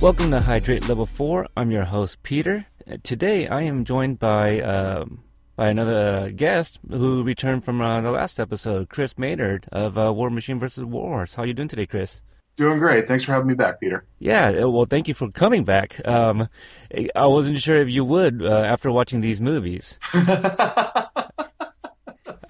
Welcome to Hydrate Level 4. I'm your host, Peter. Uh, Today I am joined by um, by another guest who returned from uh, the last episode, Chris Maynard of uh, War Machine vs. Warhorse. How are you doing today, Chris? Doing great. Thanks for having me back, Peter. Yeah, uh, well, thank you for coming back. Um, I wasn't sure if you would uh, after watching these movies.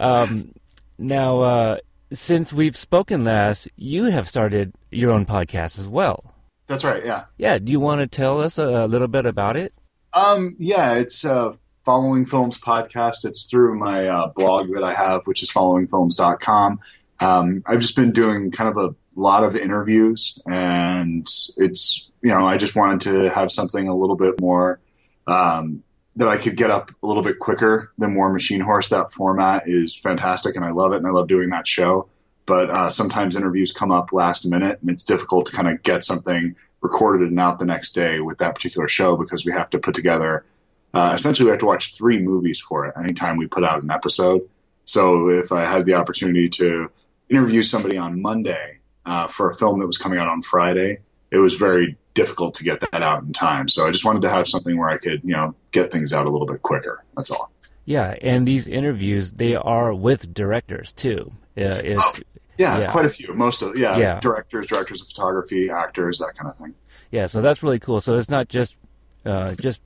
Um, now, uh, since we've spoken last, you have started your own podcast as well. That's right. Yeah. Yeah, do you want to tell us a, a little bit about it? Um. Yeah. It's uh, Following Films podcast. It's through my uh, blog that I have, which is followingfilms.com. Um, I've just been doing kind of a lot of interviews, and it's you know I just wanted to have something a little bit more um, that I could get up a little bit quicker than War Machine Horse. That format is fantastic, and I love it, and I love doing that show. But uh, sometimes interviews come up last minute, and it's difficult to kind of get something recorded and out the next day with that particular show because we have to put together. Uh, essentially, we have to watch three movies for it anytime we put out an episode. So if I had the opportunity to interview somebody on Monday uh, for a film that was coming out on Friday, it was very difficult to get that out in time. So I just wanted to have something where I could, you know, get things out a little bit quicker. That's all. Yeah, and these interviews they are with directors too. Uh, if, Oh, Yeah, Yeah. quite a few. Most of yeah, Yeah. directors, directors of photography, actors, that kind of thing. Yeah, so that's really cool. So it's not just uh, just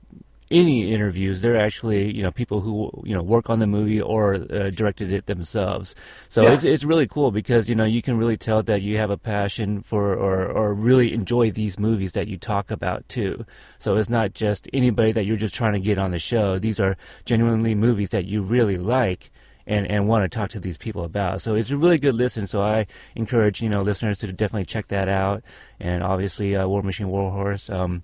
any interviews. They're actually you know people who you know work on the movie or uh, directed it themselves. So Yeah. it's it's really cool because you know you can really tell that you have a passion for or or really enjoy these movies that you talk about too. So it's not just anybody that you're just trying to get on the show. These are genuinely movies that you really like. And, and want to talk to these people about. So it's a really good listen. So I encourage you know listeners to definitely check that out. And obviously, uh, War Machine Warhorse. Um,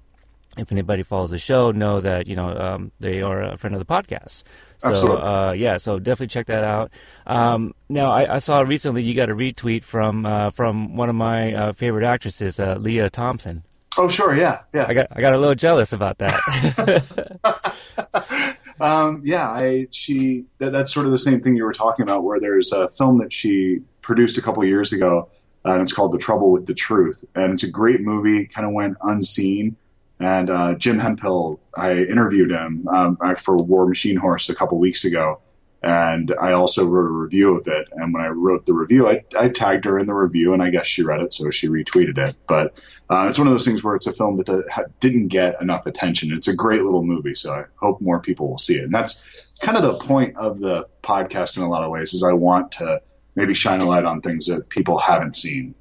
if anybody follows the show, know that you know um, they are a friend of the podcast. So Absolutely. uh, yeah, so definitely check that out. Um, now I, I saw recently you got a retweet from uh, from one of my uh, favorite actresses, uh, Lea Thompson. Oh, sure, yeah, yeah. I got I got a little jealous about that. Um, yeah, I she that, that's sort of the same thing you were talking about, where there's a film that she produced a couple years ago, uh, and it's called The Trouble with the Truth, and it's a great movie. Kind of went unseen, and uh, Jim Hemphill, I interviewed him um, for War Machine Horse a couple weeks ago, and I also wrote a review of it. And when I wrote the review, I, I tagged her in the review, and I guess she read it, so she retweeted it. But uh, it's one of those things where it's a film that didn't get enough attention. It's a great little movie, so I hope more people will see it. And that's kind of the point of the podcast in a lot of ways. Is I want to maybe shine a light on things that people haven't seen.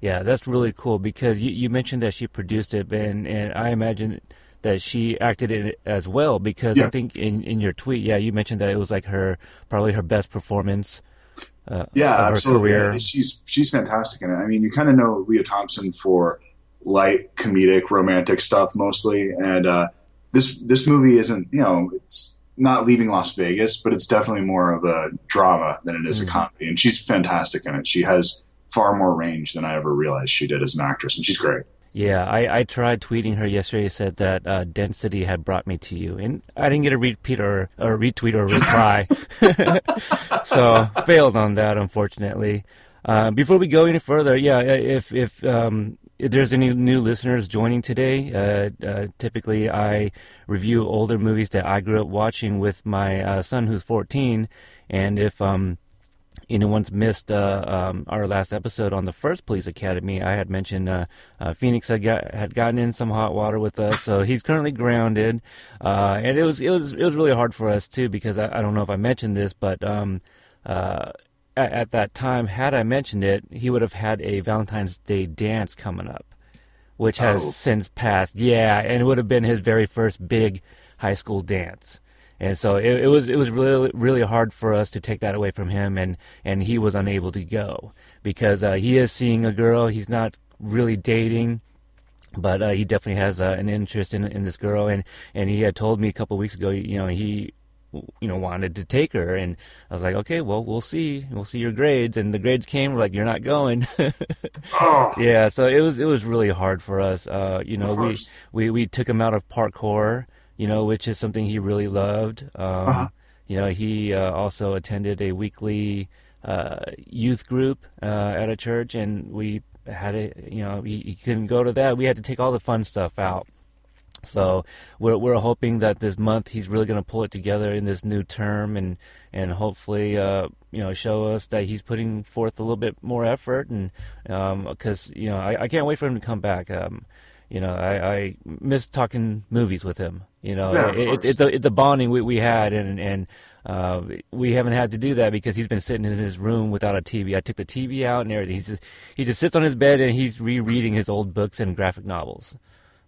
yeah, that's really cool because you, you mentioned that she produced it, and and I imagine that she acted in it as well because I think in in your tweet, yeah, you mentioned that it was like her probably her best performance. Uh, Yeah, absolutely. career. She's she's fantastic in it. I mean, you kind of know Lea Thompson for light comedic romantic stuff mostly, and uh, this this movie isn't you know it's not leaving Las Vegas, but it's definitely more of a drama than it is Mhm. a comedy, and she's fantastic in it. She has far more range than I ever realized she did as an actress, and she's great. Yeah, I, I tried tweeting her yesterday. Said that uh, density had brought me to you, and I didn't get a repeat or a retweet or reply, so failed on that unfortunately. Uh, before we go any further, yeah, if if um, if there's any new listeners joining today, uh, uh, typically I review older movies that I grew up watching with my uh, son who's 14, and if um, anyone's missed uh, um, our last episode on the first Police Academy, I had mentioned uh, uh, Phoenix had got had gotten in some hot water with us, so he's currently grounded, uh, and it was it was it was really hard for us too because I, I don't know if I mentioned this, but um, uh, at, at that time, had I mentioned it, he would have had a Valentine's Day dance coming up, which has Oh. since passed. Yeah, and it would have been his very first big high school dance. And so it, it was it was really really hard for us to take that away from him, and, and he was unable to go because uh, he is seeing a girl. He's not really dating, but uh, he definitely has uh, an interest in in this girl, and, and he had told me a couple weeks ago, you know, he you know wanted to take her, and I was like, okay, well we'll see, we'll see your grades, and the grades came, we're like you're not going. Oh, yeah, so it was it was really hard for us. Uh, you know, we, we we took him out of parkour, you know, which is something he really loved. Um, Uh-huh. You know, he uh, also attended a weekly uh, youth group uh, at a church, and we had it. You know, he, he couldn't go to that. We had to take all the fun stuff out. So we're we're hoping that this month he's really going to pull it together in this new term and and hopefully uh, you know show us that he's putting forth a little bit more effort and because um, you know I, I can't wait for him to come back. Um, you know I, I miss talking movies with him. You know Yeah, of it, it's a it's a bonding we we had and and. Uh, we haven't had to do that because he's been sitting in his room without a TV. I took the TV out and everything. He's just, he just sits on his bed and he's rereading his old books and graphic novels.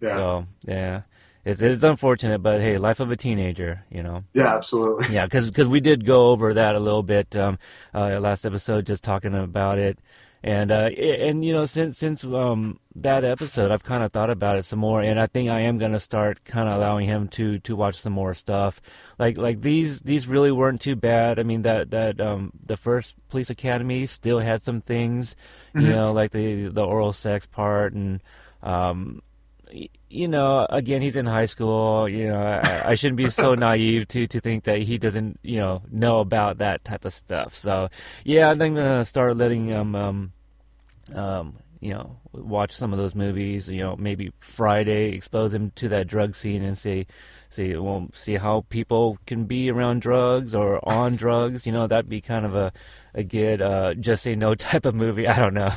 Yeah. So yeah, it's it's unfortunate, but hey, life of a teenager, you know. Yeah, absolutely. Yeah, because we did go over that a little bit um, uh, last episode, just talking about it, and uh, and you know since since um, that episode, I've kind of thought about it some more, and I think I am gonna start kind of allowing him to to watch some more stuff. Like like these these really weren't too bad. I mean that that um, the first Police Academy still had some things, you know, like the the oral sex part and. Um, you know, again, he's in high school. You know, I, I shouldn't be so naive to to think that he doesn't, you know, know about that type of stuff. So, yeah, I'm gonna start letting him, um, um, you know, watch some of those movies. You know, maybe Friday expose him to that drug scene and see, see, well, see how people can be around drugs or on drugs. You know, that'd be kind of a a good uh, just say no type of movie. I don't know.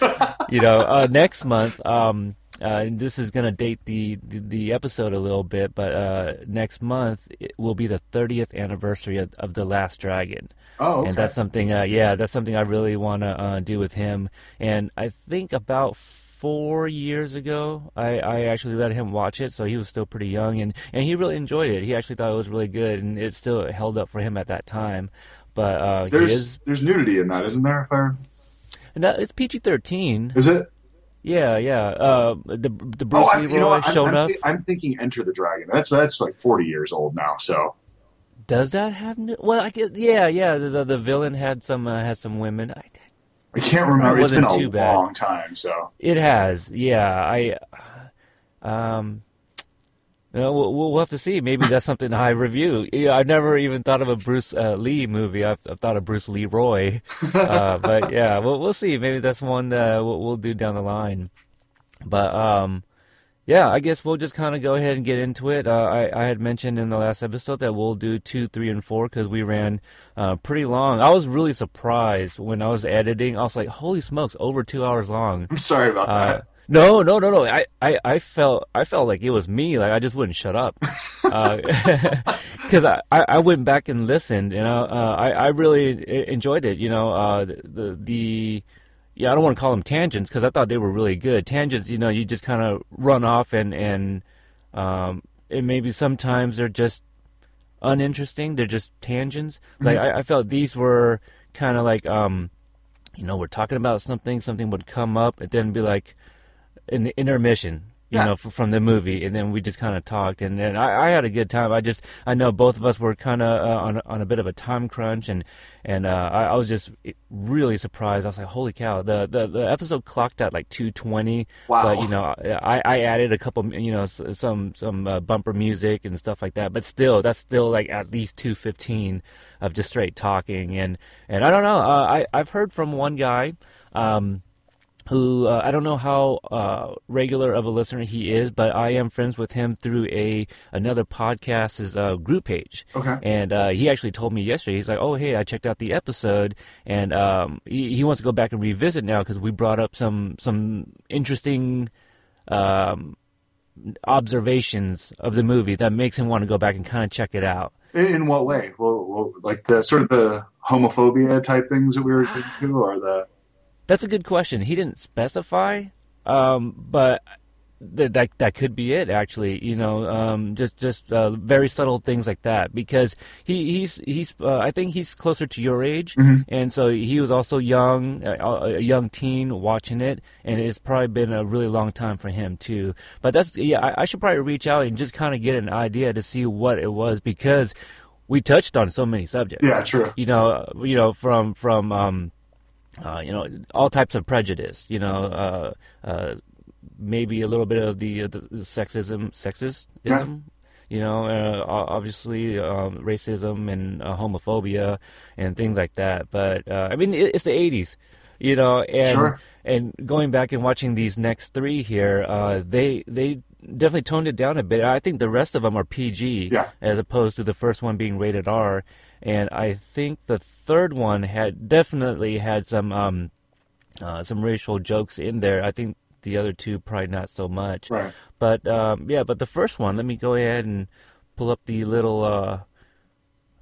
you know, uh, next month. Um, uh, and this is going to date the, the the episode a little bit, but uh, next month it will be the 30th anniversary of, of the Last Dragon, Oh, okay. and that's something. Uh, yeah, that's something I really want to uh, do with him. And I think about four years ago, I, I actually let him watch it, so he was still pretty young, and and he really enjoyed it. He actually thought it was really good, and it still held up for him at that time. But uh, there's is, there's nudity in that, isn't there? If I no, it's PG-13. is it? Yeah, yeah. Uh, the the Bruce oh, I, Leroy you know? I'm, I'm, up. I'm thinking Enter the Dragon. That's that's like 40 years old now. So Does that have? nu- Well, I guess, yeah, yeah. The, the the villain had some uh, had some women. I, I can't remember. It's been wasn't a too bad. long time. So it has, yeah. I, um, you know, we'll, we'll have to see. Maybe that's something I review. You know, I've never even thought of a Bruce uh, Lee movie. I've, I've thought of Bruce Leroy, uh, but yeah, we'll we'll see. Maybe that's one that we'll, we'll do down the line. But um, yeah, I guess we'll just kind of go ahead and get into it. Uh, I, I had mentioned in the last episode that we'll do two, three, and four because we ran uh, pretty long. I was really surprised when I was editing. I was like, "Holy smokes, over two hours long!" I'm sorry about Uh, that. no, no, no, no. I, I, I felt I felt like it was me. Like I just wouldn't shut up because I, I, I went back and listened, and uh, uh, I I really enjoyed it. You know, uh, the the yeah, I don't want to call them tangents because I thought they were really good. Tangents, you know, you just kind of run off and and um, and maybe sometimes they're just uninteresting. They're just tangents. Like I, I felt these were kind of like um, you know, we're talking about something, something would come up, and then be like an intermission. You Yeah. know, f- from the movie, and then we just kind of talked, and then I, I had a good time. I just, I know both of us were kind of uh, on on a bit of a time crunch, and and uh, I, I was just really surprised. I was like, "Holy cow!" The the, the episode clocked at like two twenty, Wow. but you know, I, I added a couple, you know, s- some some uh, bumper music and stuff like that. But still, that's still like at least two fifteen of just straight talking. And and I don't know. Uh, I I've heard from one guy. Um, who uh, I don't know how uh, regular of a listener he is, but I am friends with him through a another podcast's uh, group page. Okay. And uh, he actually told me yesterday. He's like, "Oh, hey, I checked out the episode, and um, he, he wants to go back and revisit now because we brought up some some interesting." Um, observations of the movie that makes him want to go back and kind of check it out. In, what way? Well, well, like the sort of the homophobia type things that we were getting to, or the That's a good question. He didn't specify, um, but th- that that could be it. Actually, you know, um, just just uh, very subtle things like that. Because he he's he's uh, I think he's closer to your age, and so he was also young, a, a young teen watching it, and it's probably been a really long time for him too. But that's yeah, I, I should probably reach out and just kind of get an idea to see what it was because we touched on so many subjects yeah, true. you know, uh, you know, from from um, uh, you know, all types of prejudice. You know, uh, uh, maybe a little bit of the, uh, the sexism, sexism. Yeah. You know, uh, obviously um, racism and uh, homophobia and things like that. But uh, I mean, it, it's the '80s. you know, and Sure. and going back and watching these next three here, uh, they they definitely toned it down a bit. I think the rest of them are PG, Yeah. as opposed to the first one being rated R. And I think the third one had definitely had some um, uh, some racial jokes in there. I think the other two probably not so much. Right. But um, yeah, but the first one, let me go ahead and pull up the little. Uh,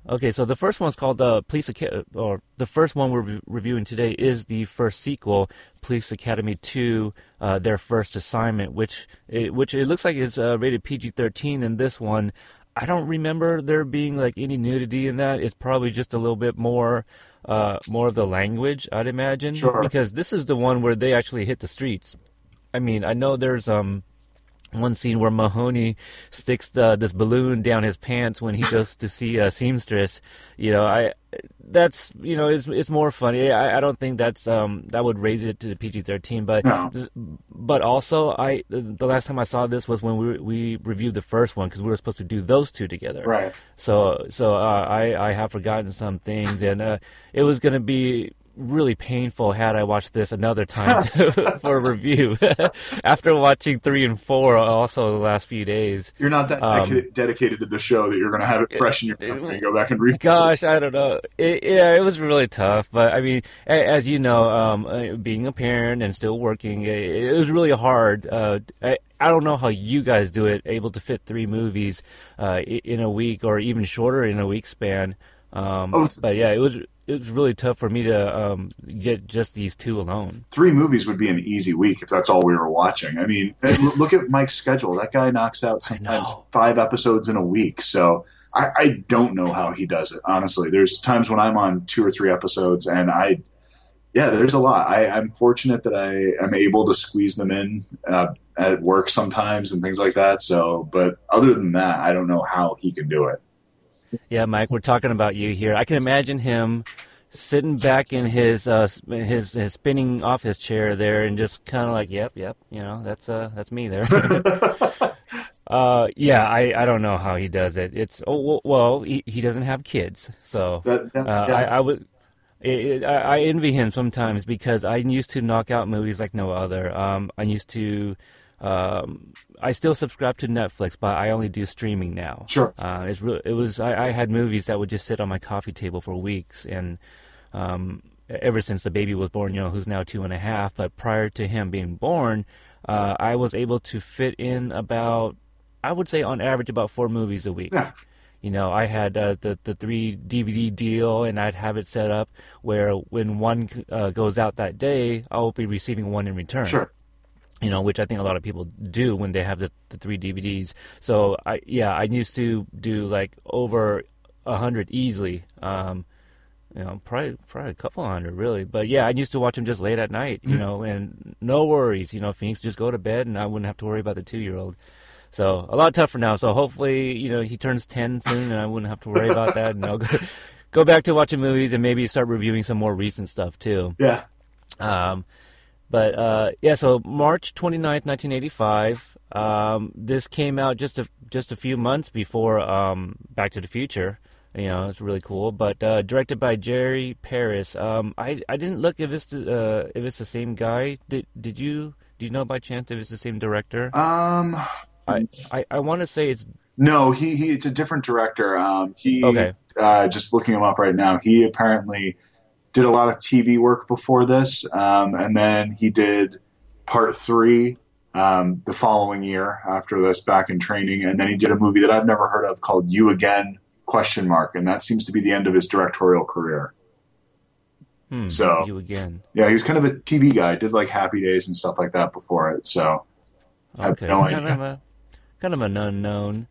okay, so the first one's called uh, Police Academy, or the first one we're re- reviewing today is the first sequel, Police Academy Two, uh, their first assignment, which it, which it looks like is uh, rated PG-13, and this one. I don't remember there being like any nudity in that. It's probably just a little bit more, uh, more of the language, I'd imagine. Sure. Because this is the one where they actually hit the streets. I mean, I know there's um one scene where Mahoney sticks the, this balloon down his pants when he goes to see a seamstress. You know, I that's you know it's it's more funny. I, I don't think that's um that would raise it to the PG thirteen, but No. but also I the, last time I saw this was when we we reviewed the first one because we were supposed to do those two together. Right. So so uh, I I have forgotten some things, and uh, it was going to be really painful had I watched this another time for a review. After watching three and four, also the last few days. You're not that Um, dedica- dedicated to the show that you're going to have it fresh in your memory and go back and read. Gosh, I don't know. It, yeah, it was really tough, but I mean, a- as you know, um, uh, being a parent and still working, it, it was really hard. Uh, I, I don't know how you guys do it, able to fit three movies uh, in a week or even shorter in a week span. Um, Oh, but yeah, it was it was really tough for me to um, get just these two alone. Three movies would be an easy week if that's all we were watching. I mean, look at Mike's schedule. That guy knocks out sometimes five episodes in a week. So I, I don't know how he does it. Honestly, there's times when I'm on two or three episodes, and I, yeah, there's a lot. I, I'm fortunate that I am able to squeeze them in uh, at work sometimes and things like that. So, but other than that, I don't know how he can do it. Yeah, Mike, we're talking about you here. I can imagine him sitting back in his uh, his his spinning off his chair there, and just kind of like, "Yep, yep," you know, that's uh that's me there. uh, yeah, I I don't know how he does it. It's oh well, well he he doesn't have kids, so That, that, uh. I, I would. It, it, I, I envy him sometimes because I used to knock out movies like no other. Um, I used to, um, I still subscribe to Netflix, but I only do streaming now. Sure. Uh, it's real. It was. I, I had movies that would just sit on my coffee table for weeks, and um, ever since the baby was born, you know, who's now two and a half. But prior to him being born, uh, I was able to fit in about, I would say, on average, about four movies a week. Yeah. You know, I had uh, the the three DVD deal, and I'd have it set up where when one uh, goes out that day, I'll be receiving one in return Sure. You know, which I think a lot of people do when they have the, the three DVDs. So I yeah, I used to do like over a hundred easily. Um, you know, probably probably a couple hundred really. But yeah, I used to watch them just late at night, you know, and no worries. You know, Phoenix just go to bed, and I wouldn't have to worry about the two year old. So a lot tougher now. So hopefully, you know, he turns ten soon, and I wouldn't have to worry about that. And I'll go, go back to watching movies and maybe start reviewing some more recent stuff too. Yeah. Um, but uh, yeah, so March 29th, 1985. Um, this came out just a just a few months before um, Back to the Future. You know, it's really cool. But uh, directed by Jerry Paris. Um, I I didn't look if it's the, uh, if it's the same guy. Did did you do you know by chance if it's the same director? Um. I I, I want to say it's No, he, he it's a different director. Um, he Okay. uh, just looking him up right now. He apparently did a lot of TV work before this, um, and then he did part three um, the following year after this, back in training, and then he did a movie that I've never heard of called You Again question mark, and that seems to be the end of his directorial career. hmm, So- you again. Yeah, he was kind of a TV guy. Did like Happy Days and stuff like that before it. So I have Okay, no kind idea. of a kind of an unknown.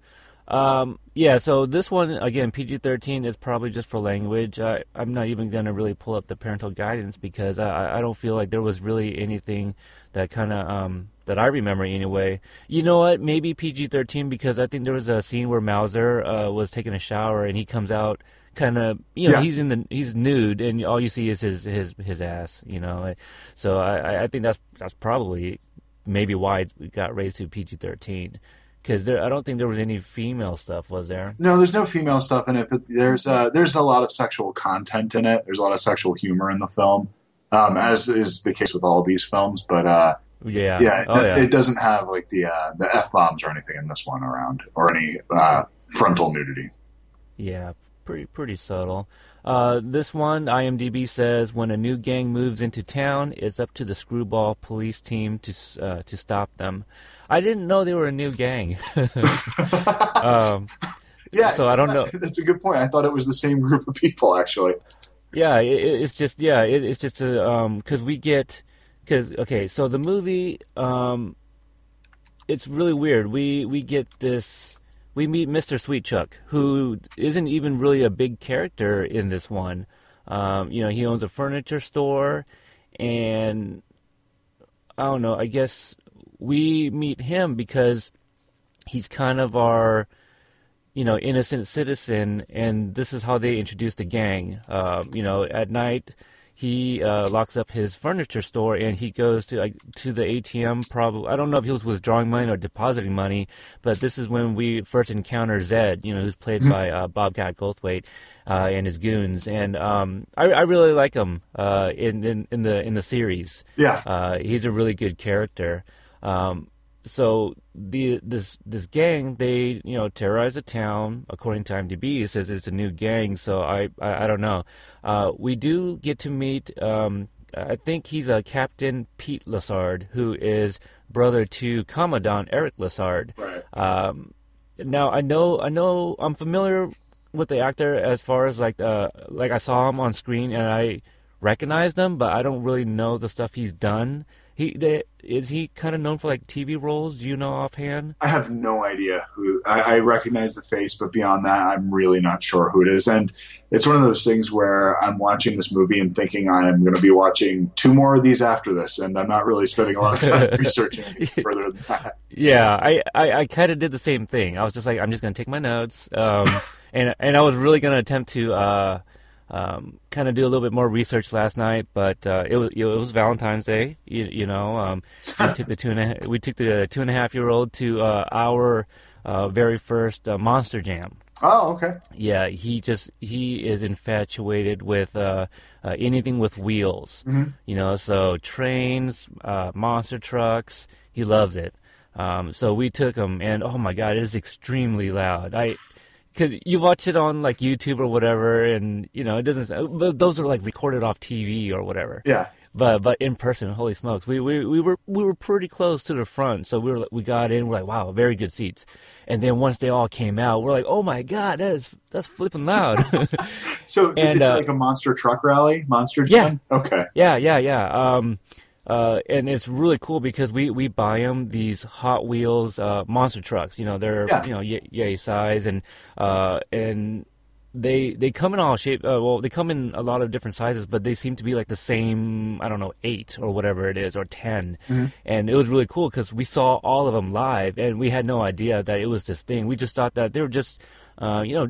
Um, yeah, so this one again, PG thirteen is probably just for language. I, I'm not even gonna really pull up the parental guidance because I, I- don't feel like there was really anything that kind of um, that I remember anyway. You know what? Maybe PG thirteen because I think there was a scene where Mauser uh, was taking a shower and he comes out kind of you know Yeah. he's in the he's nude and all you see is his his his ass. You know, so I I- think that's that's probably maybe why it got raised to PG thirteen. Because there, I don't think there was any female stuff, was there? No, there's no female stuff in it, but there's uh, there's a lot of sexual content in it. There's a lot of sexual humor in the film. um, as is the case with all these films. But uh, Yeah. yeah, Oh it, yeah. it doesn't have like the uh, the f bombs or anything in this one around, or any uh, frontal nudity. Yeah, pretty pretty subtle. Uh, this one, IMDb says, when a new gang moves into town, it's up to the Screwball police team to uh, to stop them. I didn't know they were a new gang. um, Yeah, So I don't know. That's a good point. I thought it was the same group of people actually. yeah, it, it- it's just yeah, it, it's just a um because we get because okay, so the movie um, it's really weird. We we get this. We meet Mr. Sweetchuck, who isn't even really a big character in this one. Um, you know, he owns a furniture store, and I don't know. I guess we meet him because he's kind of our, you know, innocent citizen, and this is how they introduce the gang. Um, you know, at night he uh, locks up his furniture store and he goes to like, to the ATM. Probably, I don't know if he was withdrawing money or depositing money, but this is when we first encounter Zed. You know, who's played by uh, Bobcat Goldthwait uh, and his goons, and um, I, I really like him uh, in, in in the in the series. Yeah, Uh, he's a really good character. Um, so the this this gang they you know terrorize a town. According to IMDb, it says it's a new gang. So I I, I don't know. Uh, we do get to meet. Um, I think he's a Captain Pete Lassard, who is brother to Commandant Eric Lassard. right. Um, now I know I know I'm familiar with the actor as far as like uh like I saw him on screen and I recognized him, but I don't really know the stuff he's done. He they, is he kind of known for like TV roles? Do you know offhand? I have no idea who. I, I recognize the face, but beyond that, I'm really not sure who it is. And it's one of those things where I'm watching this movie and thinking I'm going to be watching two more of these after this, and I'm not really spending a lot of time researching further than that. Yeah, I I, I kind of did the same thing. I was just like I'm just gonna take my notes, um, and and I was really gonna attempt to. Uh, um, kind of do a little bit more research last night, but uh, it was it was Valentine's Day. You, you know, um, we took the two and a, we took the two and a half year old to uh, our uh, very first uh, Monster Jam. Oh, okay. Yeah, he just he is infatuated with uh, uh, anything with wheels. Mhm. You know, so trains, uh, monster trucks. He loves it. Um, so we took him, and oh my god, it is extremely loud. I because you watch it on like YouTube or whatever, and you know it doesn't. But those are like recorded off TV or whatever. Yeah. But but in person, holy smokes, we, we we were we were pretty close to the front, so we were we got in. We're like, wow, very good seats. And then once they all came out, we're like, oh my god, that is that's flipping loud. So And, it's uh, like a monster truck rally, monster Yeah. Okay. yeah, yeah, yeah. Um, uh, and it's really cool because we we buy them these Hot Wheels uh, monster trucks. You know, they're Yeah. you know yay, yay size, and uh, and they they come in all shape. Uh, well, they come in a lot of different sizes, but they seem to be like the same. I don't know, eight or whatever it is, or 10 And it was really cool because we saw all of them live, and we had no idea that it was this thing. We just thought that they were just. Uh, you know,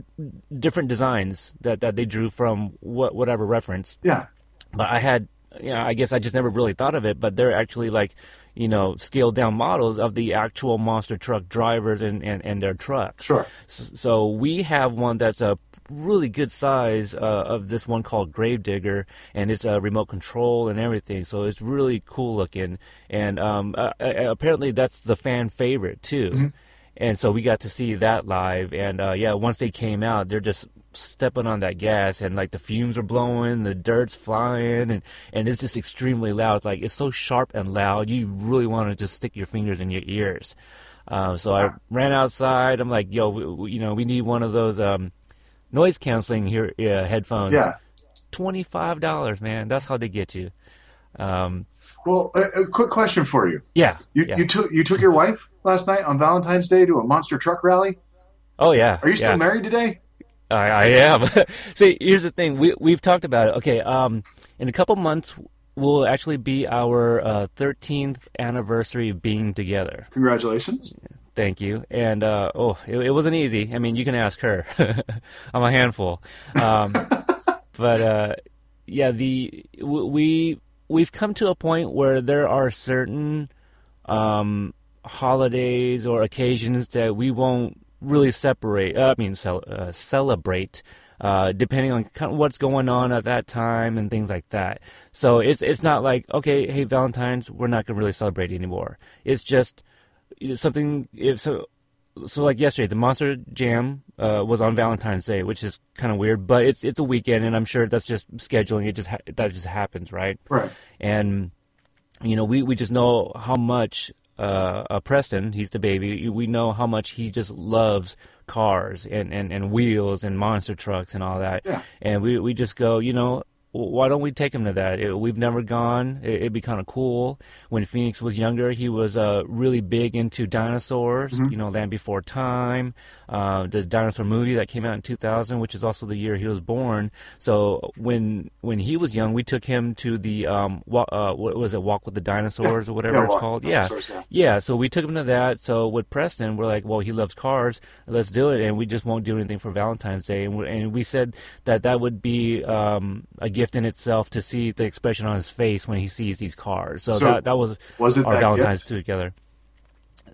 different designs that, that they drew from what whatever reference Yeah. but I had, you know, I guess I just never really thought of it, but they're actually like, you know, scaled down models of the actual monster truck drivers and, and, and their trucks. Sure. So we have one that's a really good size uh, of this one called Gravedigger, and it's a remote control and everything. So it's really cool looking, and um, uh, uh, apparently that's the fan favorite too. And so we got to see that live, and uh, yeah, once they came out, they're just stepping on that gas, and like the fumes are blowing, the dirt's flying, and and it's just extremely loud. It's like it's so sharp and loud, you really want to just stick your fingers in your ears. Um, so I ran outside. I'm like, yo, we, we- you know, we need one of those um, noise canceling here uh, headphones. Yeah. twenty five dollars, man. That's how they get you. Um, Well, a, a quick question for you. yeah, You, yeah. you took you took your wife last night on Valentine's Day to a monster truck rally. oh yeah. Are you still yeah. married today? I, I am. See, here's the thing. We we've talked about it. Okay, um, in a couple months will actually be our uh, 13th anniversary of being together. Congratulations. Thank you. And uh, oh, it, it wasn't easy. I mean, you can ask her. I'm a handful. Um, but uh, yeah, the we we've come to a point where there are certain um, holidays or occasions that we won't really separate. Uh, I mean, cel- uh, celebrate uh, depending on kind of what's going on at that time and things like that. So it's it's not like okay, hey Valentine's, we're not gonna really celebrate anymore. It's just something. If so, so like yesterday, the Monster Jam uh, was on Valentine's Day, which is kind of weird, but it's it's a weekend, and I'm sure that's just scheduling. It just ha- that just happens, right? Right. And you know, we we just know how much uh, uh, Preston, he's the baby. We know how much he just loves cars and, and, and wheels and monster trucks and all that. Yeah. And we we just go, you know, why don't we take him to that? It, we've never gone. It, would be kind of cool. When Phoenix was younger, he was uh, really big into dinosaurs. Mm-hmm. You know, Land Before Time, uh, the dinosaur movie that came out in 2000, which is also the year he was born. So when when he was young, we took him to the um, wa- uh, what was it, Walk with the Dinosaurs Yeah. or whatever Yeah, it's called. Yeah. Yeah. Yeah, so we took him to that. So with Preston, we're like, well, he loves cars. Let's do it, and we just won't do anything for Valentine's Day. And we, and we said that that would be um, a gift in itself to see the expression on his face when he sees these cars. So, So that that was was it our that Valentine's gift? together.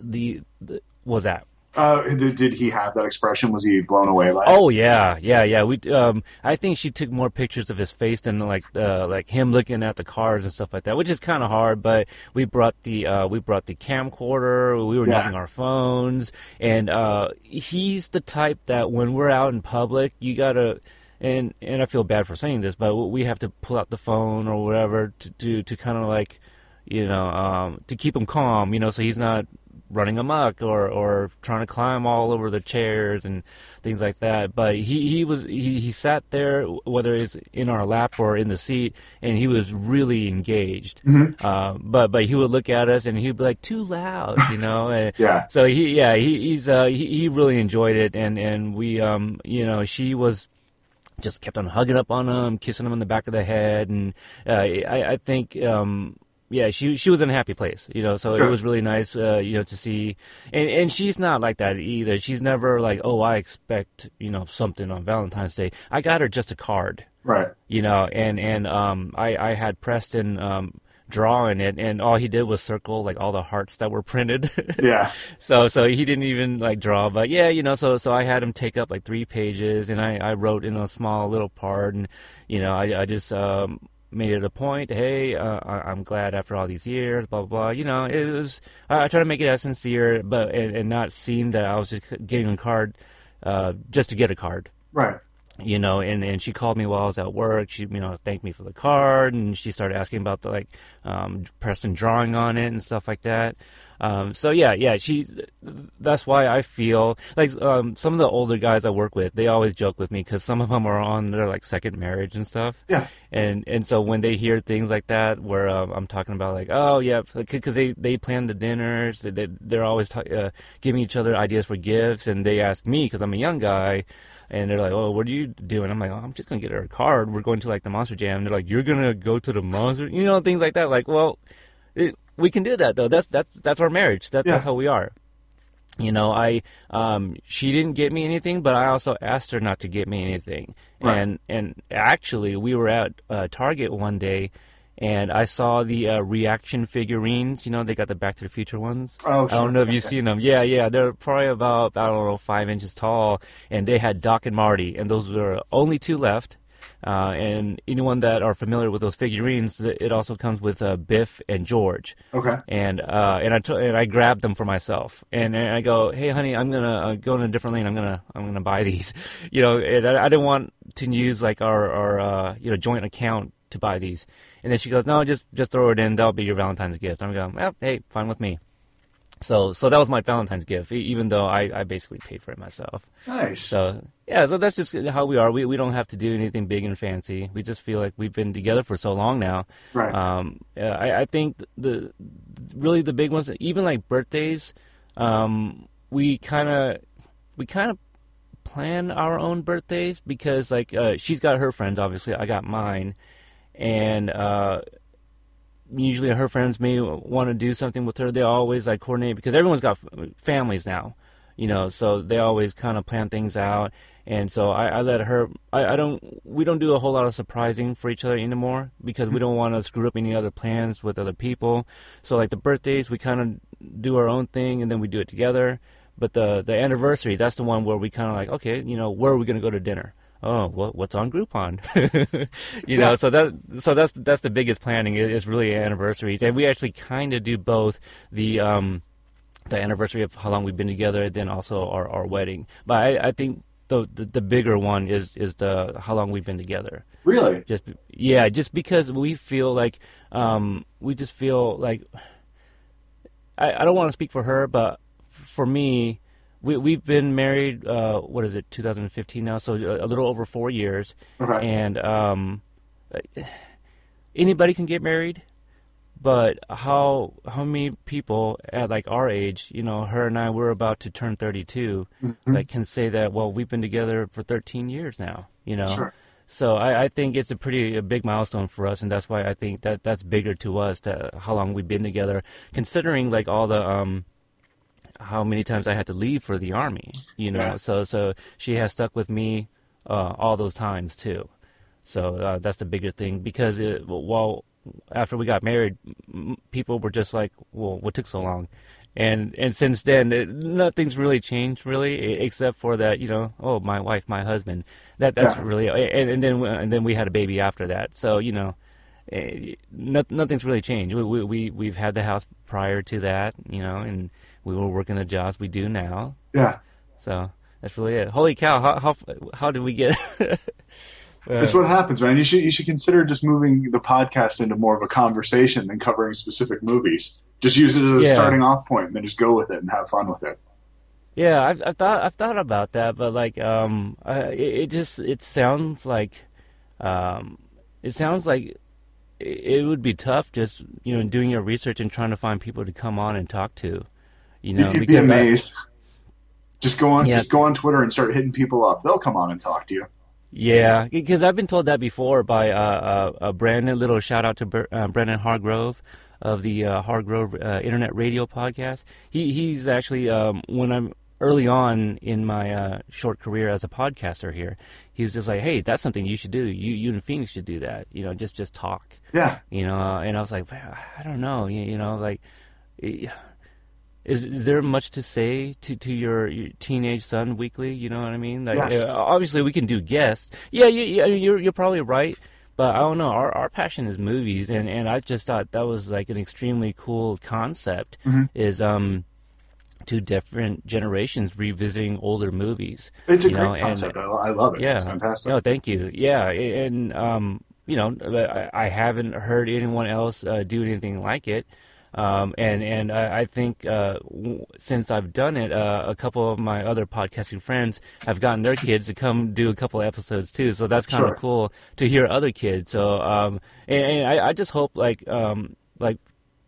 The, the was that? Uh, did, he have that expression? Was he blown away by it? Oh yeah, yeah, yeah. We um, I think she took more pictures of his face than like uh, like him looking at the cars and stuff like that, which is kind of hard. But we brought the uh, we brought the camcorder. We were Yeah. using our phones, and uh, he's the type that when we're out in public, you gotta. And and I feel bad for saying this, but we have to pull out the phone or whatever to to, to kind of like, you know, um, to keep him calm, you know, so he's not running amok or, or trying to climb all over the chairs and things like that. But he, he was he, he sat there whether it's in our lap or in the seat, and he was really engaged. Uh, but but he would look at us and he'd be like too loud, you know. And Yeah. So he yeah he, he's uh, he, he really enjoyed it, and and we um you know she was just kept on hugging up on him, kissing him on the back of the head, and uh, I, I think, um, yeah, she she was in a happy place, you know. So Sure. it was really nice, uh, you know, to see. And and she's not like that either. She's never like, oh, I expect you know something on Valentine's Day. I got her just a card, Right. you know, and and um, I I had Preston um drawing it, and all he did was circle like all the hearts that were printed. Yeah. so so he didn't even like draw but yeah you know so so i had him take up like three pages and i i wrote in a small little part and you know i, I just um made it a point hey uh, I, i'm glad after all these years blah blah blah you know it was i, I try to make it as sincere but and, and not seem that i was just getting a card uh just to get a card Right. you know, and, and she called me while I was at work. She, you know, thanked me for the card, and she started asking about the like um, Preston drawing on it and stuff like that. Um, so yeah, yeah, she's. That's why I feel like um, some of the older guys I work with, they always joke with me because some of them are on their like second marriage and stuff. Yeah. And and so when they hear things like that, where um, I'm talking about like, oh yeah, because they they plan the dinners, they, they they're always ta- uh, giving each other ideas for gifts, and they ask me because I'm a young guy. And they're like, "Oh, what are you doing?" I'm like, oh, "I'm just gonna get her a card. We're going to like the Monster Jam." And they're like, "You're gonna go to the Monster?" You know, things like that. Like, well, it, we can do that though. That's that's that's our marriage. That's that's how we are. You know, I um she didn't get me anything, but I also asked her not to get me anything. Right. And and actually, we were at uh, Target one day, and I saw the uh, reaction figurines. You know, they got the Back to the Future ones. Oh, sure. I don't know if you've Okay. seen them. Yeah, yeah, they're probably about I don't know five inches tall, and they had Doc and Marty, and those were only two left. Uh, and anyone that are familiar with those figurines, it also comes with uh, Biff and George Okay. and uh, and I t- and I grabbed them for myself, and, and I go, hey, honey, I'm gonna uh, go in a different lane. I'm gonna I'm gonna buy these, you know. And I, I didn't want to use like our our uh, you know joint account to buy these. And then she goes, no, just just throw it in. That'll be your Valentine's gift. I'm going, well, hey, fine with me. So so that was my Valentine's gift, even though I, I basically paid for it myself. Nice. So yeah, so that's just how we are. We we don't have to do anything big and fancy. We just feel like we've been together for so long now. Right. Um, I I think the really the big ones, even like birthdays, um, we kind of we kind of plan our own birthdays because like uh, she's got her friends, obviously I got mine, and uh, usually her friends may want to do something with her. They always like coordinate because everyone's got f- families now, you know, so they always kind of plan things out. And so I, I let her. I, I don't. We don't do a whole lot of surprising for each other anymore because we don't want to screw up any other plans with other people. So like the birthdays, we kind of do our own thing and then we do it together. But the the anniversary, that's the one where we kind of like, okay, you know, where are we gonna go to dinner? oh, what, what's on Groupon? you know, so that so that's that's the biggest planning is really anniversaries, and we actually kind of do both the um the anniversary of how long we've been together, and then also our, our wedding. But I, I think the, the the bigger one is is the how long we've been together Really? just yeah just because we feel like um we just feel like i, I don't want to speak for her but for me we, we've been married uh what is it 2015 now so a, little over four years Okay. and um anybody can get married but how how many people at like our age you know her and i we're about to turn 32 Mm-hmm. like can say that well we've been together for 13 years now you know Sure. so I, I think it's a pretty a big milestone for us, and that's why I think that that's bigger to us. To how long we've been together, considering like all the um, how many times I had to leave for the army. You know, Yeah. so so she has stuck with me uh, all those times too. So uh, that's the bigger thing because it, well, after we got married, people were just like, "Well, what took so long?" And and since then, it, nothing's really changed really, except for that, you know, oh, my wife, my husband. That that's Yeah. really, and, and then and then we had a baby after that. So you know, eh, no, nothing's really changed. We we we've had the house prior to that, you know, and we were working the jobs we do now. Yeah. So that's really it. Holy cow! How how how did we get? That's what happens, man. You should you should consider just moving the podcast into more of a conversation than covering specific movies. Just use it as a Yeah. starting off point, and then just go with it and have fun with it. Yeah, I've, I've thought I've thought about that, but like, um, I, it, just it sounds like, um, it sounds like it, would be tough just you know doing your research and trying to find people to come on and talk to, you know, You'd be because I- amazed. just go on, Yeah. just go on Twitter and start hitting people up. They'll come on and talk to you. Yeah, because I've been told that before by uh, uh, uh, Brandon. Little shout out to Br- uh, Brandon Hargrove of the uh, Hargrove uh, Internet Radio podcast. He he's actually um, when I'm early on in my uh, short career as a podcaster here, he was just like, "Hey, that's something you should do. You you and Phoenix should do that. You know, just just talk. Yeah, You know." And I was like, I don't know. You, you know, like." eh, Is, is there much to say to, to your, your teenage son weekly? You know what I mean? Like, Yes. uh, obviously, we can do guests. Yeah, you, you, you're, you're probably right, but I don't know. Our our passion is movies, and, and I just thought that was like an extremely cool concept. Mm-hmm. Is um, two different generations revisiting older movies. it's a great know, concept. I, I love it. yeah, It's fantastic. No, thank you. Yeah, and um, you know, I, I haven't heard anyone else uh, do anything like it. Um, and and I, I think uh, w- since I've done it, uh, a couple of my other podcasting friends have gotten their kids to come do a couple episodes too. So that's kind of Sure. cool to hear other kids. So um, and, and I, I just hope like um, like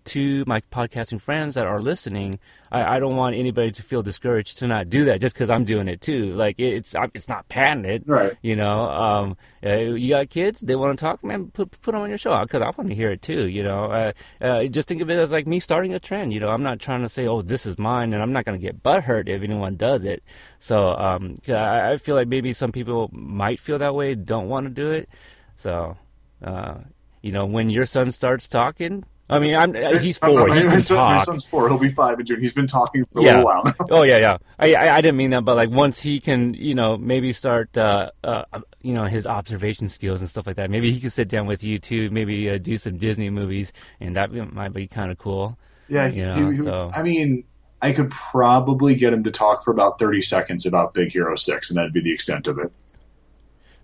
to my podcasting friends that are listening, I, I don't want anybody to feel discouraged to not do that just because I'm doing it too. Like it, it's it's not patented, Right. You know, um, uh, you got kids, they want to talk, man, put put them on your show because I want to hear it too. You know, uh, uh, just think of it as like me starting a trend. You know, I'm not trying to say, oh, this is mine, and I'm not going to get butthurt if anyone does it. So um, I, I feel like maybe some people might feel that way, don't want to do it. So, uh, you know, when your son starts talking. I mean, I'm, uh, he's four. uh, He my, son, my son's four. He'll be five in June. He's been talking for a Yeah. little while now. oh yeah, yeah. I, I I didn't mean that, but like once he can, you know, maybe start, uh, uh, you know, his observation skills and stuff like that. Maybe he could sit down with you too. Maybe uh, do some Disney movies, and that might be kind of cool. Yeah, he- know, he- so- I mean, I could probably get him to talk for about thirty seconds about Big Hero Six, and that'd be the extent of it.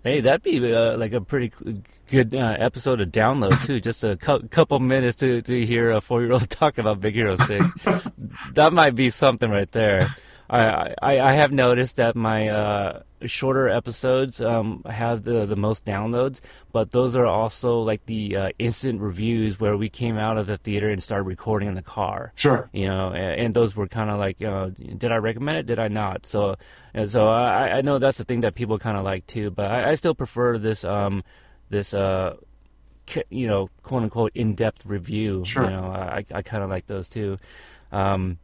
Hey, that'd be uh, like a pretty good uh, episode of download too. Just a cou- couple minutes to to hear a four year old talk about Big Hero Six. that might be something right there. I I, I have noticed that my uh, shorter episodes um, have the the most downloads, but those are also like the uh, instant reviews where we came out of the theater and started recording in the car Sure. you know, and, and those were kind of like, you know, did I recommend it? Did I not? So, and so I, I know that's the thing that people kind of like too, but I, I still prefer this, um, this, uh, you know, quote unquote in-depth review. Sure. You know, I, I kind of like those too. Um,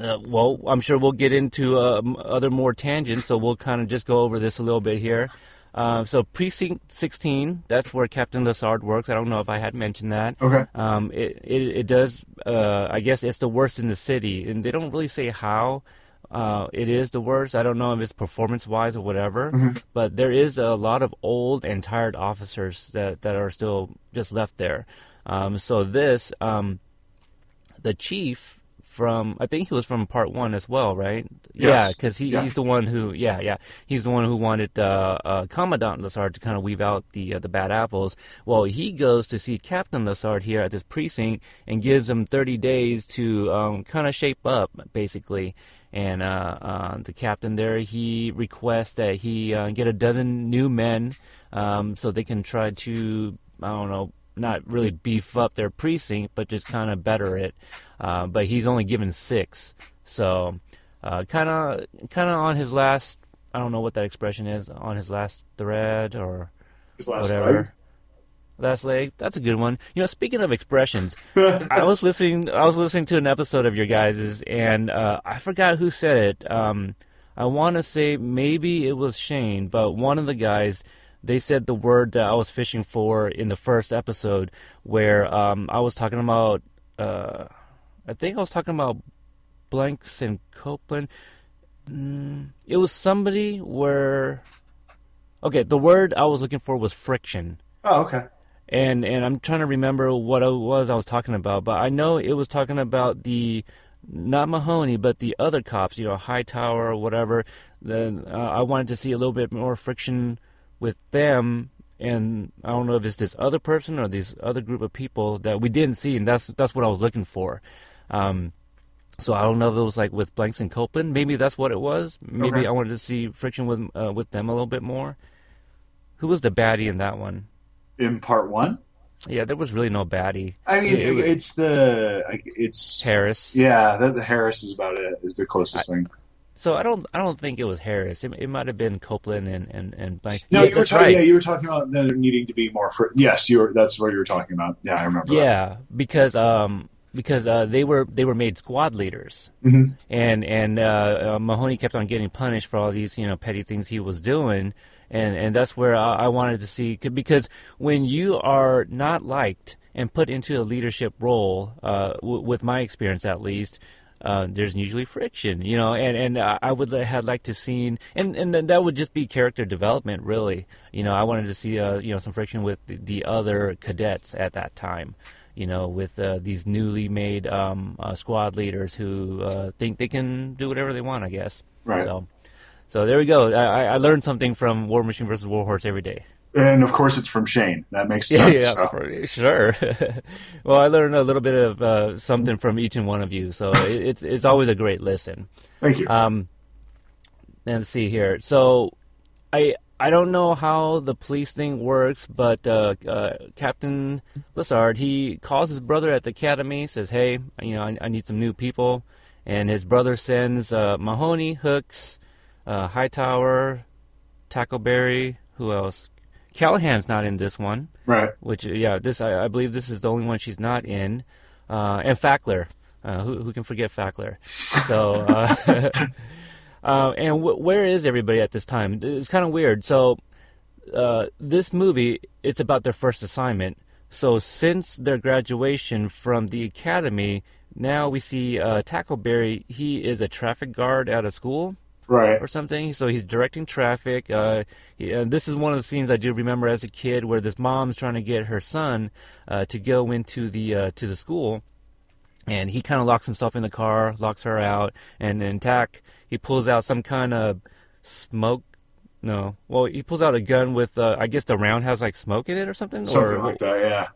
uh, well, I'm sure we'll get into uh, other more tangents, so we'll kind of just go over this a little bit here. Uh, so precinct 16, that's where Captain Lassard works. I don't know if I had mentioned that. Okay. Um, it, it, it does, uh, I guess it's the worst in the city, and they don't really say how uh, it is the worst. I don't know if it's performance wise or whatever, Mhm. but there is a lot of old and tired officers that, that are still just left there. Um, so this, um, the chief from, I think he was from part one as well, right? Yes. Yeah, because he, Yeah. he's the one who, yeah, yeah, he's the one who wanted uh, uh, Commandant Lassard to kind of weave out the uh, the bad apples. Well, he goes to see Captain Lassard here at this precinct and gives him 30 days to um, kind of shape up, basically. And uh, uh, the captain there, he requests that he uh, get a dozen new men um, so they can try to, I don't know, not really beef up their precinct, but just kind of better it. Uh, but he's only given six, so kind of, kind of on his last. I don't know what that expression is on his last thread or His last whatever. Last leg. That's a good one. You know, speaking of expressions, I was listening. I was listening to an episode of your guys's, and uh, I forgot who said it. Um, I want to say maybe it was Shane, but one of the guys they said the word that I was fishing for in the first episode, where um, I was talking about. Uh, I think I was talking about Blankes and Copeland. Mm, it was somebody where. Okay, the word I was looking for was friction Oh, okay. And and I'm trying to remember what it was I was talking about, but I know it was talking about the not Mahoney, but the other cops, you know, Hightower or whatever. Then uh, I wanted to see a little bit more friction with them, and I don't know if it's this other person or this other group of people that we didn't see, and that's that's what I was looking for. Um, so I don't know if it was like with Blankes and Copeland. Maybe that's what it was. Maybe Okay. I wanted to see friction with uh, with them a little bit more. Who was the baddie in that one? In part one, Yeah, there was really no baddie. I mean, It- it it's the it's Harris. yeah. The, the Harris is about it. Is the closest thing. So I don't I don't think it was Harris. It, it might have been Copeland and and and. No, yeah, you were talking. right. Yeah, you were talking about there needing to be more. Fr- yes, you were. That's what you were talking about. Yeah, I remember. that. Yeah, because um because uh, they were they were made squad leaders, Mhm. and and uh, uh, Mahoney kept on getting punished for all these you know petty things he was doing, and and that's where I, I wanted to see because when you are not liked and put into a leadership role, uh, w- with my experience at least. Uh, there's usually friction, you know, and and I would li- had like to seen, and and then that would just be character development, really. You know, I wanted to see, uh, you know, some friction with the, the other cadets at that time you know, with uh, these newly made um, uh, squad leaders who uh, think they can do whatever they want, I guess. Right. So, so there we go. I, I- learned something from War Machine versus Warhorse every day. And of course, it's from Shane. That makes sense. yeah, so. for- sure. well, I learned a little bit of uh, something from each and one of you, so it, it's it's always a great listen. Thank you. Um, and let's see here. So, I I don't know how the police thing works, but uh, uh, Captain Lassard he calls his brother at the academy, says, "Hey, you know, I, I need some new people," and his brother sends uh, Mahoney, Hooks, uh, Hightower, Tackleberry, who else? Callahan's not in this one right. which yeah, this I, I believe this is the only one she's not in, uh, and Fackler. Uh, who, who can forget Fackler? So, uh, uh, and w- where is everybody at this time? It's kind of weird. So, uh, this movie it's about their first assignment. So, since their graduation from the academy, now we see uh, Tackleberry. He is a traffic guard at a school Right. or something. So he's directing traffic. Uh, he, uh, this is one of the scenes I do remember as a kid, where this mom's trying to get her son uh, to go into the uh, to the school, and he kind of locks himself in the car, locks her out, and then Tack he pulls out some kind of smoke. No, well, he pulls out a gun with, uh, I guess the round has like smoke in it or something. Something or, like that. Yeah.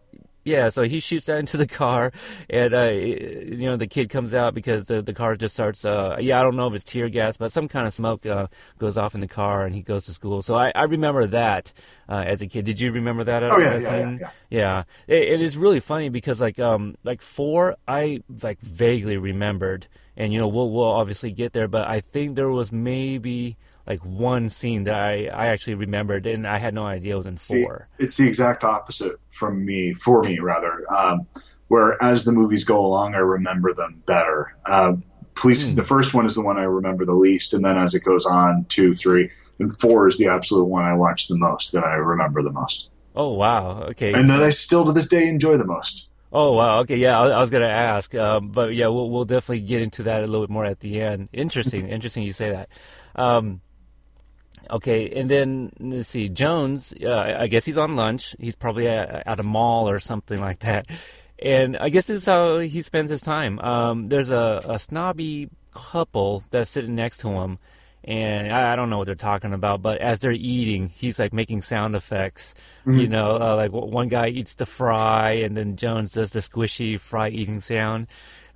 Yeah, so he shoots that into the car, and uh, you know the kid comes out because the the car just starts. Uh, yeah, I don't know if it's tear gas, but some kind of smoke uh, goes off in the car, and he goes to school. So I, I remember that uh, as a kid. Did you remember that? Oh, yeah, yeah, yeah, yeah. Yeah, it, it is really funny because like um like four, I like vaguely remembered, and you know we'll we'll obviously get there, but I think there was maybe like one scene that I I actually remembered, and I had no idea it was in See, four. it's the exact opposite from me, for me rather. Um, where as the movies go along, I remember them better. Uh, police, Hmm. the first one is the one I remember the least, and then as it goes on, two, three, and four is the absolute one I watch the most, that I remember the most, Oh wow, okay. and that I still to this day enjoy the most. Oh wow. Okay. Yeah, I, I was gonna ask, um, but yeah, we'll we'll definitely get into that a little bit more at the end. Interesting. interesting. You say that. Um, okay, and then let's see. Jones. Uh, I guess he's on lunch. He's probably at, at, a mall or something like that. And I guess this is how he spends his time. Um, there's a, a snobby couple that's sitting next to him and I, I, don't know what they're talking about, but as they're eating, he's like making sound effects. Mm-hmm. You know, uh, like one guy eats the fry, and then Jones does the squishy fry eating sound.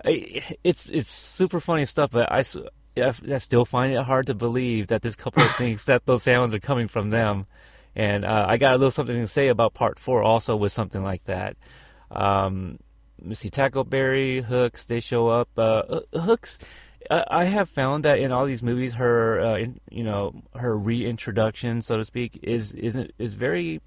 It's it's super funny stuff, but I, I still find it hard to believe that this couple thinks that those sounds are coming from them. And uh, I got a little something to say about part four also with something like that. Um, let me see, Tackleberry, Hooks, they show up. Uh, Hooks I have found that in all these movies, her, uh, in, you know, her reintroduction, so to speak, is isn't is very.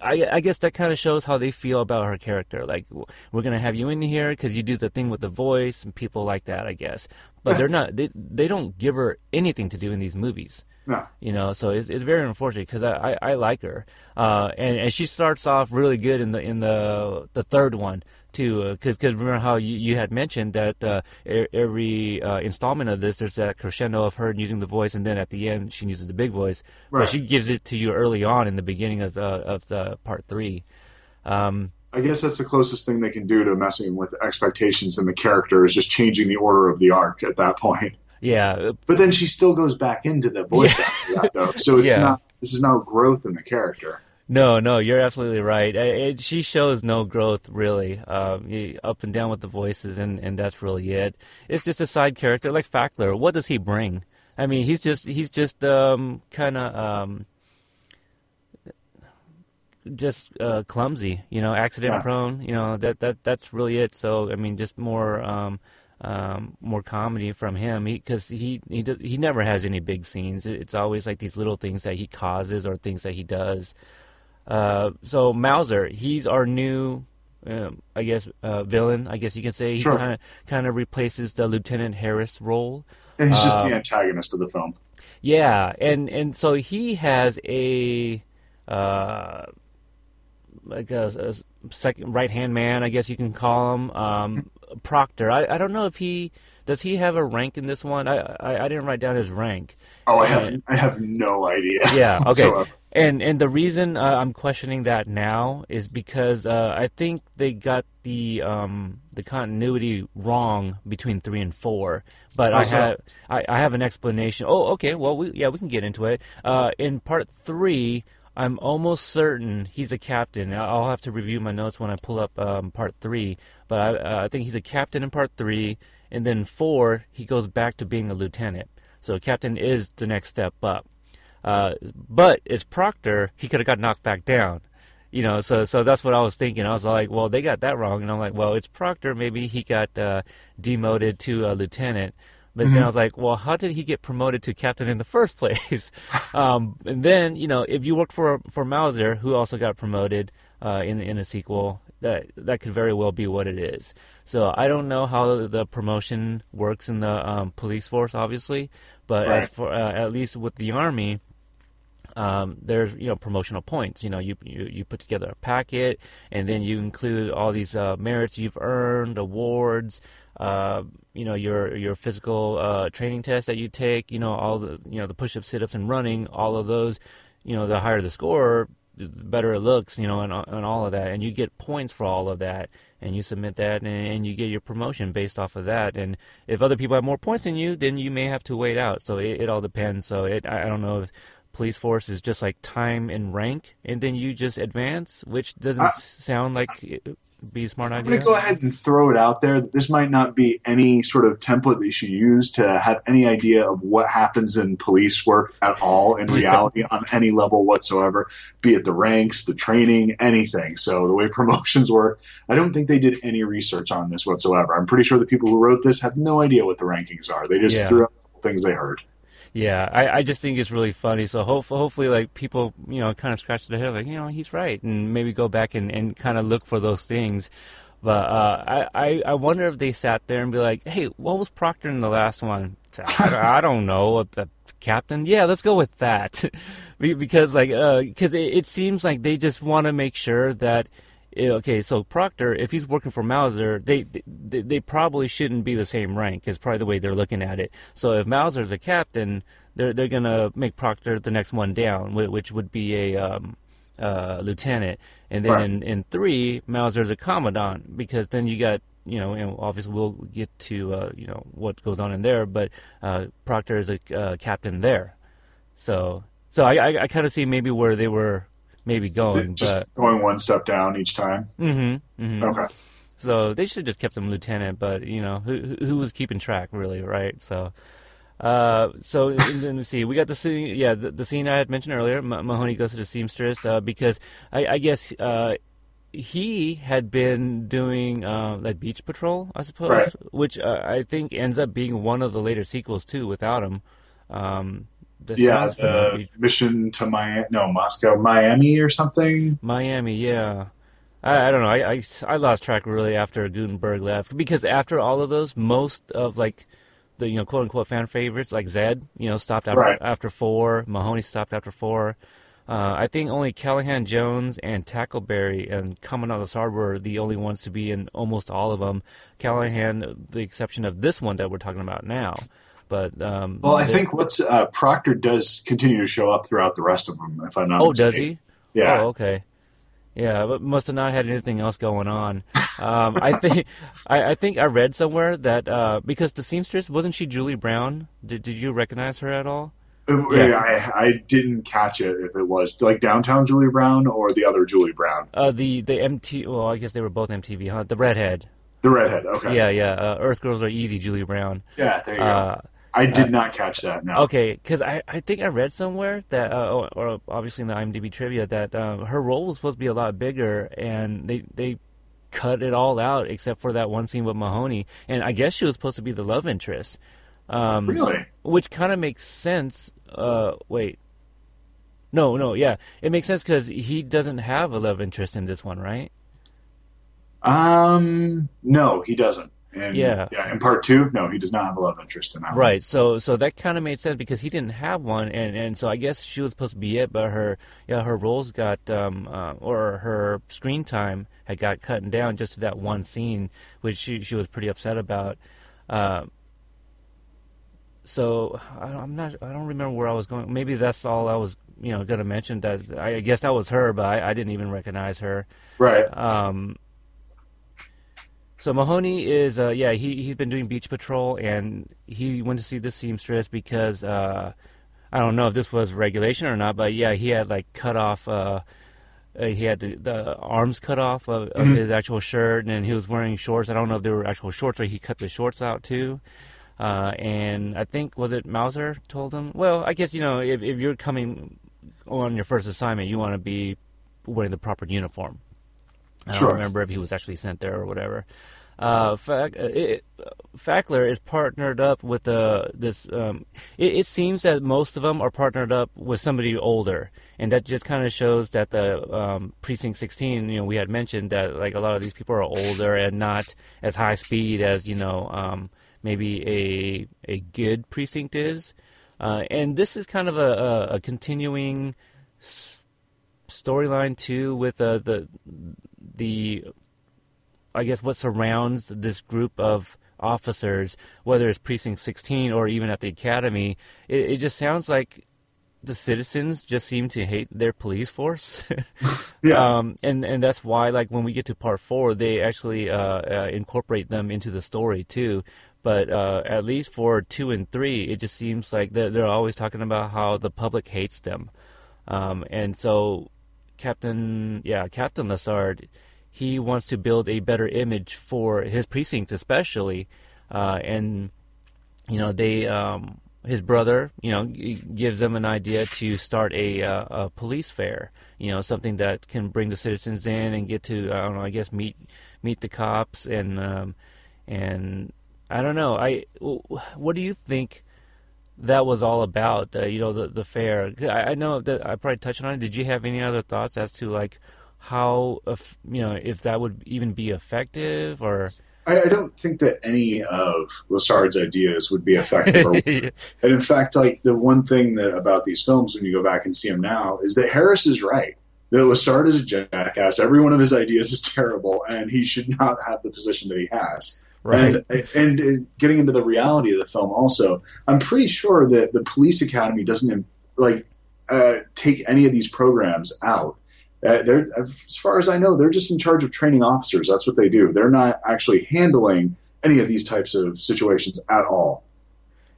I, I guess that kind of shows how they feel about her character. Like we're gonna have you in here because you do the thing with the voice, and people like that. I guess, but they're not. They they don't give her anything to do in these movies. No. You know, so it's, it's very unfortunate because I, I, I, like her, uh, and and she starts off really good in the in the the third one too, because uh, remember how you, you had mentioned that uh, every uh, installment of this, there's that crescendo of her using the voice, and then at the end she uses the big voice. Right. But she gives it to you early on in the beginning of uh, of the part three. Um, I guess that's the closest thing they can do to messing with expectations and the character is just changing the order of the arc at that point. Yeah, but then she still goes back into the voice yeah. after that, though. So it's yeah. not. This is not growth in the character. No, no, you're absolutely right. It, she shows no growth really, um, up and down with the voices, and, and that's really it. It's just a side character like Fackler. What does he bring? I mean, he's just he's just um, kind of um, just uh, clumsy, you know, accident yeah. prone. You know that that that's really it. So I mean, just more um, um, more comedy from him because he he he, he never has any big scenes. It's always like these little things that he causes or things that he does. Uh, so Mauser, he's our new, um, I guess, uh, villain. I guess you can say he kind of kind of replaces the Lieutenant Harris role. And he's just the um, antagonist of the film. Yeah, and and so he has a uh, like a, a second right hand man, I guess you can call him, um, Proctor. I, I don't know if he does he have a rank in this one. I I, I didn't write down his rank. Oh, I have uh, I have no idea. Yeah. Okay. And and the reason uh, I'm questioning that now is because uh, I think they got the um, the continuity wrong between three and four. But I have I, I, have an explanation. Oh, okay. Well, we, yeah, we can get into it. Uh, in part three, I'm almost certain he's a captain. I'll have to review my notes when I pull up um, part three. But I, uh, I think he's a captain in part three, and then four he goes back to being a lieutenant. So captain is the next step up. Uh, but as Proctor, he could have got knocked back down. You know, so so that's what I was thinking. I was like, well, they got that wrong, and I'm like, well, it's Proctor. Maybe he got uh, demoted to a lieutenant. But mm-hmm. then I was like, well, how did he get promoted to captain in the first place? um, and then, you know, if you worked for for Mauser, who also got promoted uh, in in a sequel, that that could very well be what it is. So I don't know how the promotion works in the um, police force, obviously, but right. as for uh, at least with the army, um, there's you know promotional points. You know, you, you you put together a packet, and then you include all these uh, merits you've earned, awards. Uh, you know your your physical uh, training test that you take. You know all the you know the push-ups, sit-ups, and running. All of those. You know, the higher the score, the better it looks. You know, and and all of that, and you get points for all of that. And you submit that, and, and you get your promotion based off of that. And if other people have more points than you, then you may have to wait out. So it, it all depends. So it I, I don't know if police force is just like time and rank, and then you just advance, which doesn't uh, sound like be a smart idea. I'm going to go ahead and throw it out there. This might not be any sort of template that you should use to have any idea of what happens in police work at all in reality on any level whatsoever, be it the ranks, the training, anything. So the way promotions work, I don't think they did any research on this whatsoever. I'm pretty sure the people who wrote this have no idea what the rankings are. They just yeah. threw out things they heard. Yeah, I, I just think it's really funny. So hopefully, hopefully, like people, you know, kind of scratch their head, like you know, he's right, and maybe go back and, and kind of look for those things. But uh, I, I I wonder if they sat there and be like, hey, what was Proctor in the last one? I, I don't know. The captain? Yeah, let's go with that, because like because uh, it, it seems like they just want to make sure that okay, so Proctor, if he's working for Mauser, they, they they probably shouldn't be the same rank. Is probably the way they're looking at it. So if Mauser's a captain, they're they're gonna make Proctor the next one down, which would be a um, uh, lieutenant, and then Right. in, in three, Mauser's a commandant because then you got you know, and obviously we'll get to uh, you know what goes on in there, but uh, Proctor is a uh, captain there, so so I I, I kind of see maybe where they were maybe going, Just but going one step down each time. mm-hmm, mm-hmm. Okay. So they should have just kept him lieutenant, but you know who who- was keeping track really, right? So, uh, so then let's see, we got the scene, yeah, the, the scene I had mentioned earlier. M- Mahoney goes to the seamstress uh, because I, I guess uh, he had been doing uh, like beach patrol, I suppose, Right. which uh, I think ends up being one of the later sequels too, without him. Um, Yeah, the mission to Miami, no, Moscow, Miami or something. Miami, yeah. I, I don't know. I, I, I lost track really after Guttenberg left because after all of those, most of like the you know quote unquote fan favorites like Zed, you know, stopped after Right. after four. Mahoney stopped after four. Uh, I think only Callahan Jones and Tackleberry and Commandant Lassard were the only ones to be in almost all of them. Callahan, the exception of this one that we're talking about now. But um, Well, I they- think what's uh, Proctor does continue to show up throughout the rest of them, if I'm not mistaken. Oh, does he? Yeah. Oh, okay. Yeah, but must have not had anything else going on. Um, I think I, I think I read somewhere that uh, because the seamstress wasn't she Julie Brown? Did Did you recognize her at all? Uh, Yeah. I, I didn't catch it if it was like downtown Julie Brown or the other Julie Brown, Uh, the the MT. Well, I guess they were both MTV, huh? The redhead. the redhead. Okay. Yeah, yeah. Uh, Earth Girls Are Easy, Julie Brown. Yeah, there you Uh, go. I did not catch that. No. Okay, because I, I think I read somewhere that, uh, or, or obviously in the IMDb trivia, that uh, her role was supposed to be a lot bigger, and they they cut it all out except for that one scene with Mahoney, and I guess she was supposed to be the love interest, um, Really? which kind of makes sense. Uh, wait, no, no, yeah, it makes sense because he doesn't have a love interest in this one, right? Um, no, he doesn't. And Yeah. yeah. In part two, no, he does not have a love interest in that. one. Right. So so that kind of made sense because he didn't have one, and, and so I guess she was supposed to be it, but her yeah her roles got um uh, or her screen time had got cut down just to that one scene, which she she was pretty upset about. Uh, so I, I'm not I don't remember where I was going. Maybe that's all I was you know gonna mention. That I guess that was her, but I, I didn't even recognize her. Right. Um, so Mahoney is, uh, yeah, he he's been doing beach patrol, and he went to see the seamstress because uh, I don't know if this was regulation or not, but yeah, he had like cut off. Uh, uh, he had the, the arms cut off of, of his actual shirt, and he was wearing shorts. I don't know if they were actual shorts or he cut the shorts out too. Uh, and I think was it Mauser told him. Well, I guess you know if if you're coming on your first assignment, you want to be wearing the proper uniform. I don't Sure. remember if he was actually sent there or whatever. Uh, Fac- uh, it, Fackler is partnered up with uh, this. Um, it, it seems that most of them are partnered up with somebody older, and that just kind of shows that the um, precinct 16. You know, we had mentioned that like a lot of these people are older and not as high speed as you know um, maybe a a good precinct is. Uh, and this is kind of a, a, a continuing s- storyline too with uh, the the I guess what surrounds this group of officers, whether it's precinct 16 or even at the academy, it, it just sounds like the citizens just seem to hate their police force. Yeah. um, and and that's why like when we get to part four, they actually uh, uh, incorporate them into the story too. But uh, at least for two and three, it just seems like they're, they're always talking about how the public hates them, um, and so Captain, yeah, Captain Lassard, he wants to build a better image for his precinct, especially, uh, and you know they, um, his brother, you know, gives them an idea to start a, uh, a police fair, you know, something that can bring the citizens in and get to, I don't know, I guess meet meet the cops and um, and I don't know, I, what do you think? that was all about. Uh, you know, the the fair. I, I know that I probably touched on it. Did you have any other thoughts as to like how, if, you know, if that would even be effective or? I, I don't think that any of Lassard's ideas would be effective. Or, and in fact, like the one thing that about these films, when you go back and see them now, is that Harris is right. that Lassard is a jackass. Every one of his ideas is terrible, and he should not have the position that he has. Right. And, and and getting into the reality of the film, also, I'm pretty sure that the police academy doesn't like uh, take any of these programs out. Uh, they're, as far as I know, they're just in charge of training officers. That's what they do. They're not actually handling any of these types of situations at all.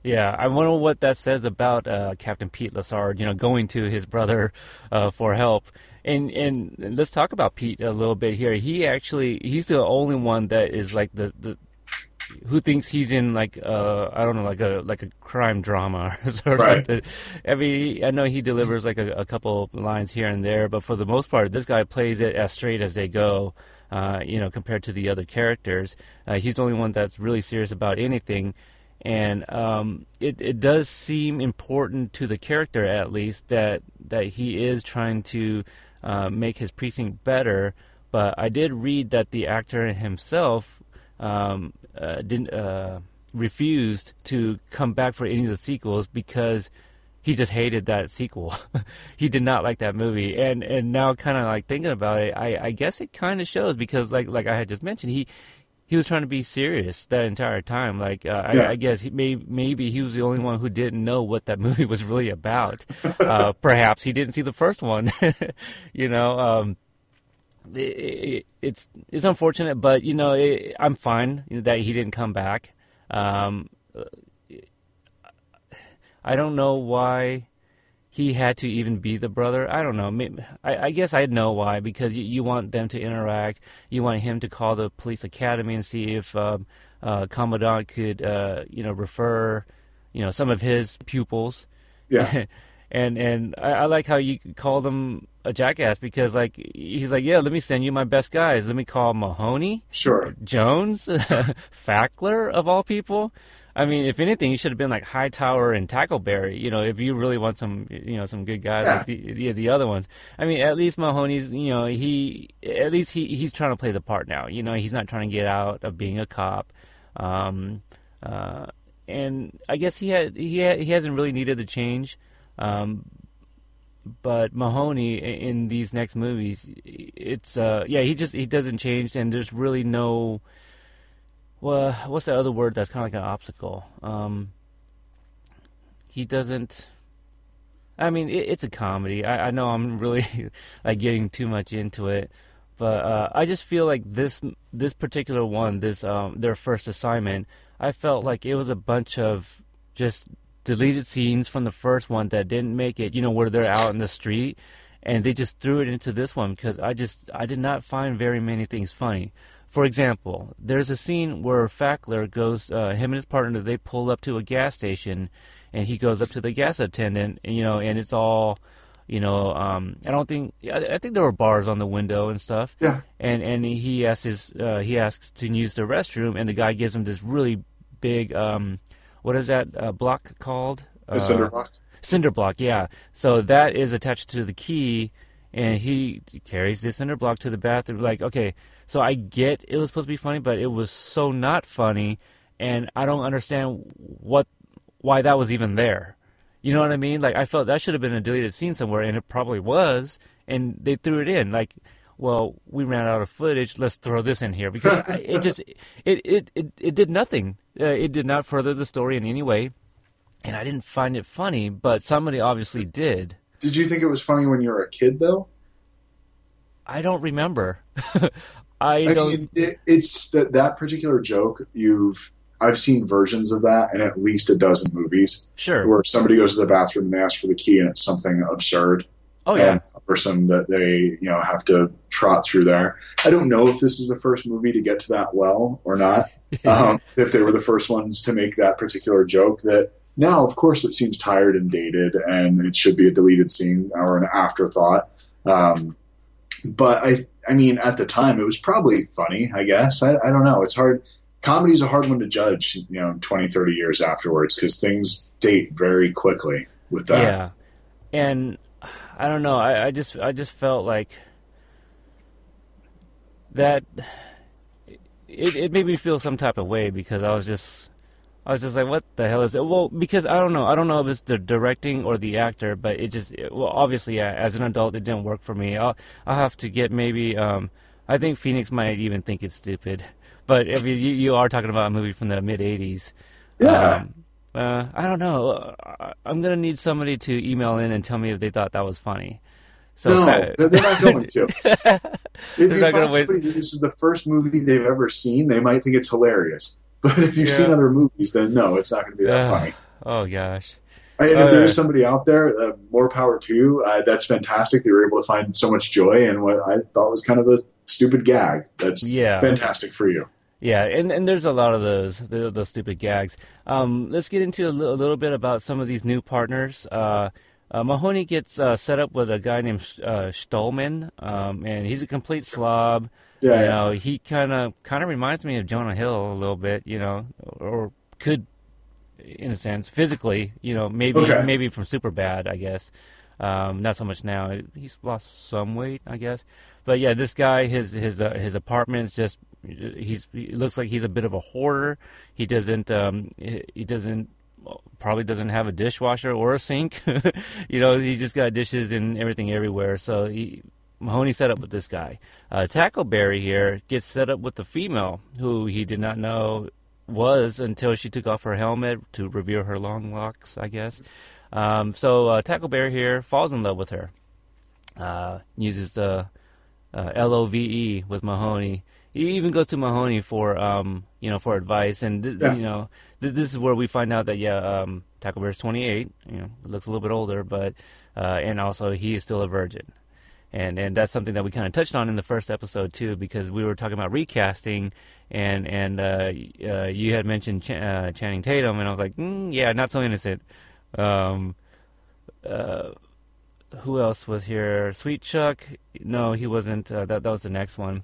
Yeah, I wonder what that says about uh, Captain Pete Lassard. You know, going to his brother uh, for help. And and let's talk about Pete a little bit here. He actually he's the only one that is like the the who thinks he's in like uh I don't know like a like a crime drama or Right. something. I mean, I know he delivers like a, a couple lines here and there, but for the most part, this guy plays it as straight as they go. Uh, you know, compared to the other characters, uh, he's the only one that's really serious about anything, and um, it it does seem important to the character at least that that he is trying to uh, make his precinct better. But I did read that the actor himself um, uh, didn't uh, refused to come back for any of the sequels because he just hated that sequel. he did not like that movie, and and now kind of like thinking about it, I, I guess it kind of shows because like like I had just mentioned, he he was trying to be serious that entire time. Like uh, Yeah. I, I guess he, may, maybe he was the only one who didn't know what that movie was really about. uh, perhaps he didn't see the first one. you know. Um, it, it, it's it's unfortunate, but you know it, I'm fine that he didn't come back. Um, I don't know why he had to even be the brother. I don't know. I, I guess I know why because you, you want them to interact. You want him to call the police academy and see if um, uh, Commandant could, uh, you know, refer, you know, some of his pupils. Yeah. and and I, I like how you call them a jackass because like he's like, yeah, let me send you my best guys. Let me call Mahoney, Sure. Jones, Fackler of all people. I mean, if anything, you should have been like Hightower and Tackleberry. You know, if you really want some, you know, some good guys Yeah. like the, the the other ones. I mean, at least Mahoney's, you know, he at least he he's trying to play the part now. You know, he's not trying to get out of being a cop. Um, uh, and I guess he had he had, he hasn't really needed the change. Um, but Mahoney in these next movies, it's uh yeah he just he doesn't change, and there's really no well what's the other word that's kind of like an obstacle. Um, he doesn't. I mean, it, it's a comedy. I, I know I'm really like getting too much into it, but uh, I just feel like this this particular one, this um, their first assignment, I felt like it was a bunch of just deleted scenes from the first one that didn't make it. You know, where they're out in the street, and they just threw it into this one because I just I did not find very many things funny. For example, there's a scene where Fackler goes, uh, him and his partner, they pull up to a gas station, and he goes up to the gas attendant, and, you know, and it's all, you know, um, I don't think, I, I think there were bars on the window and stuff, Yeah. and and he asks his, uh, he asks to use the restroom, and the guy gives him this really big, um, what is that uh, block called? The cinder block. cinder block yeah. So that is attached to the key and he carries this cinder block to the bathroom. Like okay so i get it was supposed to be funny but it was so not funny and i don't understand what why that was even there. You know what i mean? Like i felt that should have been a deleted scene somewhere and it probably was and they threw it in. Like well we ran out of footage let's throw this in here because it just it it it, it did nothing uh, it did not further the story in any way and I didn't find it funny, but somebody obviously did. Did you think it was funny when you were a kid, though? I don't remember. I I don't. mean, it, it's that that particular joke. You've I've seen versions of that in at least a dozen movies sure. where somebody goes to the bathroom and they ask for the key, and it's something absurd Oh yeah. and cumbersome that they you know have to trot through there. I don't know if this is the first movie to get to that well or not. um, if they were the first ones to make that particular joke, that now of course it seems tired and dated, and it should be a deleted scene or an afterthought. Um, but I, I mean, at the time it was probably funny. I guess I, I don't know. It's hard. Comedy's a hard one to judge. You know, 20, 30 years afterwards because things date very quickly with that. yeah. And I don't know. I, I just I just felt like that. It, it made me feel some type of way because I was just I was just like, what the hell is it? Well, because I don't know. I don't know if it's the directing or the actor, but it just, it, well, obviously, yeah, as an adult, it didn't work for me. I'll, I'll have to get maybe, um, I think Phoenix might even think it's stupid. But if you, you are talking about a movie from the mid 80s. Yeah. Um, uh, I don't know. I'm going to need somebody to email in and tell me if they thought that was funny. So no, that, they're not going to. if you find somebody that this is the first movie they've ever seen, they might think it's hilarious. But if you've yeah. seen other movies, then no, it's not going to be that uh, funny. Oh gosh. And if there is somebody out there, uh, more power to you. Uh, that's fantastic. They were able to find so much joy in what I thought was kind of a stupid gag. That's yeah. fantastic for you. Yeah, and, and there's a lot of those those stupid gags. Um, let's get into a, l- a little bit about some of these new partners. Uh, Mahoney gets uh, set up with a guy named uh, Schtulman, um, and he's a complete slob. Yeah, you know, he kind of kind of reminds me of Jonah Hill a little bit, you know, or could, in a sense, physically, you know, maybe okay. maybe from super bad, I guess. Um, not so much now. He's lost some weight, I guess. But yeah, this guy, his his uh, his apartment's just he's he looks like he's a bit of a hoarder. He doesn't um, he doesn't probably doesn't have a dishwasher or a sink. you know, he just got dishes and everything everywhere. So he, Mahoney set up with this guy. Uh, Tackleberry here gets set up with the female who he did not know was until she took off her helmet to reveal her long locks, I guess. Um, so uh, Tackleberry here falls in love with her. Uh, uses the uh, L O V E with Mahoney. He even goes to Mahoney for um, you know for advice, and yeah. you know th- this is where we find out that yeah, um, Tackleberry's 28. You know, looks a little bit older, but uh, and also he is still a virgin and and that's something that we kind of touched on in the first episode too, because we were talking about recasting, and and uh, uh, you had mentioned Ch- uh, Channing Tatum, and I was like, mm, yeah, not so innocent. Um, uh, who else was here? Sweetchuck? No, he wasn't. Uh, that that was the next one.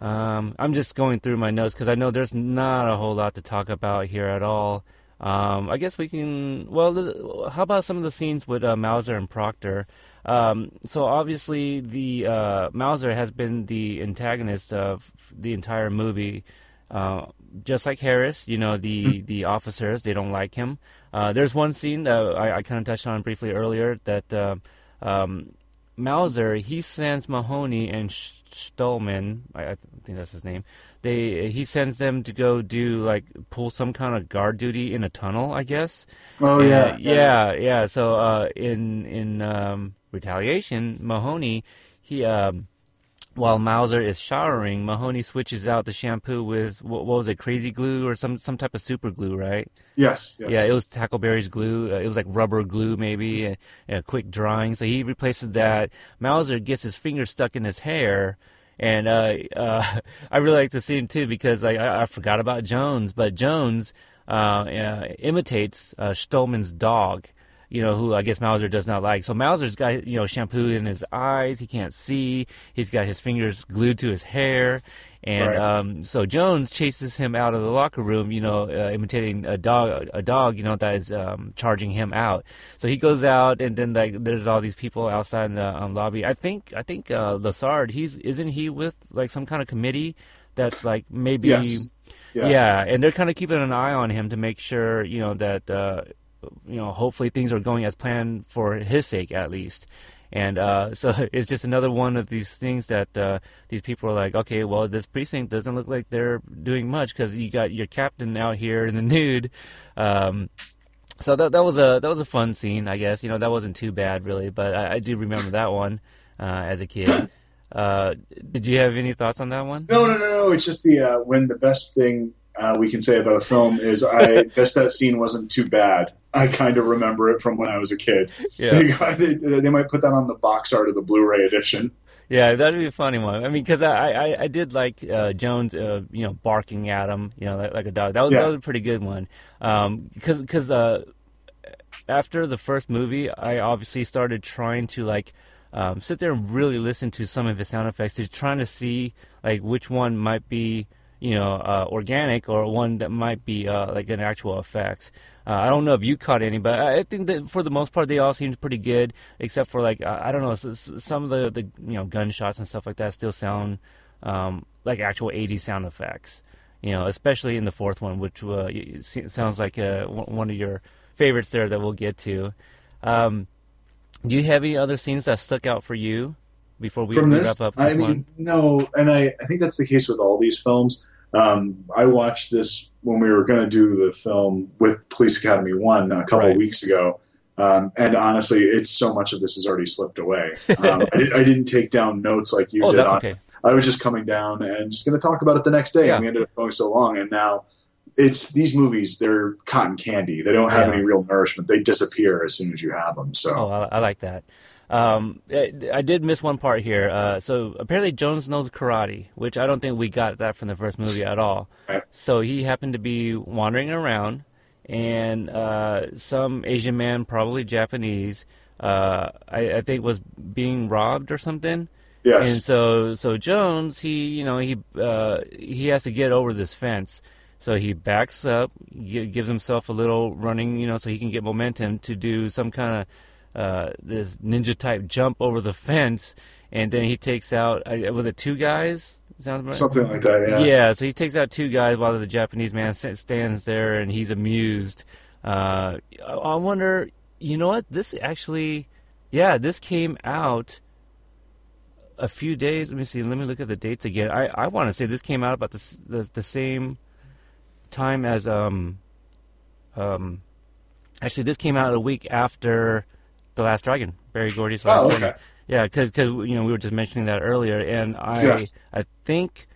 Um, I'm just going through my notes because I know there's not a whole lot to talk about here at all. Um, I guess we can. Well, how about some of the scenes with uh, Mauser and Proctor? Um, so obviously, the uh, Mauser has been the antagonist of the entire movie. Uh, just like Harris, you know, the, mm-hmm. the officers, they don't like him. Uh, there's one scene that I, I kind of touched on briefly earlier that uh, um, Mauser, he sends Mahoney and Schtulman, I, I, think that's his name, they he sends them to go do like pull some kind of guard duty in a tunnel, I guess. Oh yeah, yeah, yeah, yeah. So uh, in in um, retaliation, Mahoney, he, um, while Mauser is showering, Mahoney switches out the shampoo with what, what, was it, crazy glue or some some type of super glue, right? Yes. yes. Yeah, it was Tackleberry's glue. Uh, it was like rubber glue, maybe, a, quick drying. So he replaces that. Mauser gets his finger stuck in his hair. And uh, uh, I really like the scene too because like, I, I forgot about Jones, but Jones uh, uh imitates uh, Schtulman's dog you know, who I guess Mauser does not like. So Mauser's got, you know, shampoo in his eyes. He can't see. He's got his fingers glued to his hair. And right. um, so Jones chases him out of the locker room, you know, uh, imitating a dog, a dog, you know, that is um, charging him out. So he goes out, and then like there's all these people outside in the um, lobby. I think, I think uh, Lassard, he's isn't he with like some kind of committee that's like maybe, yes. yeah. yeah, and they're kind of keeping an eye on him to make sure, you know, that uh, you know, hopefully things are going as planned for his sake at least. And uh, so it's just another one of these things that uh, these people are like, okay, well, this precinct doesn't look like they're doing much because you got your captain out here in the nude. Um, so that that was a that was a fun scene, I guess. You know, that wasn't too bad really, but I, I do remember that one uh, as a kid. Uh, did you have any thoughts on that one? No, no, no, no. It's just the uh, when the best thing uh, we can say about a film is I guess that scene wasn't too bad. I kind of remember it from when I was a kid. Yeah. They, they, might put that on the box art of the Blu-ray edition. Yeah, that'd be a funny one. I mean, because I, I, I did like uh, Jones, uh, you know, barking at him, you know, like, like a dog. That was yeah. that was a pretty good one. Because um, because uh, after the first movie, I obviously started trying to like um, sit there and really listen to some of his sound effects, to trying to see like which one might be you know, uh, organic or one that might be uh, like an actual effects. Uh, I don't know if you caught any, but I think that for the most part they all seemed pretty good, except for like I don't know some of the the you know gunshots and stuff like that still sound um, like actual 80s sound effects. You know, especially in the fourth one, which uh, sounds like uh, one of your favorites there that we'll get to. Um, do you have any other scenes that stuck out for you before we From this, wrap up? This I mean, one? no, and I, I think that's the case with all these films. Um, I watched this when we were going to do the film with Police Academy 1 a couple Right. of weeks ago. Um, and honestly, it's so much of this has already slipped away. Um, I, did, I didn't take down notes like you oh, did on okay. I was just coming down and just going to talk about it the next day. Yeah. And we ended up going so long. And now it's these movies, they're cotton candy. They don't have Yeah. any real nourishment. They disappear as soon as you have them. So, Oh, I, I like that. Um, I, I did miss one part here. Uh, so apparently Jones knows karate, which I don't think we got that from the first movie at all. So he happened to be wandering around, and uh, some Asian man, probably Japanese, uh, I, I think was being robbed or something. yes. And so, so Jones, he, you know, he uh, he has to get over this fence. So he backs up, gives himself a little running, you know, so he can get momentum to do some kind of uh, this ninja type jump over the fence, and then he takes out. Uh, was it two guys? Sounds right. Something like that. Yeah. Yeah, so he takes out two guys while the Japanese man stands there and he's amused. Uh, I I wonder, you know what? This actually, yeah, this came out a few days. Let me see. Let me look at the dates again. I, I want to say this came out about the, the the same time as um um actually this came out a week after the Last Dragon, Berry Gordy's Last Oh, Dragon. okay. Yeah, because cause, you know we were just mentioning that earlier, and I Yeah. I think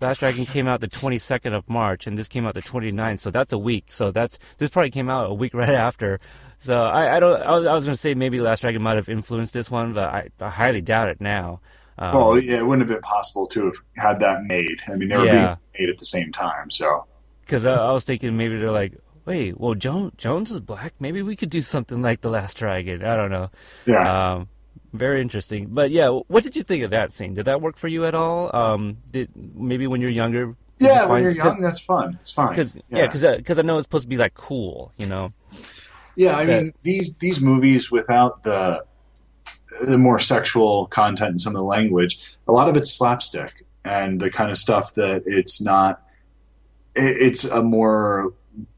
Last Dragon came out the 22nd of March, and this came out the 29th, so that's a week. So that's this probably came out a week right after. So I, I don't I was, I was going to say maybe Last Dragon might have influenced this one, but I, I highly doubt it now. Um, Well, yeah, it wouldn't have been possible to have had that made. I mean, they were Yeah. being made at the same time. So, because I, I was thinking maybe they're like, wait, well Jones Jones is black, maybe we could do something like the Last Dragon. I don't know. yeah. Um, very interesting. But yeah, what did you think of that scene? Did that work for you at all? Um, did maybe when you're younger? did you yeah, when you're young, that's fun. It's fine. Because yeah, because because I know it's supposed to be like cool, you know. Yeah, I that- mean these these movies without the the more sexual content and some of the language, a lot of it's slapstick and the kind of stuff that it's not. It, it's a more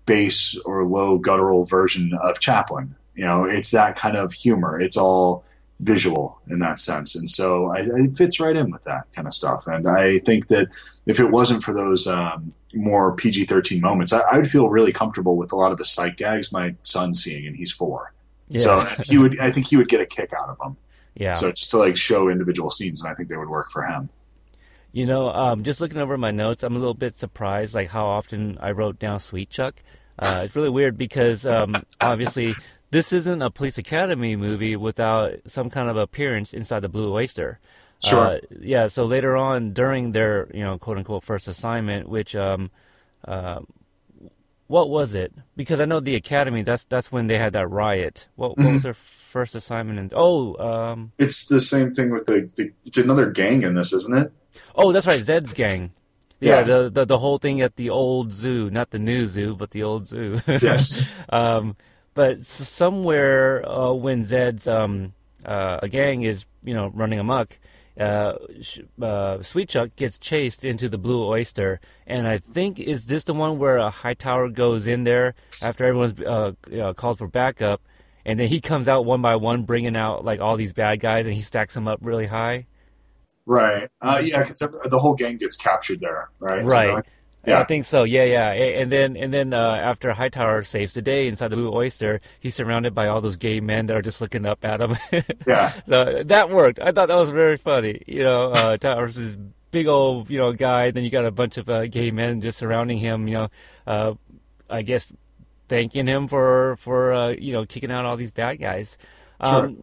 base or low guttural version of Chaplin. You know, it's that kind of humor. It's all visual in that sense, and so I, it fits right in with that kind of stuff. And I think that if it wasn't for those um, more PG thirteen moments, I, I would feel really comfortable with a lot of the sight gags my son's seeing, and he's four. Yeah, So he would, I think he would get a kick out of them. yeah. So just to like show individual scenes, and I think they would work for him. You know, um, just looking over my notes, I'm a little bit surprised, like how often I wrote down Sweetchuck. Uh, it's really weird because um, obviously this isn't a Police Academy movie without some kind of appearance inside the Blue Oyster. Sure. Uh, yeah. So later on, during their you know quote unquote first assignment, which um, uh, what was it? Because I know the Academy. That's that's when they had that riot. What, what was their first assignment? And oh, um, It's the same thing with the, the. It's another gang in this, isn't it? Oh, that's right, Zed's gang. Yeah, Yeah. The, the the whole thing at the old zoo, not the new zoo, but the old zoo. Yes. um, but somewhere uh, when Zed's um, uh, a gang is you know running amok, uh, uh, Sweetchuck gets chased into the Blue Oyster, and I think is this the one where a Hightower goes in there after everyone's uh, know, called for backup, and then he comes out one by one, bringing out like all these bad guys, and he stacks them up really high. Right. Uh, yeah, because the whole gang gets captured there, right? Right. they're- Yeah. I think so. Yeah, yeah. And then and then uh, after Hightower saves the day inside the Blue Oyster, he's surrounded by all those gay men that are just looking up at him. yeah. so that worked. I thought that was very funny. You know, uh, Towers is big old you know guy. Then you got a bunch of uh, gay men just surrounding him. You know, uh, I guess thanking him for for uh, you know kicking out all these bad guys. Um,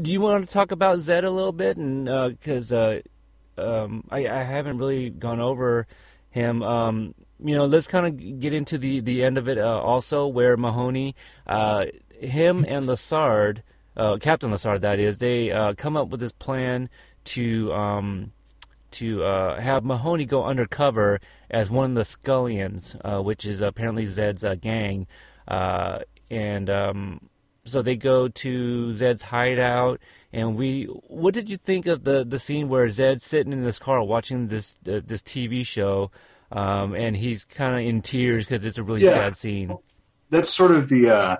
Do you want to talk about Zed a little bit? And because uh, um, I, I haven't really gone over him. Um, you know, let's kind of get into the the end of it uh, also, where Mahoney, uh, him and Lassard, uh, Captain Lassard, that is, they uh, come up with this plan to um, to uh, have Mahoney go undercover as one of the Scullions, uh, which is apparently Zed's uh, gang, uh, and um, so they go to Zed's hideout. And we, what did you think of the the scene where Zed's sitting in this car watching this uh, this TV show? um, and he's kind of in tears because it's a really Yeah. sad scene. That's sort of the uh,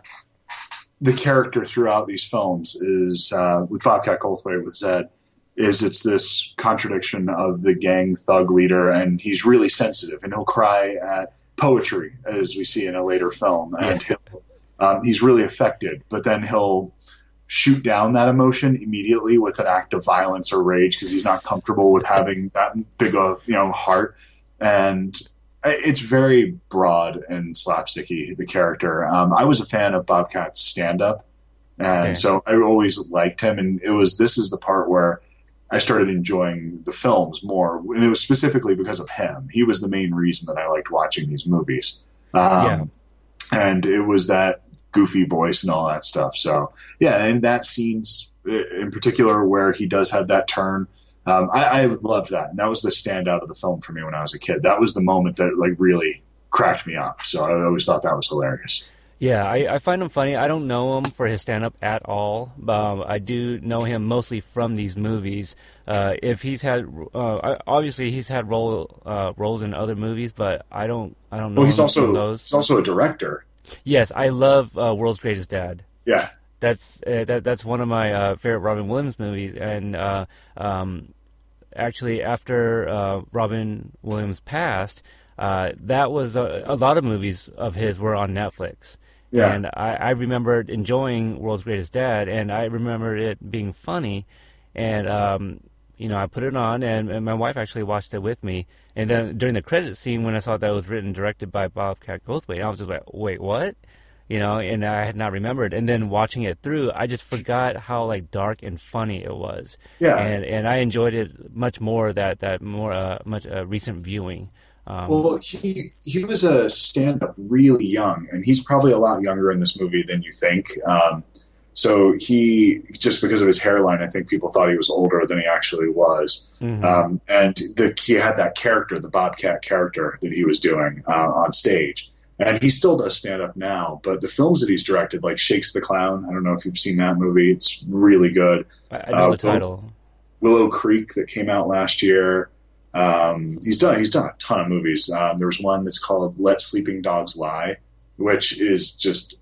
the character throughout these films is uh, with Bobcat Goldthwait with Zed is it's this contradiction of the gang thug leader, and he's really sensitive, and he'll cry at poetry as we see in a later film, and he'll, um, he's really affected, but then he'll shoot down that emotion immediately with an act of violence or rage because he's not comfortable with having that big a you know heart and it's very broad and slapsticky the character um, i was a fan of bobcat's stand-up and Okay. so i always liked him and it was this is the part where i started enjoying the films more and it was specifically because of him he was the main reason that i liked watching these movies um, Yeah. And it was that goofy voice and all that stuff so yeah and that scene's in particular where he does have that turn um, I, I loved that, and that was the standout of the film for me when I was a kid. That was the moment that like really cracked me up. So I always thought that was hilarious. Yeah, I, I find him funny. I don't know him for his stand up at all. Um, I do know him mostly from these movies. Uh, if he's had, uh, I- obviously he's had role uh, roles in other movies, but I don't, I don't know. Well, he's also he's also a director. Yes, I love uh, World's Greatest Dad. Yeah, That's uh, that, that's one of my uh, favorite Robin Williams movies, and uh, um, actually after uh, Robin Williams passed, uh, that was a, a lot of movies of his were on Netflix. Yeah. And I, I remembered enjoying World's Greatest Dad, and I remembered it being funny, and um, you know I put it on, and, and my wife actually watched it with me. And then during the credit scene, when I saw that it was written and directed by Bobcat Goldthwait, I was just like, "Wait, what?" You know, and I had not remembered. And then watching it through, I just forgot how like dark and funny it was. Yeah. And and I enjoyed it much more that that more uh, much uh, recent viewing. Um, Well, he he was a stand-up really young, and he's probably a lot younger in this movie than you think. Um, so he just because of his hairline, I think people thought he was older than he actually was. mhm. Um, and the, he had that character, the Bobcat character that he was doing uh, on stage. And he still does stand up now, but the films that he's directed, like Shakes the Clown, I don't know if you've seen that movie. It's really good. I, I know uh, the title. Willow Creek that came out last year. Um, he's done he's done a ton of movies. Um, there was one that's called Let Sleeping Dogs Lie, which is just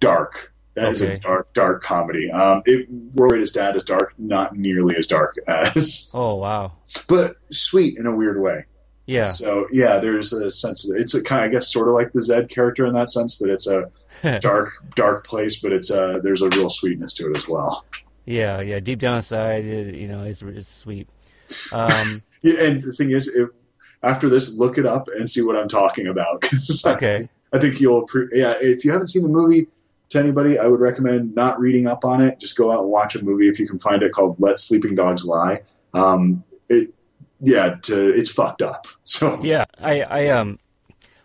dark. That is Okay. a dark, dark comedy. Um, it, World Greatest Dad is dark, not nearly as dark as, Oh wow. but sweet in a weird way. Yeah. So yeah, there's a sense of it's a kind of I guess sort of like the Zed character in that sense that it's a dark, dark place, but it's a there's a real sweetness to it as well. Yeah, yeah. Deep down inside, you know, it's, it's sweet. Um, Yeah, and the thing is, if after this, look it up and see what I'm talking about. Okay. I, think you'll. Yeah, if you haven't seen the movie, to anybody, I would recommend not reading up on it. Just go out and watch a movie if you can find it called "Let Sleeping Dogs Lie." Um, it, yeah, to, it's fucked up. So Yeah, I, I um,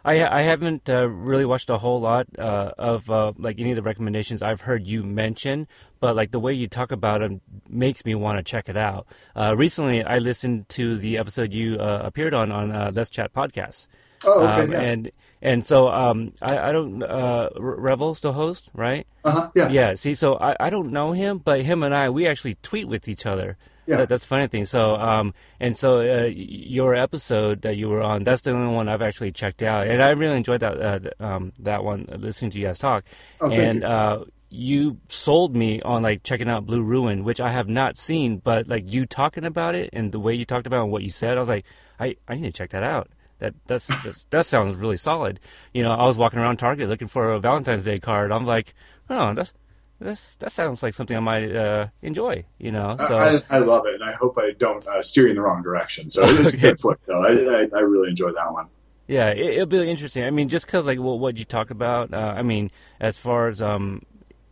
I, I haven't uh, really watched a whole lot uh, of uh, like any of the recommendations I've heard you mention, but like the way you talk about them makes me want to check it out. Uh, recently, I listened to the episode you uh, appeared on on uh, Let's Chat podcast. Oh, okay, um, yeah. and and so um, I, I don't uh, Revel's the host, right? uh-huh, yeah, Yeah. See, so I, I don't know him, but him and I we actually tweet with each other. Yeah. That, that's the funny thing. So um and so uh, your episode that you were on, that's the only one I've actually checked out, and I really enjoyed that uh, um that one uh, listening to you guys talk. Oh, and you. uh you sold me on like checking out Blue Ruin, which I have not seen, but like you talking about it and the way you talked about it and what you said, I was like, I, I need to check that out. That that's, that's that sounds really solid. You know, I was walking around Target looking for a Valentine's Day card. I'm like, oh, that's that's that sounds like something I might uh, enjoy. You know, so I, I love it, and I hope I don't uh, steer you in the wrong direction. So it's a good flick, though. I, I, I really enjoyed that one. Yeah, it, it'll be interesting. I mean, just because like what, what you talk about. Uh, I mean, as far as um,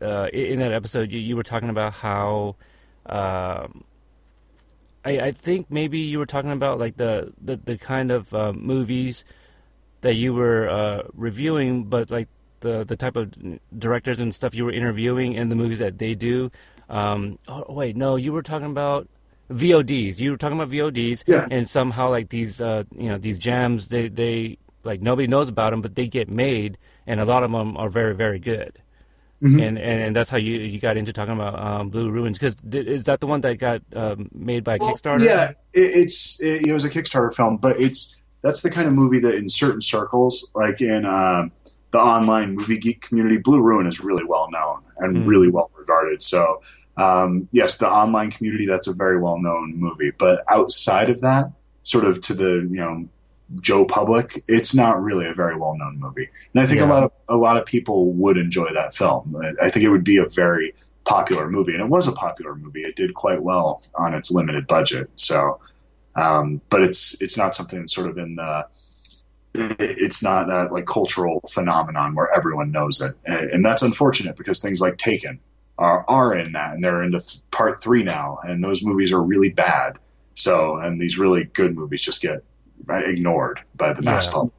uh, in that episode, you, you were talking about how, um, I, I think maybe you were talking about like the the, the kind of uh, movies that you were uh, reviewing, but like the the type of directors and stuff you were interviewing and the movies that they do. Um, oh wait, no, you were talking about VODs. You were talking about VODs, Yeah. and somehow like these uh, you know these jams they they like nobody knows about them, but they get made, and a lot of them are very very good. Mhm. And, and and that's how you you got into talking about um, Blue Ruins because is that the one that got um, made by Well, Kickstarter? Yeah, it, it's it, it was a Kickstarter film, but it's that's the kind of movie that in certain circles, like in uh, the online movie geek community, Blue Ruin is really well known and Mm. really well regarded. So um, yes, the online community that's a very well known movie, but outside of that, sort of to the you know Joe public, it's not really a very well known movie. And I think Yeah. a lot of a lot of people would enjoy that film. I- think it would be a very popular movie, and it was a popular movie. It did quite well on its limited budget. So, um, but it's it's not something that's sort of in the it's not that like cultural phenomenon where everyone knows it, and, that's unfortunate because things like Taken are are in that, and they're into th- part three now, and those movies are really bad. So, and these really good movies just get ignored by the mass Yeah. public.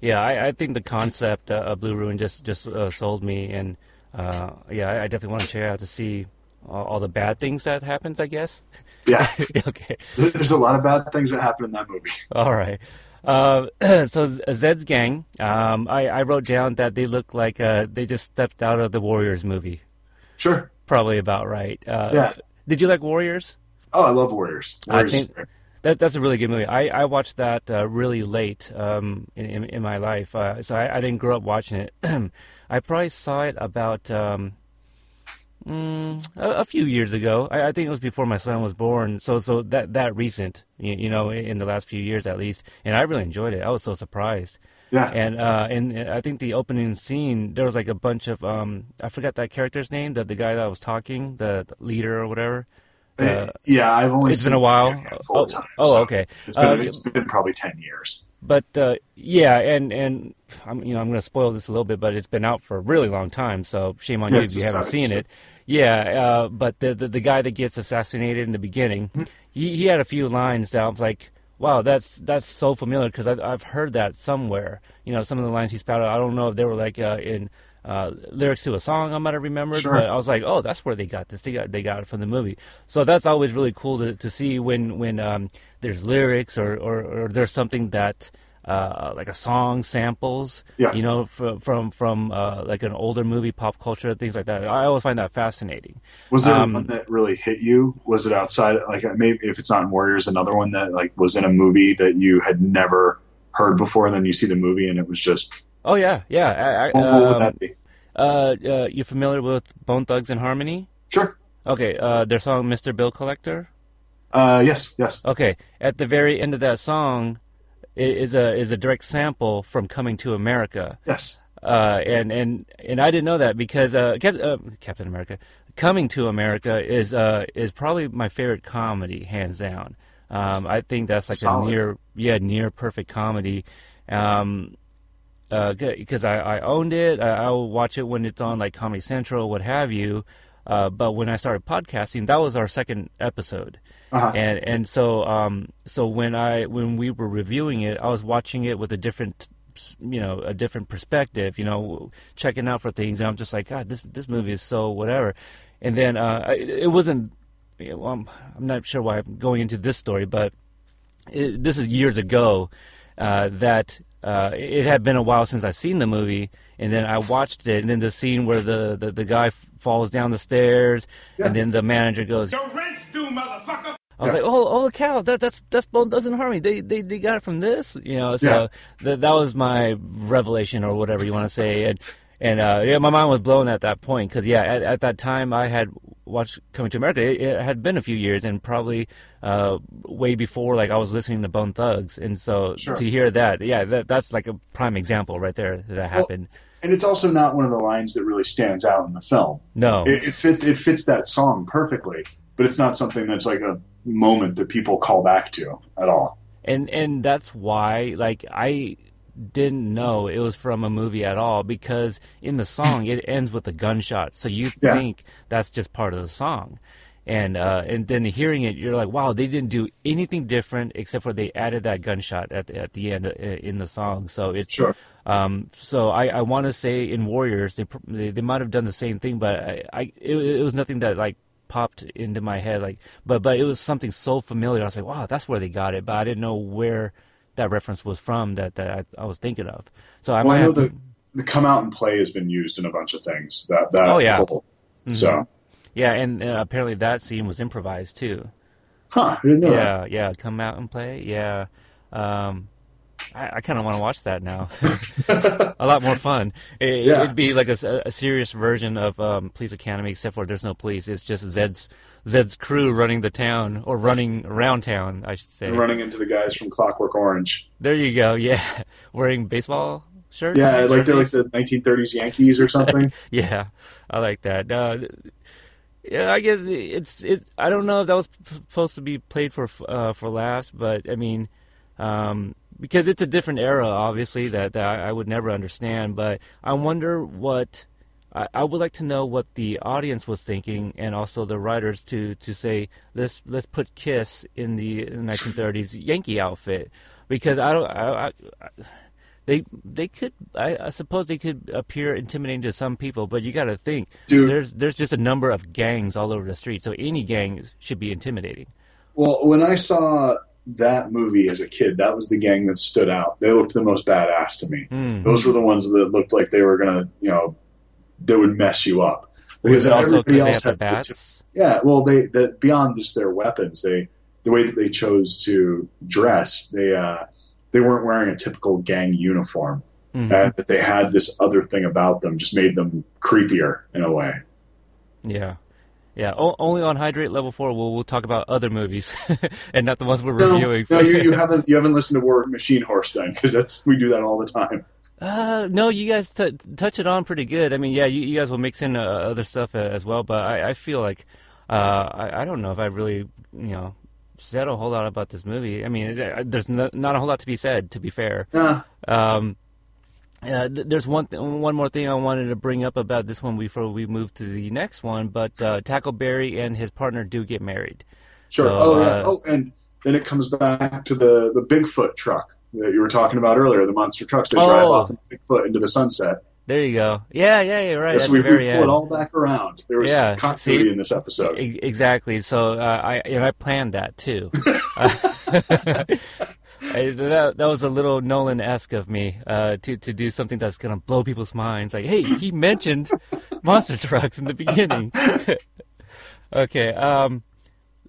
Yeah, I, I think the concept uh, of Blue Ruin just just uh, sold me, and uh, yeah, I, I definitely want to check out to see all, all the bad things that happens. I guess. Yeah, okay. there's a lot of bad things that happen in that movie. All right. Uh, so Zed's gang. Um, I, I wrote down that they look like uh, they just stepped out of the Warriors movie. Sure. Probably about right. Uh, Yeah. Did you like Warriors? Oh, I love Warriors. I Warriors think- That, that's a really good movie. I, I watched that uh, really late um, in, in in my life, uh, so I, I didn't grow up watching it. I probably saw it about um, mm, a, a few years ago. I, I think it was before my son was born. So so that that recent, you, you know, in the last few years at least. And I really enjoyed it. I was so surprised. yeah. And uh, and I think the opening scene there was like a bunch of um, I forgot that character's name, the the guy that was talking, the, the leader or whatever. Uh, yeah, I've only It's been a while. a Oh, times, oh, so okay. It's been, Uh, it's been probably ten years. But uh, yeah, and and I'm you know I'm going to spoil this a little bit, but it's been out for a really long time, so shame on Yeah, you if you haven't seen it. Yeah, uh, but the, the the guy that gets assassinated in the beginning, Mm-hmm. he he had a few lines that I was like, wow, that's that's so familiar because I've I've heard that somewhere. You know, some of the lines he spouted, I don't know if they were like uh, in. Uh, lyrics to a song I might have remembered, Sure. but I was like, "Oh, that's where they got this. They got they got it from the movie." So that's always really cool to, to see when when um, there's lyrics or, or, or there's something that uh, like a song samples, Yeah. you know, from from from uh, like an older movie, pop culture, things like that. I always find that fascinating. Was there um, one that really hit you? Was it outside? Like maybe if it's not in Warriors, another one that like was in a movie that you had never heard before, and then you see the movie and it was just Oh yeah, yeah. I, I, what, would um, that be? uh, uh, you familiar with Bone Thugs-n-Harmony? Sure. Okay, uh, their song "Mr. Bill Collector." Uh, yes, yes. Okay, at the very end of that song is a is a direct sample from "Coming to America." Yes. uh, and and and I didn't know that because uh, Cap- uh, Captain America, Coming to America is uh, is probably my favorite comedy, hands down. Um, I think that's like Solid. a near yeah near perfect comedy. Um, because I, I owned it, I, I will watch it when it's on like Comedy Central, what have you. Uh, but when I started podcasting, that was our second episode, Uh-huh. and and so um so when I when we were reviewing it, I was watching it with a different you know a different perspective, you know, checking out for things, and I'm just like, God, this this movie is so whatever, and then uh, I- it wasn't. know, I'm, I'm not sure why I'm going into this story, but it, this is years ago uh, that uh, it had been a while since I seen the movie, and then I watched it, and then the scene where the the, the guy f- falls down the stairs, and then the manager goes, Your rent's due, motherfucker! I was like, oh, oh, cow, that, that's that's Bone Thugs-n-Harmony. They, they they got it from this, you know. So Yeah. that that was my revelation or whatever you want to say, and and uh, yeah, my mind was blown at that point because yeah, at, at that time I had watched Coming to America. It, it had been a few years and probably uh, way before like I was listening to Bone Thugs, and so Sure. to hear that, yeah, that that's like a prime example right there that happened. And it's also not one of the lines that really stands out in the film. no, It, it fit it fits that song perfectly, but it's not something that's like a moment that people call back to at all. and and that's why like i didn't know it was from a movie at all because in the song it ends with a gunshot so you Yeah. think that's just part of the song and uh, and then hearing it you're like wow they didn't do anything different except for they added that gunshot at the, at the end uh, in the song so it's Sure. um, so I, I want to say in Warriors they, they they might have done the same thing, but I, I it, it was nothing that like popped into my head like but but it was something so familiar. I was like, wow, that's where they got it, but I didn't know where that reference was from that that I, I was thinking of. So I Well, I know the the come out and play has been used in a bunch of things. That that Oh, yeah. whole- So, yeah, and uh, apparently that scene was improvised too. huh? I didn't know that. Yeah, yeah, come out and play. Yeah. Um, I, I kind of want to watch that now. a lot more fun. It, Yeah. It'd be like a, a serious version of um, Police Academy, except for there's no police. It's just Zed's Zed's crew running the town or running around town, I should say. running into the guys from Clockwork Orange. There you go. Yeah, wearing baseball shirts. Yeah, like they're like the 1930s Yankees or something. Yeah, I like that. Uh, yeah, I guess it's it. I don't know if that was supposed to be played for uh, for laughs, but I mean, um, because it's a different era, obviously that, that I, I would never understand. But I wonder what I, I would like to know what the audience was thinking, and also the writers to to say let's let's put Kiss in the 1930s Yankee outfit because I don't. I, I, I, they they could I, I suppose they could appear intimidating to some people, but you got to think Dude. there's there's just a number of gangs all over the street, so any gang should be intimidating. Well, when I saw that movie as a kid, that was the gang that stood out. They looked the most badass to me. Mm. Those were the ones that looked like they were gonna, you know, that would mess you up. Because everybody else has the the? Yeah, well, they that beyond just their weapons, they the way that they chose to dress, they uh, they weren't wearing a typical gang uniform, Mhm. and that they had this other thing about them just made them creepier in a way. Yeah. Yeah, o- only on Hydrate Level 4 we'll, we'll talk about other movies and not the ones we're No, reviewing. no, you, you haven't you haven't listened to War Machine Horse then because that's we do that all the time. Uh, no, you guys t- touch it on pretty good. I mean, yeah, you, you guys will mix in uh, other stuff uh, as well, but I, I feel like uh, I, I don't know if I really, you know, said a whole lot about this movie. I mean, there- there's no, not a whole lot to be said, to be fair. Yeah, Um, uh, th- there's one th- one more thing I wanted to bring up about this one before we move to the next one, but uh, Tackleberry and his partner do get married. sure. So, oh, yeah. uh, oh, and then it comes back to the the Bigfoot truck that you were talking about earlier, the monster trucks. Drive Oh. off in Bigfoot into the sunset. There you go. Yeah, yeah, you're right. Yes, we, we pull end. it all back around. There was Yeah, continuity see? in this episode. E- Exactly. So uh, I and I planned that too. I, that, that was a little Nolan-esque of me uh, to to do something that's gonna blow people's minds. Like, hey, he mentioned monster trucks in the beginning. okay. Um,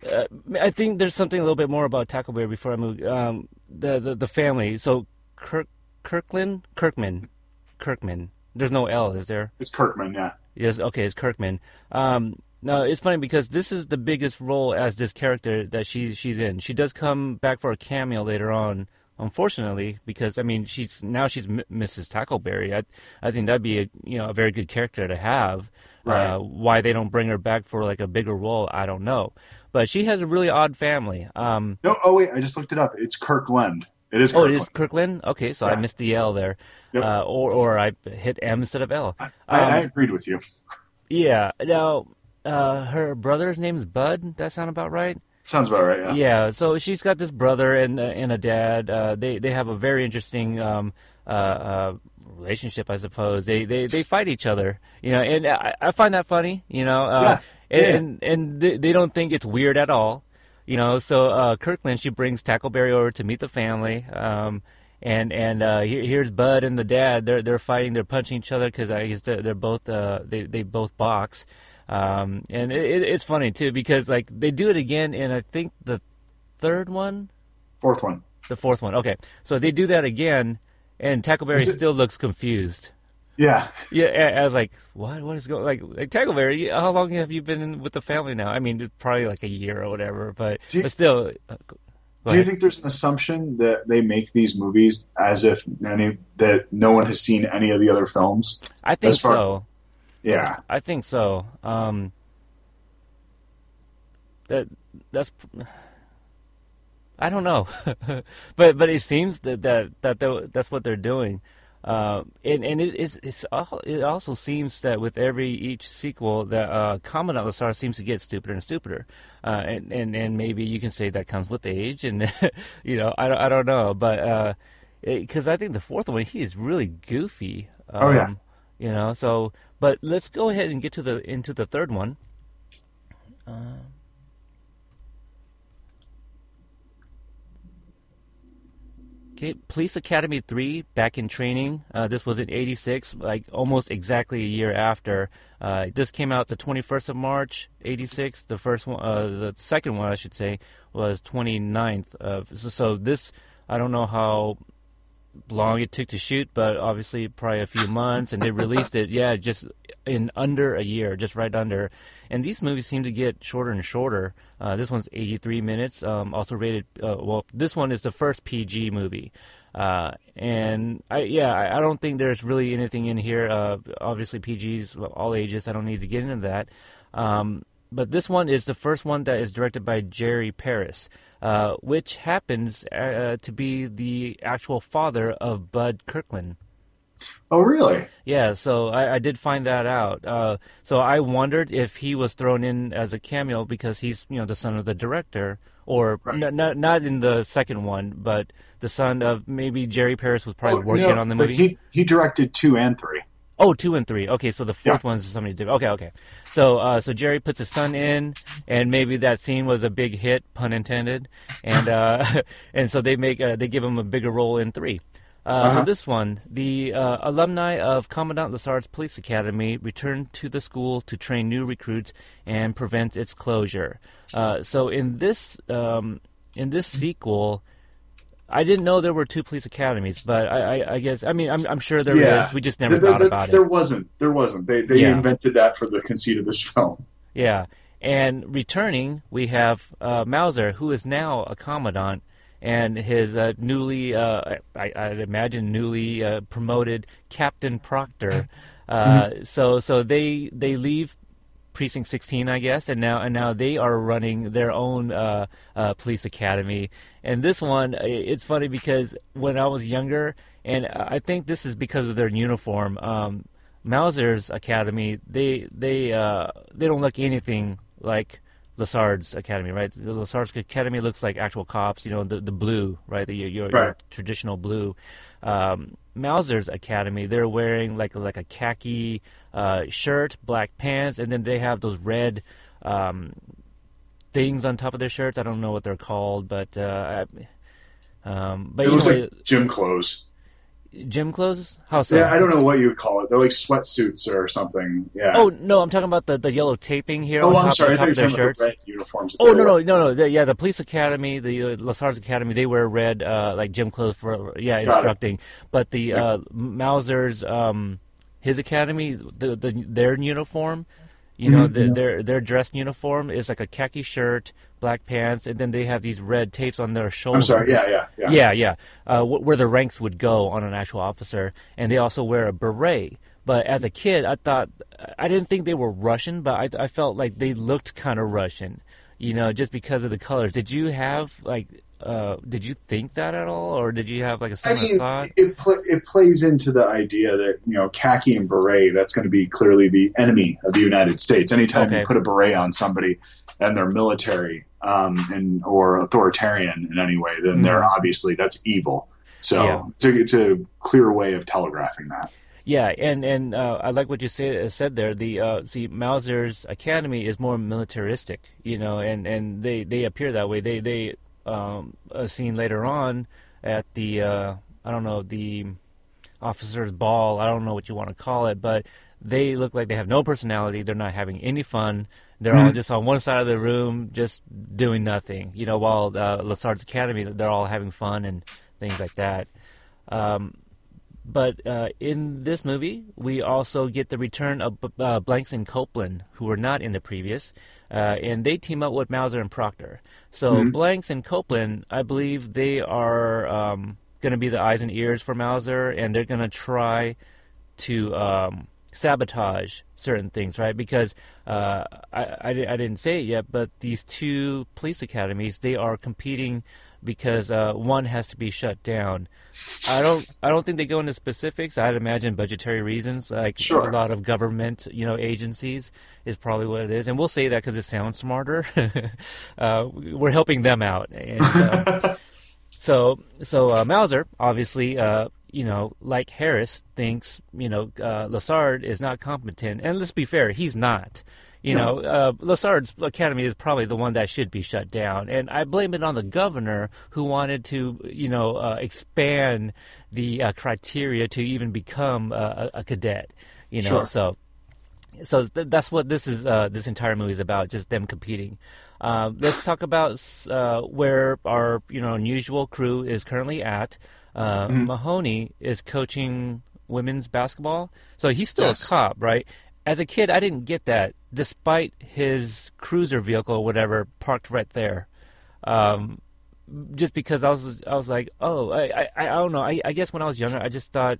uh, I think there's something a little bit more about Tackleberry before I move. Um, the, the the family. So Kirk Kirkland Kirkman Kirkman. There's no L, is there? It's Kirkman, yeah. Yes, okay, it's Kirkman. Um, now it's funny because this is the biggest role as this character that she she's in. She does come back for a cameo later on, unfortunately, because I mean she's now she's M- Mrs. Tackleberry. I I think that'd be a you know a very good character to have. Right. Uh, why they don't bring her back for like a bigger role, I don't know. But she has a really odd family. Um, No, oh wait, I just looked it up. It's Kirkland. It is oh, Kirkland. it is Kirkland. Okay, so I missed the L there, Yep. uh, or or I hit M instead of L. I, Um, agreed with you. Yeah. Now, uh, her brother's name is Bud. That sound about right? Sounds about right, yeah. Yeah. So she's got this brother and uh, and a dad. Uh, they they have a very interesting um, uh, uh, relationship, I suppose. They they they fight each other, you know, and I, I find that funny, you know. Uh, Yeah, yeah. And and they, they don't think it's weird at all, you know. So uh, Kirkland she brings Tackleberry over to meet the family. Um, and and uh, here, here's Bud and the dad. They're they're fighting. They're punching each other because I guess they're, they're both uh, they they both box. Um, and it, it's funny too because like they do it again in I think the third one, Fourth one. the fourth one. Okay, so they do that again, and Tackleberry it- still looks confused. Yeah. Yeah, I was like, what? What is going? Like, like Tackleberry, how long have you been in with the family now? I mean, probably like a year or whatever, but Do but still. Uh, Do you think there's an assumption that they make these movies as if any that no one has seen any of the other films? I think far- so. Yeah. I think so. Um, that that's. I don't know, but but it seems that that that that's what they're doing, uh, and and it is it's al- it also seems that with every each sequel that uh, Commandant Lassard seems to get stupider and stupider, uh, and and and maybe you can say that comes with age, and you know I don't I don't know, but because I think the fourth one he is really goofy. Um, Oh, yeah. you know so but let's go ahead and get to the into the third one. Uh, Okay, Police Academy 3, back in training. Uh, this was in 86, like almost exactly a year after. Uh, this came out the 21st of March, 86. The first one, uh, the second one, I should say, was 29th of. So, so this, I don't know how long it took to shoot, but obviously probably a few months, and they released it. Yeah, just in under a year, just right under. And these movies seem to get shorter and shorter. Uh, this one's 83 minutes, um, also rated. Uh, well, this one is the first PG movie. Uh, and I, yeah, I, I, don't think there's really anything in here. Uh, obviously, PG's all ages. I don't need to get into that. Um, but this one is the first one that is directed by Jerry Paris, uh, which happens uh, to be the actual father of Bud Kirkland. Oh, really? Yeah, so I, I did find that out. Uh, so I wondered if he was thrown in as a cameo because he's, you know, the son of the director, or right. n- not not in the second one, but the son of maybe Jerry Paris was probably oh, working on the movie. He he directed two and three. Oh, two and three. Okay, so the fourth yeah. one's somebody did. Okay, okay. So, uh, so Jerry puts his son in, and maybe that scene was a big hit, pun intended, and uh, and so they make uh, they give him a bigger role in three. Uh, uh-huh. So this one, the uh, alumni of Commandant Lassard's Police Academy return to the school to train new recruits and prevent its closure. Uh, so in this um, in this sequel, I didn't know there were two police academies, but I, I, I guess I mean I'm, I'm sure there yeah. is. We just never there, thought there, about there it. There wasn't. There wasn't. They they yeah. invented that for the conceit of this film. Yeah, and returning we have uh, Mauser, who is now a commandant, and his uh, newly uh, I, I'd imagine newly uh, promoted Captain Proctor. Uh, mm-hmm. So so they they leave precinct 16 i guess and now and now they are running their own uh, uh, police academy and this one it's funny because when i was younger and i think this is because of their uniform um, mauser's academy they they uh, they don't look anything like Lassard's academy, right? The Lassard's academy looks like actual cops, you know, the the blue, right? The your, right. your traditional blue. Um, Mauser's academy, they're wearing like like a khaki uh, shirt, black pants, and then they have those red um, things on top of their shirts. I don't know what they're called, but uh, um, but it looks know, like gym clothes. Gym clothes? How so? Yeah, I don't know what you would call it. They're like sweatsuits or something. Yeah. Oh no, I'm talking about the, the yellow taping here. Oh, I'm sorry. I thought you were talking about the red uniforms. Oh no, no, no, no. The, yeah, the police academy, the uh, Lassard's academy, they wear red uh, like gym clothes for yeah Got instructing. It. But the yeah. uh, Mauser's um, his academy, the, the their uniform, you know, mm-hmm. the, their their dress uniform is like a khaki shirt, black pants, and then they have these red tapes on their shoulders. I'm sorry, yeah, yeah, yeah, yeah, yeah. Uh, where the ranks would go on an actual officer, and they also wear a beret. But as a kid, I thought I didn't think they were Russian, but I, I felt like they looked kind of Russian, you know, just because of the colors. Did you have like uh, did you think that at all, or did you have like a similar I mean, thought? It pl- it plays into the idea that you know khaki and beret that's going to be clearly the enemy of the United States. Anytime okay. you put a beret on somebody and they're military um, and or authoritarian in any way, then mm-hmm. they're obviously that's evil. So yeah. it's, a, it's a clear way of telegraphing that. Yeah, and and uh, I like what you say, said there. The uh, see Mauser's academy is more militaristic, you know, and, and they, they appear that way. They they um, a scene later on at the uh, I don't know the officers' ball. I don't know what you want to call it, but they look like they have no personality. They're not having any fun. They're mm-hmm. all just on one side of the room, just doing nothing. You know, while uh, Lassard's Academy, they're all having fun and things like that. Um, but uh, in this movie, we also get the return of uh, Blankes and Copeland, who were not in the previous, uh, and they team up with Mauser and Proctor. So mm-hmm. Blankes and Copeland, I believe they are um, going to be the eyes and ears for Mauser, and they're going to try to um, sabotage certain things, right? Because uh, I, I, I, didn't say it yet, but these two police academies, they are competing because uh, one has to be shut down. I don't I don't think they go into specifics. I'd imagine budgetary reasons, like sure. a lot of government you know agencies is probably what it is, and we'll say that because it sounds smarter. uh, we're helping them out, and uh, so so uh, Mauser obviously. Uh, you know, like Harris thinks, you know, uh, Lassard is not competent, and let's be fair, he's not. You know, uh, Lassard's academy is probably the one that should be shut down, and I blame it on the governor who wanted to, you know, uh, expand the uh, criteria to even become a, a cadet. You know, sure. so so th- that's what this is. Uh, this entire movie is about, just them competing. Uh, let's talk about uh, where our you know unusual crew is currently at. uh, Mhm. Mahoney is coaching women's basketball, so he's still Yes. a cop, right? As a kid, I didn't get that, despite his cruiser vehicle or whatever parked right there. Um, just because I was, I was like, oh, I, I, I don't know. I, I guess when I was younger, I just thought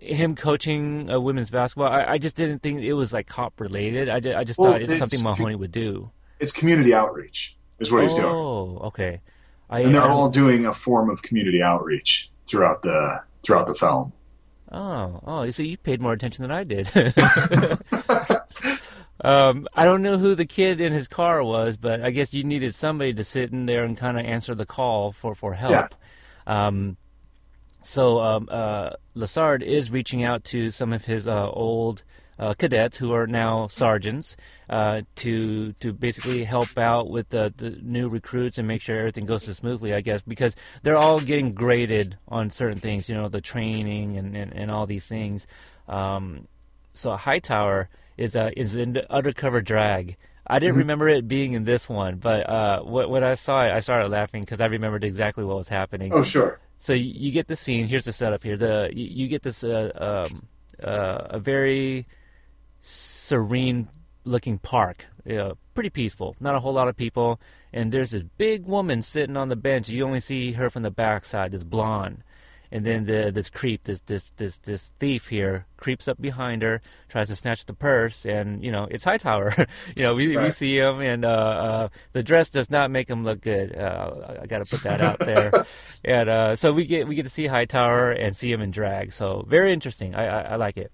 him coaching uh, women's basketball. I, I just didn't think it was like cop related. I, ju- I just Well, thought it's, it's- something Mahoney would do. It's community outreach is what he's doing, Oh, okay. I, and they're all doing a form of community outreach throughout the throughout the film. Oh, oh, so you paid more attention than I did. um, I don't know who the kid in his car was, but I guess you needed somebody to sit in there and kind of answer the call for, for help. Yeah. Um, so um, uh, Lassard is reaching out to some of his uh, old uh, cadets who are now sergeants uh, to to basically help out with the, the new recruits and make sure everything goes smoothly. I guess because they're all getting graded on certain things, you know, the training and, and, and all these things. Um, so Hightower is uh, is in the undercover drag. I didn't remember it being in this one, but uh, when when I saw it, I started laughing because I remembered exactly what was happening Oh, sure. so you, you get the scene. Here's the setup here. The you, you get this uh, um, uh, a very serene looking park. Know, pretty peaceful. Not a whole lot of people. And there's this big woman sitting on the bench. You only see her from the backside. This blonde. And then the, this creep, this this this this thief here, creeps up behind her, tries to snatch the purse, and you know it's Hightower. you know we we see him, and uh, uh, the dress does not make him look good. Uh, I got to put that out there. and uh, so we get we get to see Hightower and see him in drag. So very interesting. I I, I like it.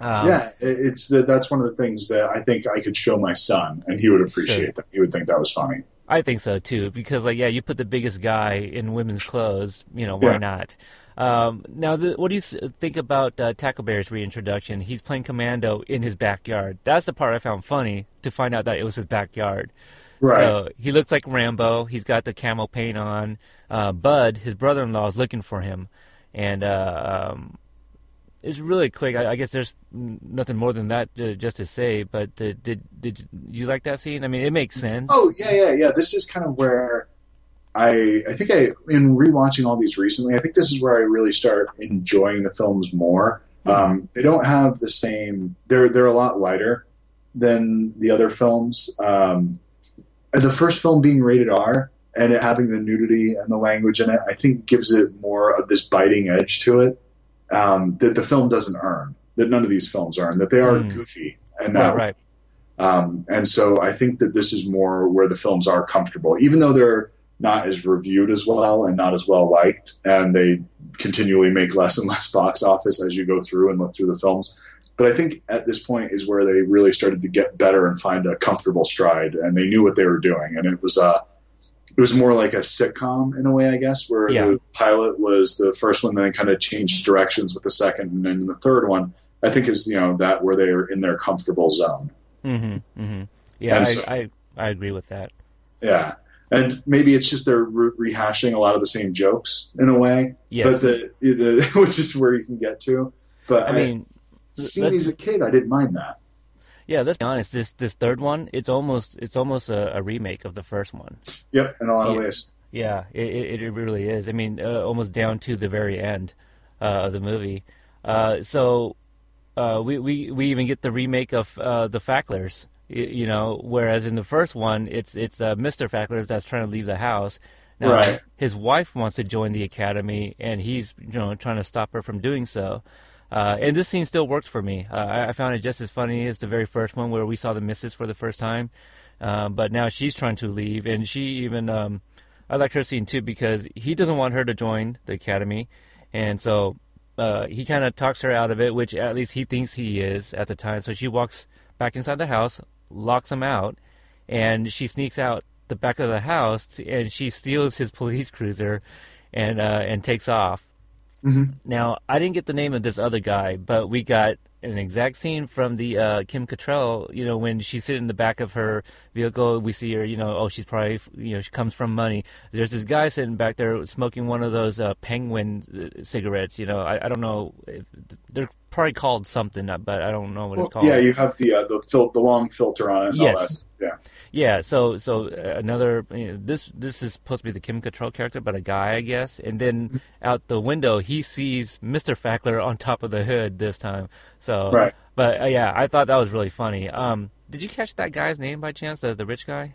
Um, yeah, it's the, that's one of the things that I think I could show my son, and he would appreciate that. He would think that was funny. I think so too, because like yeah, you put the biggest guy in women's clothes, you know why Yeah. not? Um, now, the, what do you think about uh, Tackleberry's reintroduction? He's playing commando in his backyard. That's the part I found funny to find out that it was his backyard. Right. So he looks like Rambo. He's got the camel paint on. Uh, Bud, his brother-in-law, is looking for him, and uh, um, it's really quick. I, I guess there's nothing more than that uh, just to say. But uh, did did you like that scene? I mean, it makes sense. Oh yeah, yeah, yeah. This is kind of where I I think I in rewatching all these recently, I think this is where I really start enjoying the films more. Um, they don't have the same. They're they're a lot lighter than the other films. Um, the first film being rated R and it having the nudity and the language in it, I think gives it more of this biting edge to it um, that the film doesn't earn. That none of these films earn. That they are Hmm. goofy and that right, right. um, and so I think that this is more where the films are comfortable, even though they're not as reviewed as well and not as well liked, and they continually make less and less box office as you go through and look through the films. But I think at this point is where they really started to get better and find a comfortable stride, and they knew what they were doing, and it was uh, it was more like a sitcom in a way, I guess, where Yeah. the pilot was the first one, then kind of changed directions with the second, and then the third one, I think, is you know that where they're in their comfortable zone. Mm-hmm. Mm-hmm. Yeah, I, so- I I agree with that. Yeah, and maybe it's just they're re- rehashing a lot of the same jokes in a way, Yes. but the, the which is where you can get to. But I I, mean, seeing as a kid, I didn't mind that. Yeah. Let's be honest. This this third one, it's almost it's almost a, a remake of the first one. Yep, in a lot of Yeah. ways. Yeah, it it, it really is. I mean, uh, almost down to the very end uh, of the movie. Uh, so uh, we, we we even get the remake of uh, the Facklers. y- You know, whereas in the first one, it's it's uh, Mr. Facklers that's trying to leave the house. Now, Right. his wife wants to join the academy, and he's you know trying to stop her from doing so. Uh, and this scene still worked for me. Uh, I, found it just as funny as the very first one, where we saw the missus for the first time. Um, but now she's trying to leave, and she even um, I like her scene too because he doesn't want her to join the academy, and so uh, he kind of talks her out of it, which at least he thinks he is at the time. So she walks back inside the house, locks him out, and she sneaks out the back of the house and she steals his police cruiser, and uh, and takes off. Mhm. Now I didn't get the name of this other guy, but we got an exact scene from the uh, Kim Cattrall. You know, when she's sitting in the back of her vehicle, we see her. You know, oh, she's probably you know she comes from money. There's this guy sitting back there smoking one of those uh, penguin uh, cigarettes. You know, I, I don't know. If, they're probably called something, but I don't know what Well, it's called. yeah, you have the uh, the fil- the long filter on it. Yes. Yeah, Yeah, so so uh, another you know, this this is supposed to be the Kim Cattrall character, but a guy, I guess. And then out the window, he sees Mister Fackler on top of the hood this time. So, Right. But uh, yeah, I thought that was really funny. Um, did you catch that guy's name by chance? The the rich guy?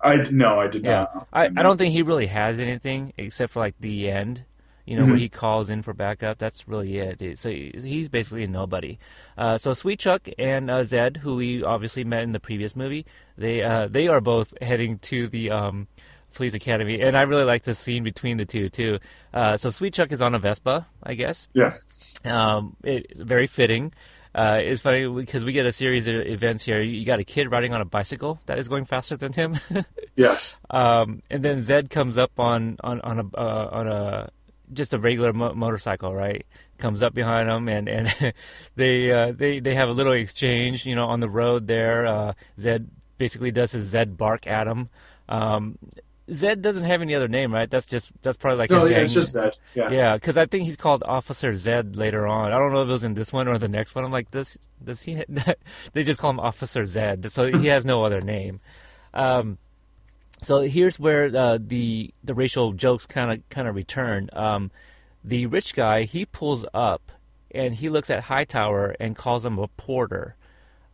I no, I did Yeah, not. I, I don't think he really has anything except for like the end, you know, where he calls in for backup. That's really it. It- So he's basically a nobody. Uh, so Sweetchuck and uh, Zed, who we obviously met in the previous movie, they uh, they are both heading to the um, police academy, and I really like the scene between the two too. Uh, so Sweetchuck is on a Vespa, I guess. Yeah. Um, it, very fitting. Uh, it's funny because we get a series of events here. You got a kid riding on a bicycle that is going faster than him. Yes. Um, and then Zed comes up on on on a uh, on a just a regular mo- motorcycle, right? Comes up behind him, and and they uh, they they have a little exchange, you know, on the road there. Uh, Zed basically does his Zed bark at him. Um, Zed doesn't have any other name, right? That's just that's probably like No, yeah, gang- it's just that. Yeah. yeah, because I think he's called Officer Zed later on. I don't know if it was in this one or the next one. I'm like, does does he? they just call him Officer Zed, so he has no other name. Um, so here's where uh, the the racial jokes kind of kind of return. Um, the rich guy he pulls up and he looks at Hightower and calls him a porter.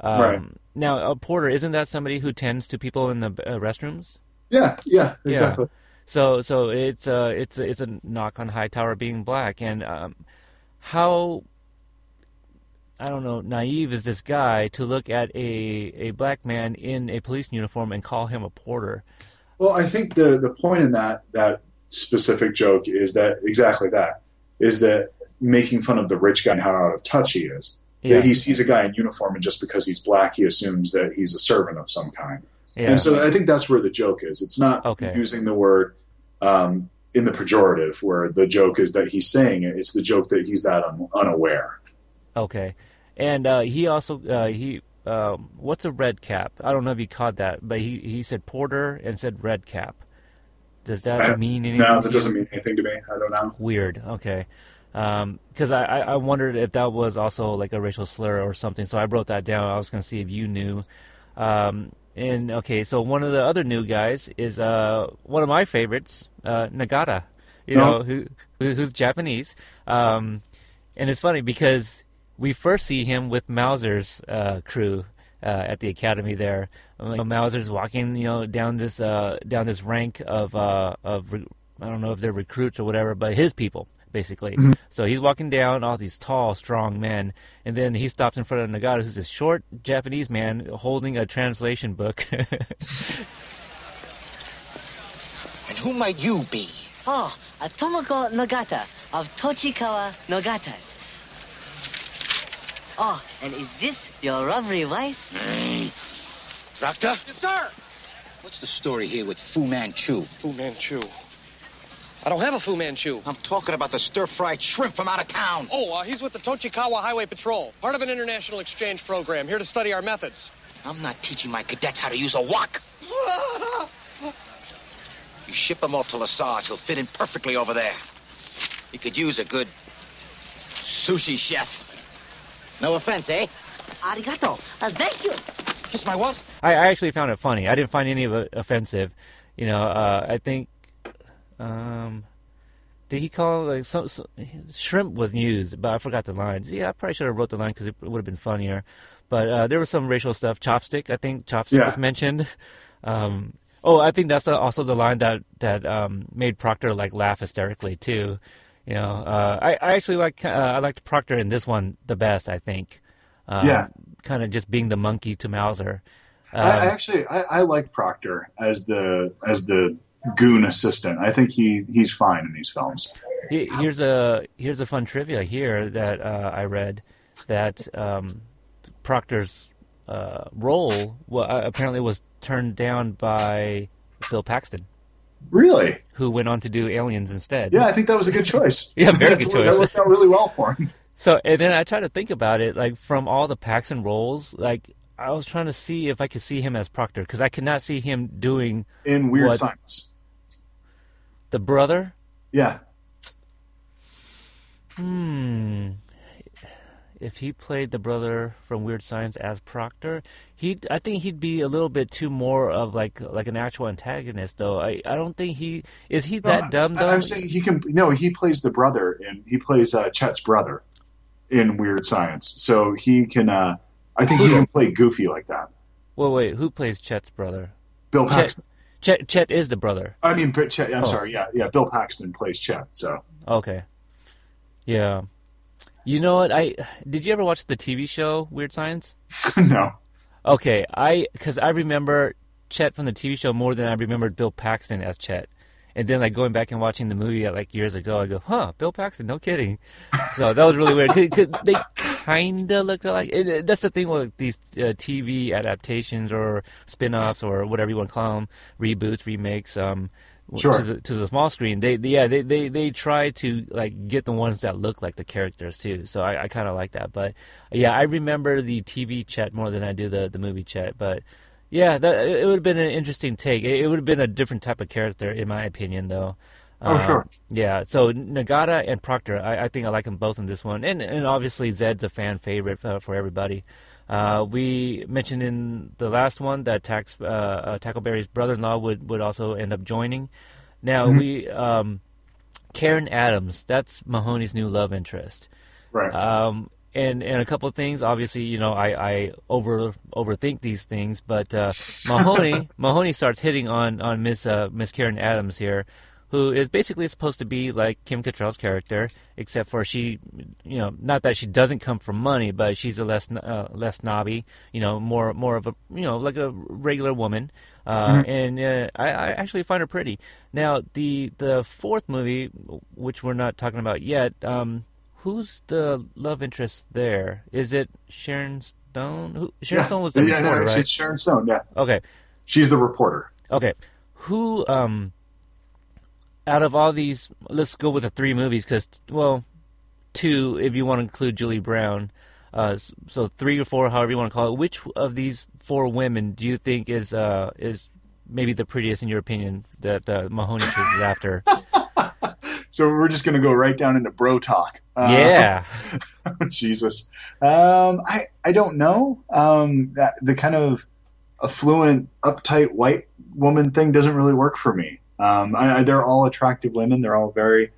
Um, Right. Now, a porter isn't that somebody who tends to people in the uh, restrooms? Yeah. Yeah. Exactly. So so it's uh it's it's a knock on Hightower being black and um, how I don't know naive is this guy to look at a a black man in a police uniform and call him a porter? Well, I think the the point in that that specific joke is that exactly that is that making fun of the rich guy and how out of touch he is. Yeah. That he sees a guy in uniform and just because he's black, he assumes that he's a servant of some kind. Yeah. And so I think that's where the joke is. It's not Okay. using the word um, in the pejorative, where the joke is that he's saying it. It's the joke that he's that un- unaware. Okay, and uh, he also uh, he um, what's a red cap? I don't know if you caught that, but he he said porter and said red cap. Does that I- mean anything? No, that doesn't mean anything to me. I don't know. Weird. Okay. Because I, I, I wondered if that was also like a racial slur or something. So I wrote that down. I was going to see if you knew. Um, and okay, so one of the other new guys is uh, one of my favorites, uh, Nagata. You No. know, who, who who's Japanese. Um, and it's funny because we first see him with Mauser's uh, crew uh, at the academy there. Uh, Mauser's walking, you know, down this uh, down this rank of uh, of re- I don't know if they're recruits or whatever, but his people basically. Mm-hmm. So he's walking down all these tall, strong men, and then he stops in front of Nagata, who's this short Japanese man holding a translation book. And who might you be? Oh, a Tomoko Nagata of Tochikawa Nagatas. Oh, and is this your lovely wife? Doctor? Yes, sir. What's the story here with Fu Manchu? Fu Manchu. I don't have a Fu Manchu. I'm talking about the stir-fried shrimp from out of town. Oh, uh, he's with the Tochikawa Highway Patrol, part of an international exchange program, here to study our methods. I'm not teaching my cadets how to use a wok. you ship him off to Lassard. He'll fit in perfectly over there. He could use a good sushi chef. No offense, eh? Arigato. Uh, thank you. Kiss my what? I, I actually found it funny. I didn't find any of it offensive. You know, uh, I think. Um, did he call like some, some shrimp was used, but I forgot the lines. Yeah, I probably should have wrote the line because it would have been funnier. But uh, there was some racial stuff. Chopstick, I think chopstick Yeah. was mentioned. Um, oh, I think that's the, also the line that that um, made Proctor like laugh hysterically too. You know, uh, I, I actually like uh, I liked Proctor in this one the best. I think. Uh, Yeah. Kind of just being the monkey to Mauser. I, I Um, actually I, I like Proctor as the as the goon assistant. I think he he's fine in these films. Here's a here's a fun trivia here that uh, I read that um, Proctor's uh, role well, uh, apparently was turned down by Bill Paxton, Really? who went on to do Aliens instead. Yeah, I think that was a good choice. Yeah, very good choice. That worked out really well for him. So and then I tried to think about it, like from all the Paxton roles, like I was trying to see if I could see him as Proctor because I could not see him doing In Weird What? Science. The brother. Yeah. Hmm. if he played the brother from Weird Science as Proctor, he I think he'd be a little bit too more of like like an actual antagonist though. I, I don't think he is he that No, dumb though. I'm saying he can. No, he plays the brother, and he plays uh, Chet's brother in Weird Science. So he can. Uh, I think he can play Goofy like that. Wait, wait, who plays Chet's brother? Bill Paxton. Chet, Chet is the brother. I mean, Chet, I'm Oh. sorry. Yeah, yeah. Bill Paxton plays Chet. So Okay. Yeah. You know what? I did you ever watch the TV show Weird Science? no. Okay, I because I remember Chet from the TV show more than I remembered Bill Paxton as Chet. And then like going back and watching the movie like years ago, I go, "Huh, Bill Paxton? No kidding." So that was really weird. 'cause they kind of look alike. It, it- that's the thing with these uh, TV adaptations or spin-offs or whatever you want to call them, reboots, remakes. Um, Sure. to the to the small screen, they, they yeah they, they they try to like get the ones that look like the characters too. So I, I kind of like that. But yeah, I remember the TV chat more than I do the the movie chat. But yeah, that it would have been an interesting take. It, would have been a different type of character, in my opinion, though. Oh, Um, sure. Yeah, so Nogata and Proctor, I, I think I like them both in this one, and and obviously Zed's a fan favorite for, for everybody. Uh, we mentioned in the last one that Tax, uh, uh, Tackleberry's brother-in-law would, would also end up joining. Now we um, Karen Adams, that's Mahoney's new love interest. Right. Um, and and a couple of things. Obviously, you know, I, I over overthink these things, but uh, Mahoney Mahoney starts hitting on on Miss uh, Miss Karen Adams here, who is basically supposed to be like Kim Cattrall's character, except for she, you know, not that she doesn't come from money, but she's a less uh, less snobby, you know, more more of a you know like a regular woman, uh, and uh, I, I actually find her pretty. Now the the fourth movie, which we're not talking about yet. Um, Who's the love interest there? Is it Sharon Stone? Who, Sharon yeah. Stone was the yeah, reporter, no, right? it's Sharon Stone. Yeah, Okay, she's the reporter. okay. Who um out of all these, let's go with the three movies because well, two if you want to include Julie Brown. Uh, so three or four, however you want to call it. Which of these four women do you think is uh is maybe the prettiest in your opinion that uh, Mahoney is after? So we're just going to go right down into bro talk. Uh, yeah. Jesus. Um, I I don't know. Um, that the kind of affluent, uptight white woman thing doesn't really work for me. Um, I, I, they're all attractive women. They're all very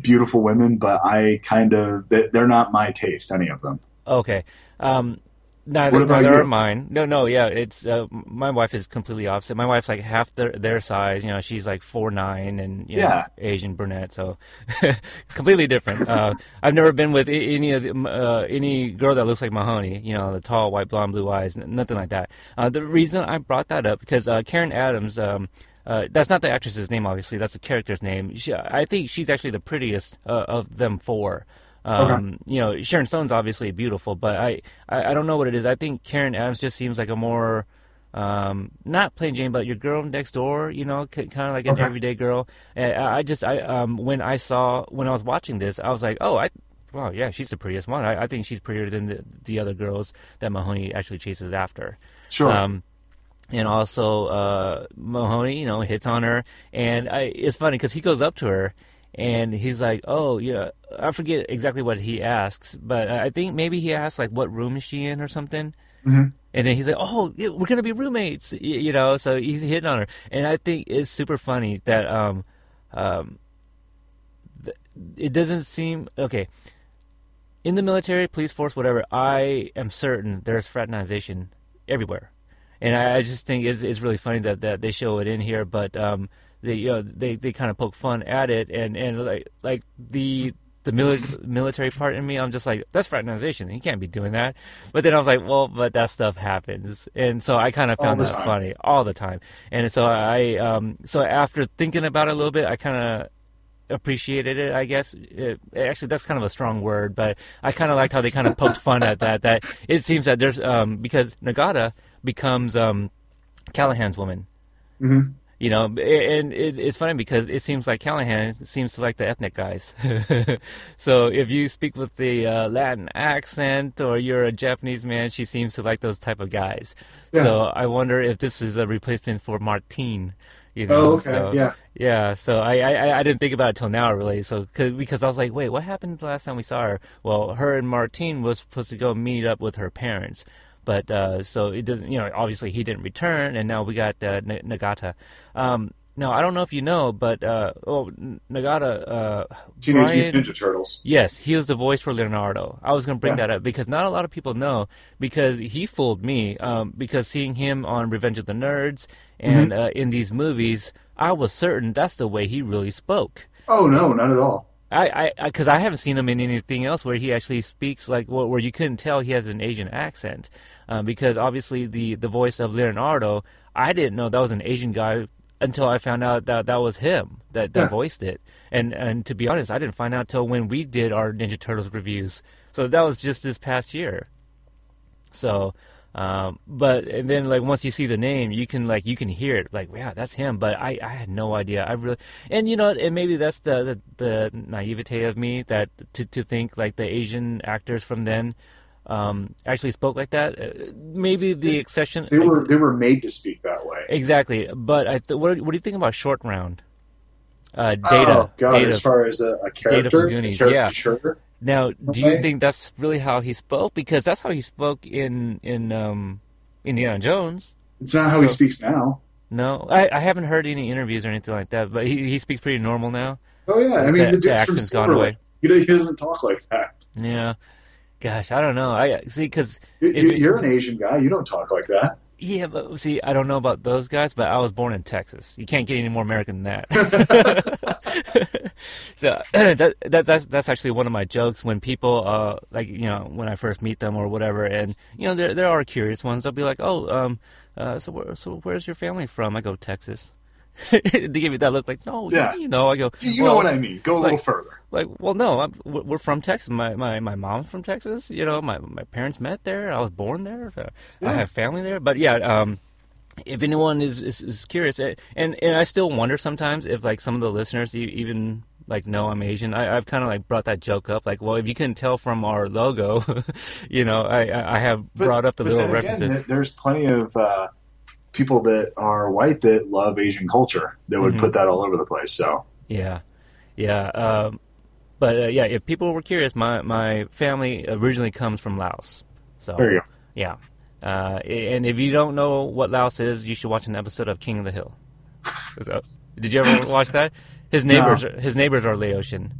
beautiful women, but I kind of they- they're not my taste. Any of them. Okay. Um, neither, What about neither you? are mine. No, no, yeah. It's uh, my wife is completely opposite. My wife's like half their their size. You know, she's like four nine and you know, Yeah. Asian brunette, so completely different. Uh, I've never been with any of the, uh, any girl that looks like Mahoney. You know, the tall, white, blonde, blue eyes, nothing like that. Uh, the reason I brought that up because uh, Karen Adams. Um, uh, that's not the actress's name, obviously. That's the character's name. She, I think she's actually the prettiest uh, of them four. Um, You know, Sharon Stone's obviously beautiful, but I, I, I don't know what it is. I think Karen Adams just seems like a more, um, not plain Jane, but your girl next door. You know, kind of like an Okay. everyday girl. And I, I just, I, um, when I saw when I was watching this, I was like, oh, I. Wow, yeah, she's the prettiest one. I, I think she's prettier than the, the other girls that Mahoney actually chases after. Sure. Um, and also uh, Mahoney, you know, hits on her, and I, it's funny because he goes up to her, and he's like, "Oh, yeah." I forget exactly what he asks, but I think maybe he asks like, "What room is she in?" or something. Mm-hmm. And then he's like, "Oh, we're gonna be roommates," you know. So he's hitting on her, and I think it's super funny that um, um, it doesn't seem okay. In the military, police force, whatever, I am certain there's fraternization everywhere, and I, I just think it's, it's really funny that, that they show it in here. But um, they you know they, they kind of poke fun at it, and, and like like the the mili- military part in me, I'm just like that's fraternization. You can't be doing that. But then I was like, well, but that stuff happens, and so I kind of found that time. funny all the time. And so I um so after thinking about it a little bit, I kind of appreciated it. I guess it, actually that's kind of a strong word, but I kind of liked how they kind of poked fun at that. That it seems that there's um because Nogata becomes um Callahan's woman. Mhm. You know, and it, it's funny because it seems like Callahan seems to like the ethnic guys. so if you speak with the uh, Latin accent or you're a Japanese man, she seems to like those type of guys. Yeah. So I wonder if this is a replacement for Martine. You know, Oh, okay. so- yeah. Yeah, so I, I I didn't think about it till now really. So cause, because I was like, wait, what happened the last time we saw her? Well, her and Martine was supposed to go meet up with her parents, but uh, so it doesn't. You know, obviously he didn't return, and now we got uh, N- Nogata. Um, now I don't know if you know, but uh, oh, Nogata. Uh, Teenage Brian- Mutant Ninja Turtles. Yes, he was the voice for Leonardo. I was going to bring Yeah. that up because not a lot of people know because he fooled me. Um, because seeing him on Revenge of the Nerds and uh, in these movies, I was certain that's the way he really spoke. Oh no, not at all. I, I, because I, haven't seen him in anything else where he actually speaks like where you couldn't tell he has an Asian accent. Um, because obviously the the voice of Leonardo, I didn't know that was an Asian guy until I found out that that was him that, that Yeah. voiced it. And and to be honest, I didn't find out till when we did our Ninja Turtles reviews. So that was just this past year. So, um, but and then like once you see the name, you can like you can hear it like yeah that's him. But I, I had no idea. I really and you know and maybe that's the the, the naivete of me that to to think like the Asian actors from then um, actually spoke like that. Uh, maybe the exception They were they were made to speak that way. exactly. But I th- what what do you think about Short Round? Uh, data. oh god, data. as far as a, a character, from Goonies, a yeah. Now, do you think that's really how he spoke? Because that's how he spoke in in um, Indiana Jones. it's not how he speaks now. No, I, I haven't heard any interviews or anything like that. But he, he speaks pretty normal now. Oh yeah, I mean The- the, dude's from accent's gone away. He, he doesn't talk like that. Yeah, gosh, I don't know. I see because You, If you- it- you're an Asian guy. You don't talk like that. yeah, but see, I don't know about those guys, but I was born in Texas. You can't get any more American than that. so that, that that's that's actually one of my jokes when people uh like you know when I first meet them or whatever, and you know there there are curious ones. They'll be like, oh um uh so where, so where's your family from? I go Texas. They give me that look like no Yeah. you know I go You, "Well, know what I mean. Go a little further. like well no I'm, we're from texas. My, my my mom's from texas you know my my parents met there. I was born there. Uh, i have family there. But yeah um if anyone is is, is curious eh, and and i still wonder sometimes if like some of the listeners even like know i'm asian. I, i've kind of like brought that joke up like well if you couldn't tell from our logo you know i i have But- brought up the little again, references. there's plenty of uh, people that are white that love Asian culture that would Mhm. put that all over the place. So Yeah, yeah. Um, but uh, yeah, if people were curious, my my family originally comes from Laos. So there you go. yeah. Uh, and if you don't know what Laos is, you should watch an episode of King of the Hill. So, did you ever watch that? His neighbors, his neighbors are Laotian.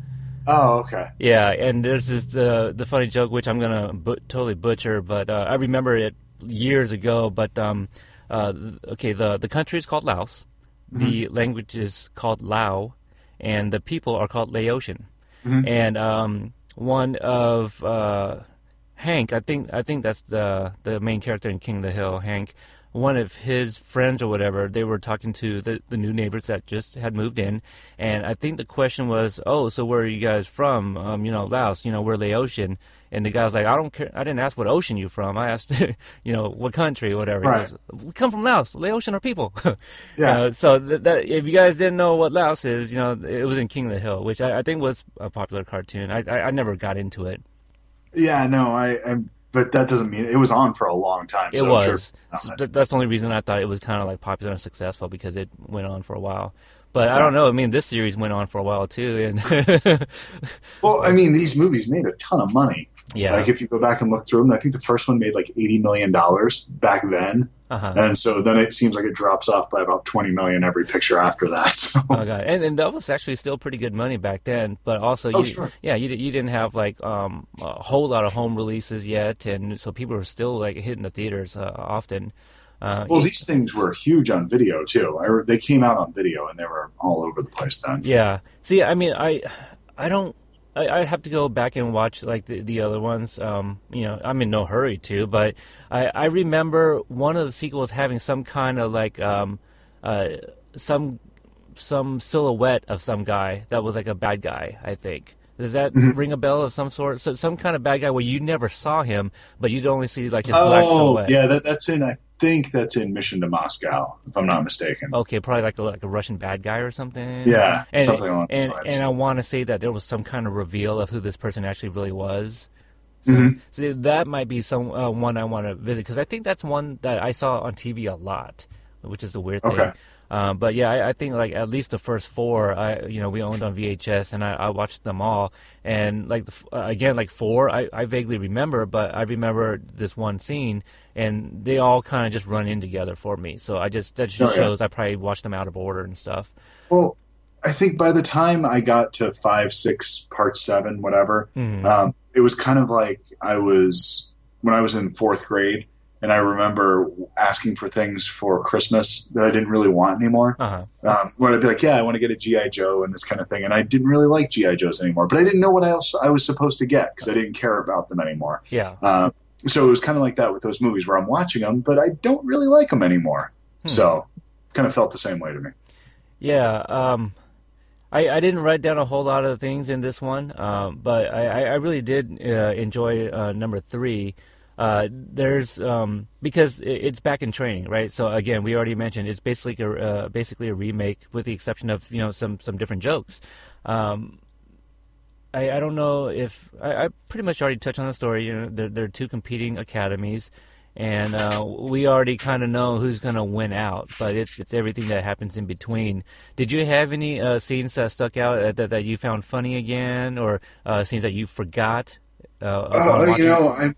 Oh, okay. Yeah, and there's this uh, the funny joke which I'm gonna but- totally butcher, but uh, I remember it years ago. But um, uh, okay, the the country is called Laos, the language is called Lao, and the people are called Laotian. And um, one of uh, Hank, I think I think that's the the main character in King of the Hill, Hank. One of his friends or whatever, they were talking to the, the new neighbors that just had moved in, and I think the question was, "Oh, so where are you guys from? Um, you know, Laos. You know, we're Laotian." And the guy was like, "I don't care. I didn't ask what ocean you from. I asked, you know, what country, or whatever." He Right. goes, we come from Laos. Laotian are people. Yeah. Uh, so th- that if you guys didn't know what Laos is, you know, it was in King of the Hill, which I, I think was a popular cartoon. I, I I never got into it. Yeah, no, I, I. But that doesn't mean it was on for a long time. It so sure was. So that's the only reason I thought it was kind of like popular and successful because it went on for a while. But I don't know. I mean, this series went on for a while too, and well, I mean, these movies made a ton of money. Yeah, Like if you go back and look through them, I think the first one made like eighty million dollars back then, uh-huh. and so then it seems like it drops off by about twenty million every picture after that. So Oh god, and, and that was actually still pretty good money back then. But also, Oh, you, sure. yeah, you you didn't have like um, a whole lot of home releases yet, and so people were still like hitting the theaters uh, often. Uh, well, these things were huge on video too. I, they came out on video and they were all over the place then. Yeah. See, I mean, I, I don't. I, I have to go back and watch like the, the other ones. Um, you know, I'm in no hurry to, but I, I remember one of the sequels having some kind of like um, uh, some some silhouette of some guy that was like a bad guy. I think. Does that Mm-hmm. ring a bell of some sort? So some kind of bad guy where you never saw him, but you'd only see like his black Oh, silhouette. yeah, that, that's in. I think that's in Mission to Moscow, if I'm not mistaken. Okay, probably like a, like a Russian bad guy or something. Yeah, and, something along and, those lines. And I want to say that there was some kind of reveal of who this person actually really was. So, Mm-hmm. so that might be some uh, one I want to visit because I think that's one that I saw on TV a lot, which is the weird thing. Um, but yeah, I, I think like at least the first four, I you know we owned on VHS, and I, I watched them all. And like the, uh, again, like four, I, I vaguely remember, but I remember this one scene, and they all kind of just run in together for me. So I just that just Oh, yeah. shows I probably watched them out of order and stuff. Well, I think by the time I got to five, six, part seven, whatever, Mhm. um, it was kind of like I was when I was in fourth grade, and I remember asking for things for Christmas that I didn't really want anymore. Uh-huh. Um, where I'd be like, "Yeah, I want to get a GI Joe and this kind of thing," and I didn't really like GI Joes anymore, but I didn't know what else I was supposed to get because I didn't care about them anymore. Yeah. Um, so it was kind of like that with those movies where I'm watching them, but I don't really like them anymore. Hmm. So, kind of felt the same way to me. Yeah, um, I, I didn't write down a whole lot of things in this one, um, but I, I I really did uh, enjoy uh, number three. Uh, there's um, because it's back in training, right? So again, we already mentioned it's basically a uh, basically a remake, with the exception of you know some some different jokes. Um, I, I don't know if I, I pretty much already touched on the story. You know, there, there are two competing academies, and uh, we already kind of know who's going to win out. But it's it's everything that happens in between. Did you have any uh, scenes that stuck out uh, that that you found funny again, or uh, scenes that you forgot? Uh, Uh, you know, I,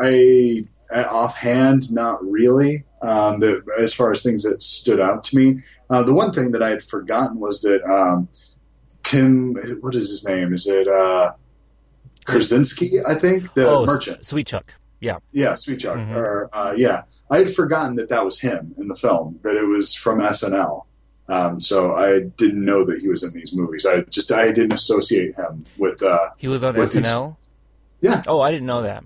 I offhand, not really. Um, the, as far as things that stood out to me, uh, the one thing that I had forgotten was that um, Tim, what is his name? Is it uh, Kazurinsky? I think the oh, merchant. Sweetchuck. Yeah. Yeah, Sweetchuck. Mhm. Or uh, yeah, I had forgotten that that was him in the film. That it was from SNL. Um, so I didn't know that he was in these movies. I just I didn't associate him with. Uh, He was on With these- SNL. Yeah. Oh, I didn't know that.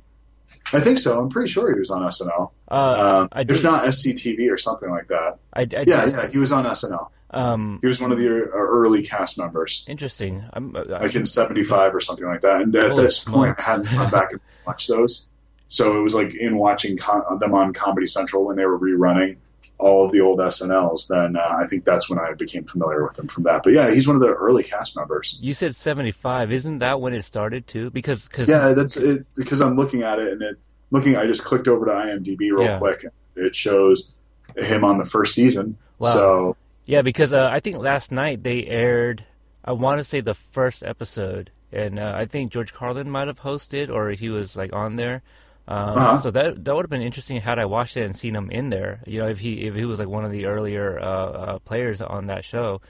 I think so. I'm pretty sure he was on SNL. Uh, Um, if not SCTV or something like that. I, I Yeah, did- yeah, he was on SNL. Um, He was one of the early cast members, interesting. I'm, uh, like in '75 or something like that. And at this point, I hadn't gone back and watched those. So it was like in watching con- them on Comedy Central when they were rerunning all of the old SNLs. Then uh, I think that's when I became familiar with him from that. But yeah, he's one of the early cast members. you said 75. Isn't that when it started too? Because cause, Yeah, that's it. Because I'm looking at it and it looking. I just clicked over to IMDb real Yeah. quick. It shows him on the first season. Wow. So Yeah, because uh, I think last night they aired, I want to say the first episode, and uh, I think George Carlin might have hosted or he was like on there. Um, Uh-huh. So that that would have been interesting had I watched it and seen him in there. You know, if he if he was like one of the earlier uh, uh, players on that show.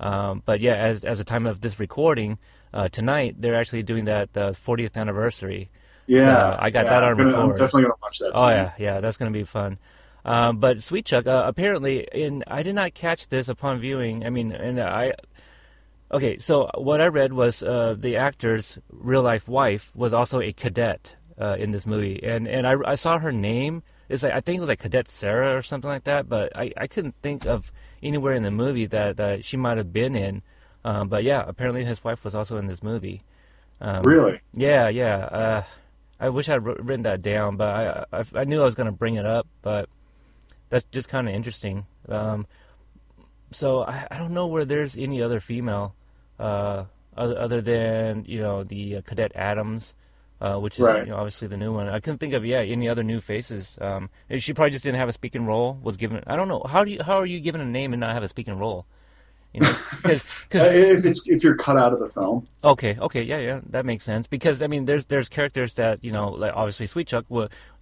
Um, but yeah, as as the time of this recording uh, tonight, they're actually doing that the 40th anniversary. yeah, Uh, I got yeah, that on I'm gonna- I'm definitely gonna watch that. Oh yeah, yeah, that's gonna be fun. Um, but Sweetchuck, uh, apparently, in I did not catch this upon viewing. I mean, and I, okay, so what I read was uh, the actor's real life wife was also a cadet uh, in this movie, and and I, I saw her name. It's like I think it was like Cadet Sarah or something like that, but I, I couldn't think of anywhere in the movie that uh, she might have been in. Um, but yeah, apparently his wife was also in this movie. Um, Really? yeah, yeah. Uh, I wish I'd written that down, but I I, I knew I was going to bring it up, but that's just kind of interesting. Um, so I, I don't know where there's any other female, uh, other, other than you know the uh, Cadet Adams, uh, which is Right. you know, obviously the new one. I couldn't think of yeah any other new faces. Um, she probably just didn't have a speaking role. Was given I don't know how do you how are you given a name and not have a speaking role? You know, because Uh, if it's if you're cut out of the film, Okay, okay, yeah, yeah, that makes sense. Because I mean, there's there's characters that you know, like obviously Sweetchuck,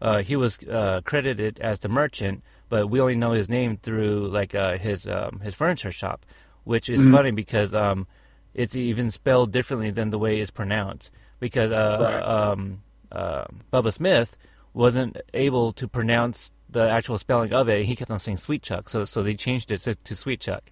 uh, he was uh, credited as the merchant, but we only know his name through like uh, his um, his furniture shop, which is funny because um, it's even spelled differently than the way it's pronounced. Because uh, Right. um, uh, Bubba Smith wasn't able to pronounce the actual spelling of it. He kept on saying Sweet Chuck, so so they changed it to, to Sweet Chuck.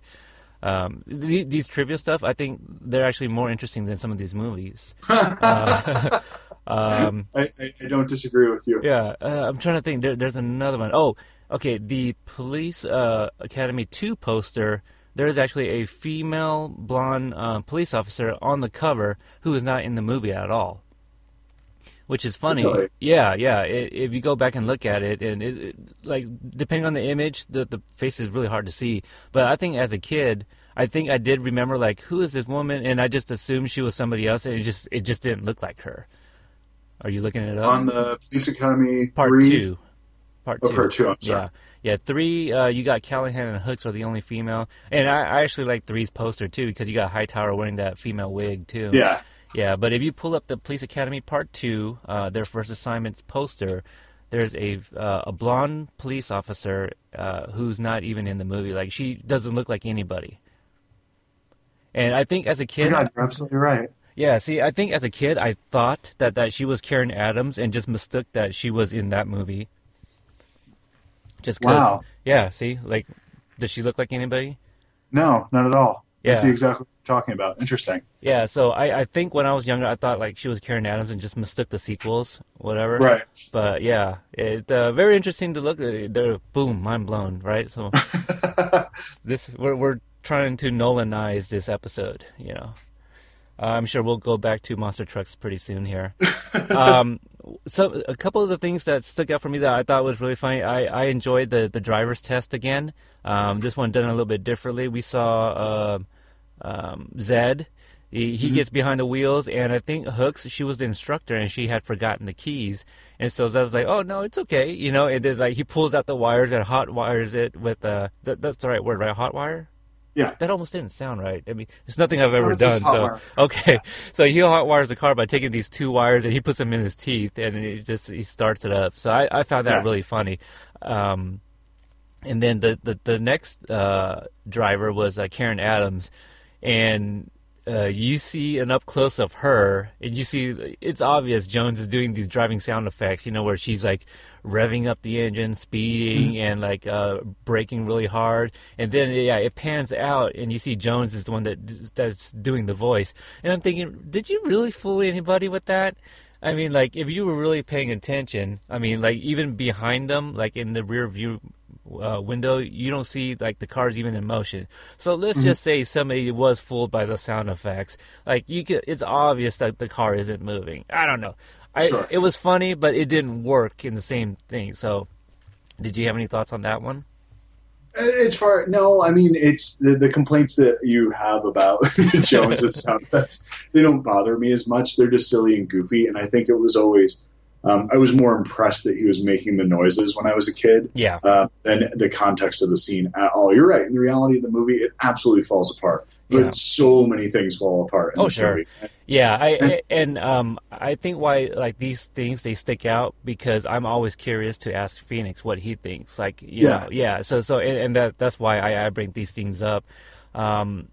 Um, th- these trivia stuff, I think they're actually more interesting than some of these movies. uh, um, I, I, I don't disagree with you. yeah, uh, I'm trying to think. There, there's another one. Oh, okay. The Police uh, Academy 2 poster, there is actually a female blonde uh, police officer on the cover who is not in the movie at all. Which is funny. Really? Yeah, yeah. i if you go back and look at it, and it, it, like depending on the image, the the face is really hard to see. But I think as a kid, I think I did remember like who is this woman, and I just assumed she was somebody else, and it just it just didn't look like her. Are you looking it up? On the Police Academy Part three, two. Part Oh, two. part two, I'm sorry. Yeah, Yeah, three. Uh, you got Callahan and Hooks are the only female, and I, I actually like three's poster too because you got Hightower wearing that female wig too. Yeah. Yeah, but if you pull up the Police Academy Part Two, uh, their first assignments poster, there's a uh, a blonde police officer uh, who's not even in the movie. Like she doesn't look like anybody. And I think as a Oh kid, God, you're absolutely right. yeah, see, I think as a kid, I thought that, that she was Karen Adams and just mistook that she was in that movie. Just 'cause- Wow. Yeah, see, like, does she look like anybody? No, not at all. Yeah. I see exactly what you're talking about. Interesting. Yeah, so I, I think when I was younger, I thought like she was Karen Adams and just mistook the sequels, whatever. Right. But yeah, it uh, very interesting to look. at. They're boom, mind blown, right? So this we're we're trying to Nolanize this episode, you know. Uh, I'm sure we'll go back to monster trucks pretty soon here. um, so a couple of the things that stuck out for me that I thought was really funny. I, I enjoyed the the driver's test again. Um, this one done a little bit differently. We saw uh, um, Zed. He, he gets behind the wheels, and I think Hooks, she was the instructor, and she had forgotten the keys. And so Zed's like, "Oh no, it's okay," you know. And then like he pulls out the wires and hot wires it with uh, th- that's the right word, right? Hot wire. Yeah. That almost didn't sound right. I mean, it's nothing I've ever done. So wire. okay, so he hot wires the car by taking these two wires and he puts them in his teeth and he just he starts it up. So I, I found that Yeah. really funny. Um, and then the the, the next uh, driver was uh, Karen Adams, and uh, you see an up close of her, and you see it's obvious Jones is doing these driving sound effects. You know where she's like revving up the engine, speeding, and like uh, braking really hard, and then yeah, it pans out, and you see Jones is the one that that's doing the voice, and I'm thinking, did you really fool anybody with that? I mean, like if you were really paying attention, I mean, like even behind them, like in the rear view uh, window, you don't see like the cars even in motion. So let's Mm-hmm. just say somebody was fooled by the sound effects. Like you could, it's obvious that the car isn't moving. I don't know. I, Sure. It was funny, but it didn't work in the same thing. So, did you have any thoughts on that one? As far no, I mean it's the, the complaints that you have about Jones's sound effects. They don't bother me as much. They're just silly and goofy, and I think it was always. Um, I was more impressed that he was making the noises when I was a kid Yeah. uh, than the context of the scene at all. You're right. In the reality of the movie, it absolutely falls apart. But Yeah. so many things fall apart. In Oh, sure. movie. Yeah, I, I and um, I think why like these things they stick out because I'm always curious to ask Phoenix what he thinks. Like, you Yeah. know, yeah. So so and, and that that's why I, I bring these things up. Um,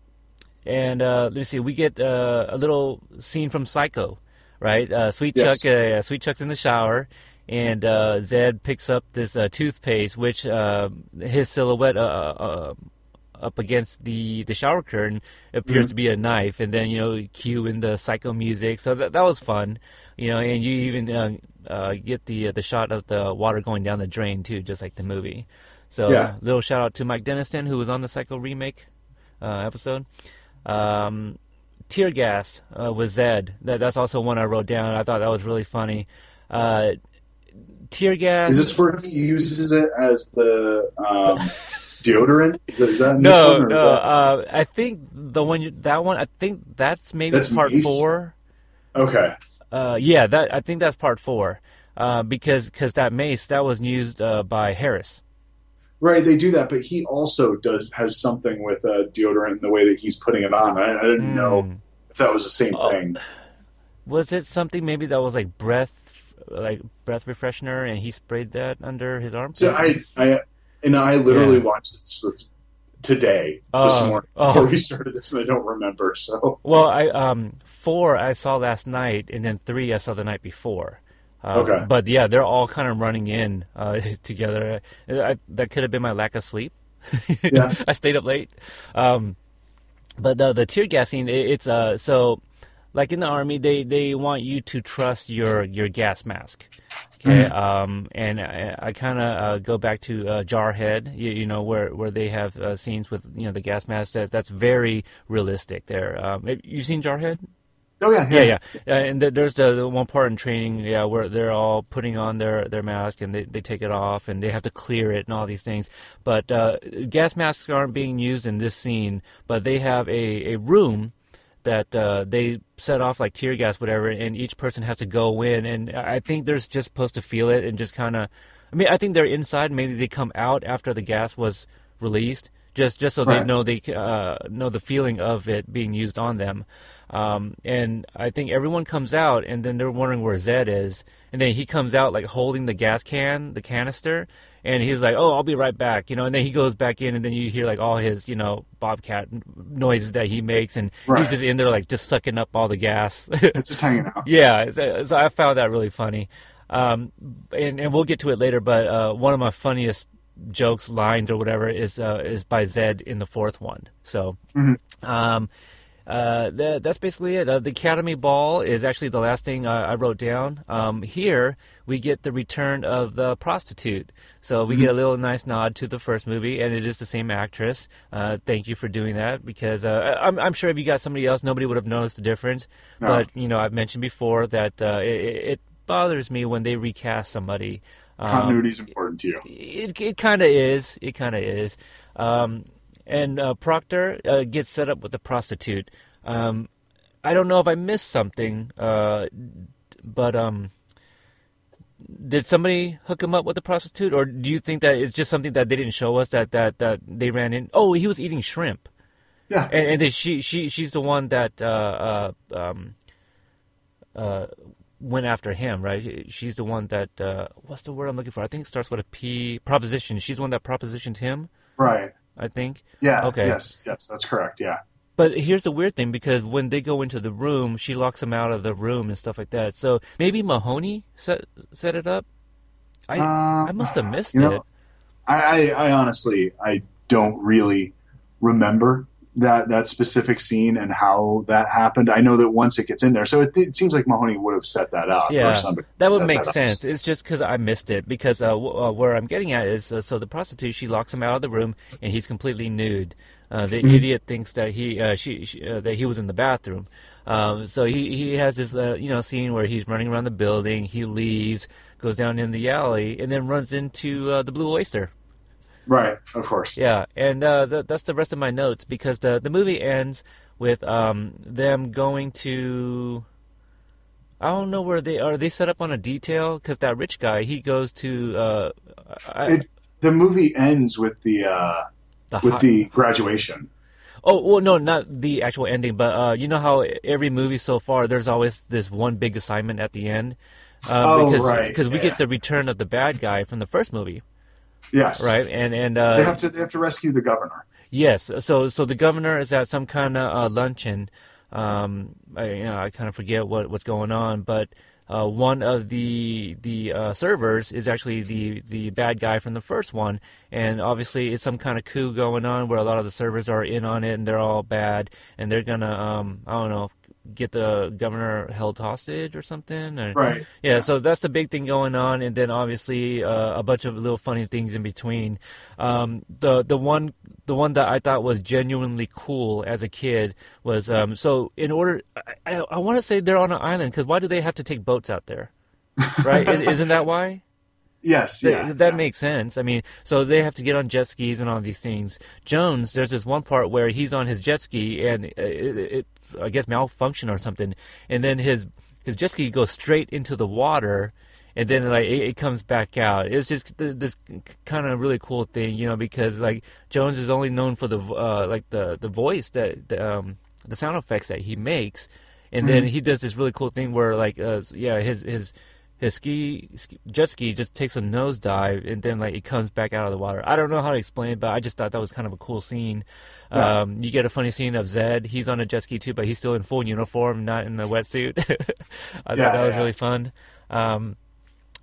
and uh, let me see, we get uh, a little scene from Psycho, right? Uh, Sweet Yes. Chuck, uh, Sweetchuck's in the shower. And uh, Zed picks up this uh, toothpaste, which uh, his silhouette uh, uh, up against the, the shower curtain appears to be a knife, and then you know cue in the psycho music. So that that was fun, you know. And you even uh, uh, get the the shot of the water going down the drain too, just like the movie. So Yeah. little shout out to Mike Deniston who was on the Psycho remake uh, episode. Um, Tear gas uh, with Zed. That, that's also one I wrote down. I thought that was really funny. Uh, tear gas. Is this where he uses it as the um, deodorant? Is that, is that no, one? Or no. is that... Uh, I think the one you, that one. I think that's maybe That's part Mace? four. Okay. Uh, yeah, that I think that's part four. Uh, because cause that mace that was used uh, by Harris. Right, they do that, but he also does has something with uh, deodorant in the way that he's putting it on. I, I didn't know Mm. if that was the same Oh. thing. Was it something maybe that was like breath, like breath refreshener, and he sprayed that under his arm? So I, I, and I literally Yeah. watched this, this today, Oh, this morning, oh. before we started this, and I don't remember. So Well, I um four I saw last night, and then three I saw the night before. Uh, Okay. But yeah, they're all kind of running in uh, together. I, that could have been my lack of sleep. Yeah. I stayed up late. Um, but the the tear gas scene, it, it's uh so like in the army, they they want you to trust your your gas mask. Okay, um, and I, I kind of uh, go back to uh, Jarhead, you, you know, where where they have uh, scenes with you know the gas mask. That, that's very realistic. There, um, you seen Jarhead? oh yeah, Yeah, yeah. Uh, and th- there's the, the one part in training, yeah, where they're all putting on their, their mask and they, they take it off and they have to clear it and all these things. But uh, gas masks aren't being used in this scene, but they have a, a room that uh, they set off like tear gas, whatever, and each person has to go in. And I think they're just supposed to feel it and just kind of I mean, I think they're inside. Maybe they come out after the gas was released, just just so they know they uh, know the feeling of it being used on them. Um, and I think everyone comes out, and then they're wondering where Zed is, and then he comes out like holding the gas can, the canister, and he's like, "Oh, I'll be right back," you know. And then he goes back in, and then you hear like all his, you know, bobcat noises that he makes, and Right. he's just in there like just sucking up all the gas. It's just hanging out. Yeah, so, I found that really funny, um, and and we'll get to it later. But uh, one of my funniest jokes, lines, or whatever is uh, is by Zed in the fourth one. So, um, uh, that, that's basically it. Uh, the Academy Ball is actually the last thing I, I wrote down. Um, here we get the return of the prostitute, so we get a little nice nod to the first movie, and it is the same actress. Uh, thank you for doing that because uh, I- I'm, I'm sure if you got somebody else, nobody would have noticed the difference. No. But you know, I've mentioned before that uh, it, it bothers me when they recast somebody. Um, Continuity is important to you. it it kind of is. It kind of is. Um, and uh, Proctor uh, gets set up with the prostitute. Um, I don't know if I missed something, uh, but um, did somebody hook him up with the prostitute, or do you think that it's just something that they didn't show us that that, that they ran in? Oh, he was eating shrimp, Yeah. and, and then she she she's the one that uh, uh, um, uh, went after him, right? She's the one that uh, what's the word I'm looking for? I think it starts with a P. Proposition. She's the one that propositioned him. right. I think. Yeah. Okay. Yes. Yes. That's correct. Yeah. But here's the weird thing because when they go into the room, she locks them out of the room and stuff like that. So maybe Mahoney set set it up. I Um, I must have missed you know, it. I, I, I honestly, I don't really remember that that specific scene and how that happened. I know that once it gets in there, so it, it seems like Mahoney would have set that up. Yeah, or somebody that would make up. sense. It's just because I missed it. Because uh, w- uh, where I'm getting at is, uh, so the prostitute she locks him out of the room and he's completely nude. Uh, the idiot thinks that he uh, she, she uh, that he was in the bathroom. Um, so he he has this uh, you know scene where he's running around the building. He leaves, goes down in the alley, and then runs into uh, the Blue Oyster. Right. Of course. Yeah, and uh, th- that's the rest of my notes because the the movie ends with um, them going to. I don't know where they are. They set up on a detail because that rich guy he goes to uh, I, It, the movie ends with the uh, the with hot- the graduation. Oh well, no, not the actual ending, but uh, you know how every movie so far there's always this one big assignment at the end. Um, Oh, because, right, Because we get the return of the bad guy from the first movie, Yes. right? And and uh, They have to they have to rescue the governor. Yes. So so the governor is at some kind of uh, luncheon. Um, I, you know, I kind of forget what what's going on, but uh, one of the the uh, servers is actually the the bad guy from the first one, and obviously it's some kind of coup going on where a lot of the servers are in on it and they're all bad, and they're gonna um I don't know get the governor held hostage or something. Or, Right. yeah, so that's the big thing going on, and then obviously uh, a bunch of little funny things in between. Um, the the one the one that I thought was genuinely cool as a kid was um, so in order I, I, I want to say they're on an island because why do they have to take boats out there? Right? Is, isn't that why? Yes. Th- Yeah. that yeah. makes sense. I mean, so they have to get on jet skis and all these things. Jones, there's this one part where he's on his jet ski and it, it, it I guess malfunction or something, and then his his jet ski goes straight into the water, and then like it, it comes back out. It's just th- this kind of really cool thing, you know, because like Jones is only known for the uh, like the the voice that the, um, the sound effects that he makes, and then he does this really cool thing where like uh, yeah his his his ski, ski jet ski just takes a nosedive and then like it comes back out of the water. I don't know how to explain it, but I just thought that was kind of a cool scene. Yeah. Um, you get a funny scene of Zed. He's on a jet ski too, but he's still in full uniform, not in the wetsuit. I thought that was yeah. really fun. Um,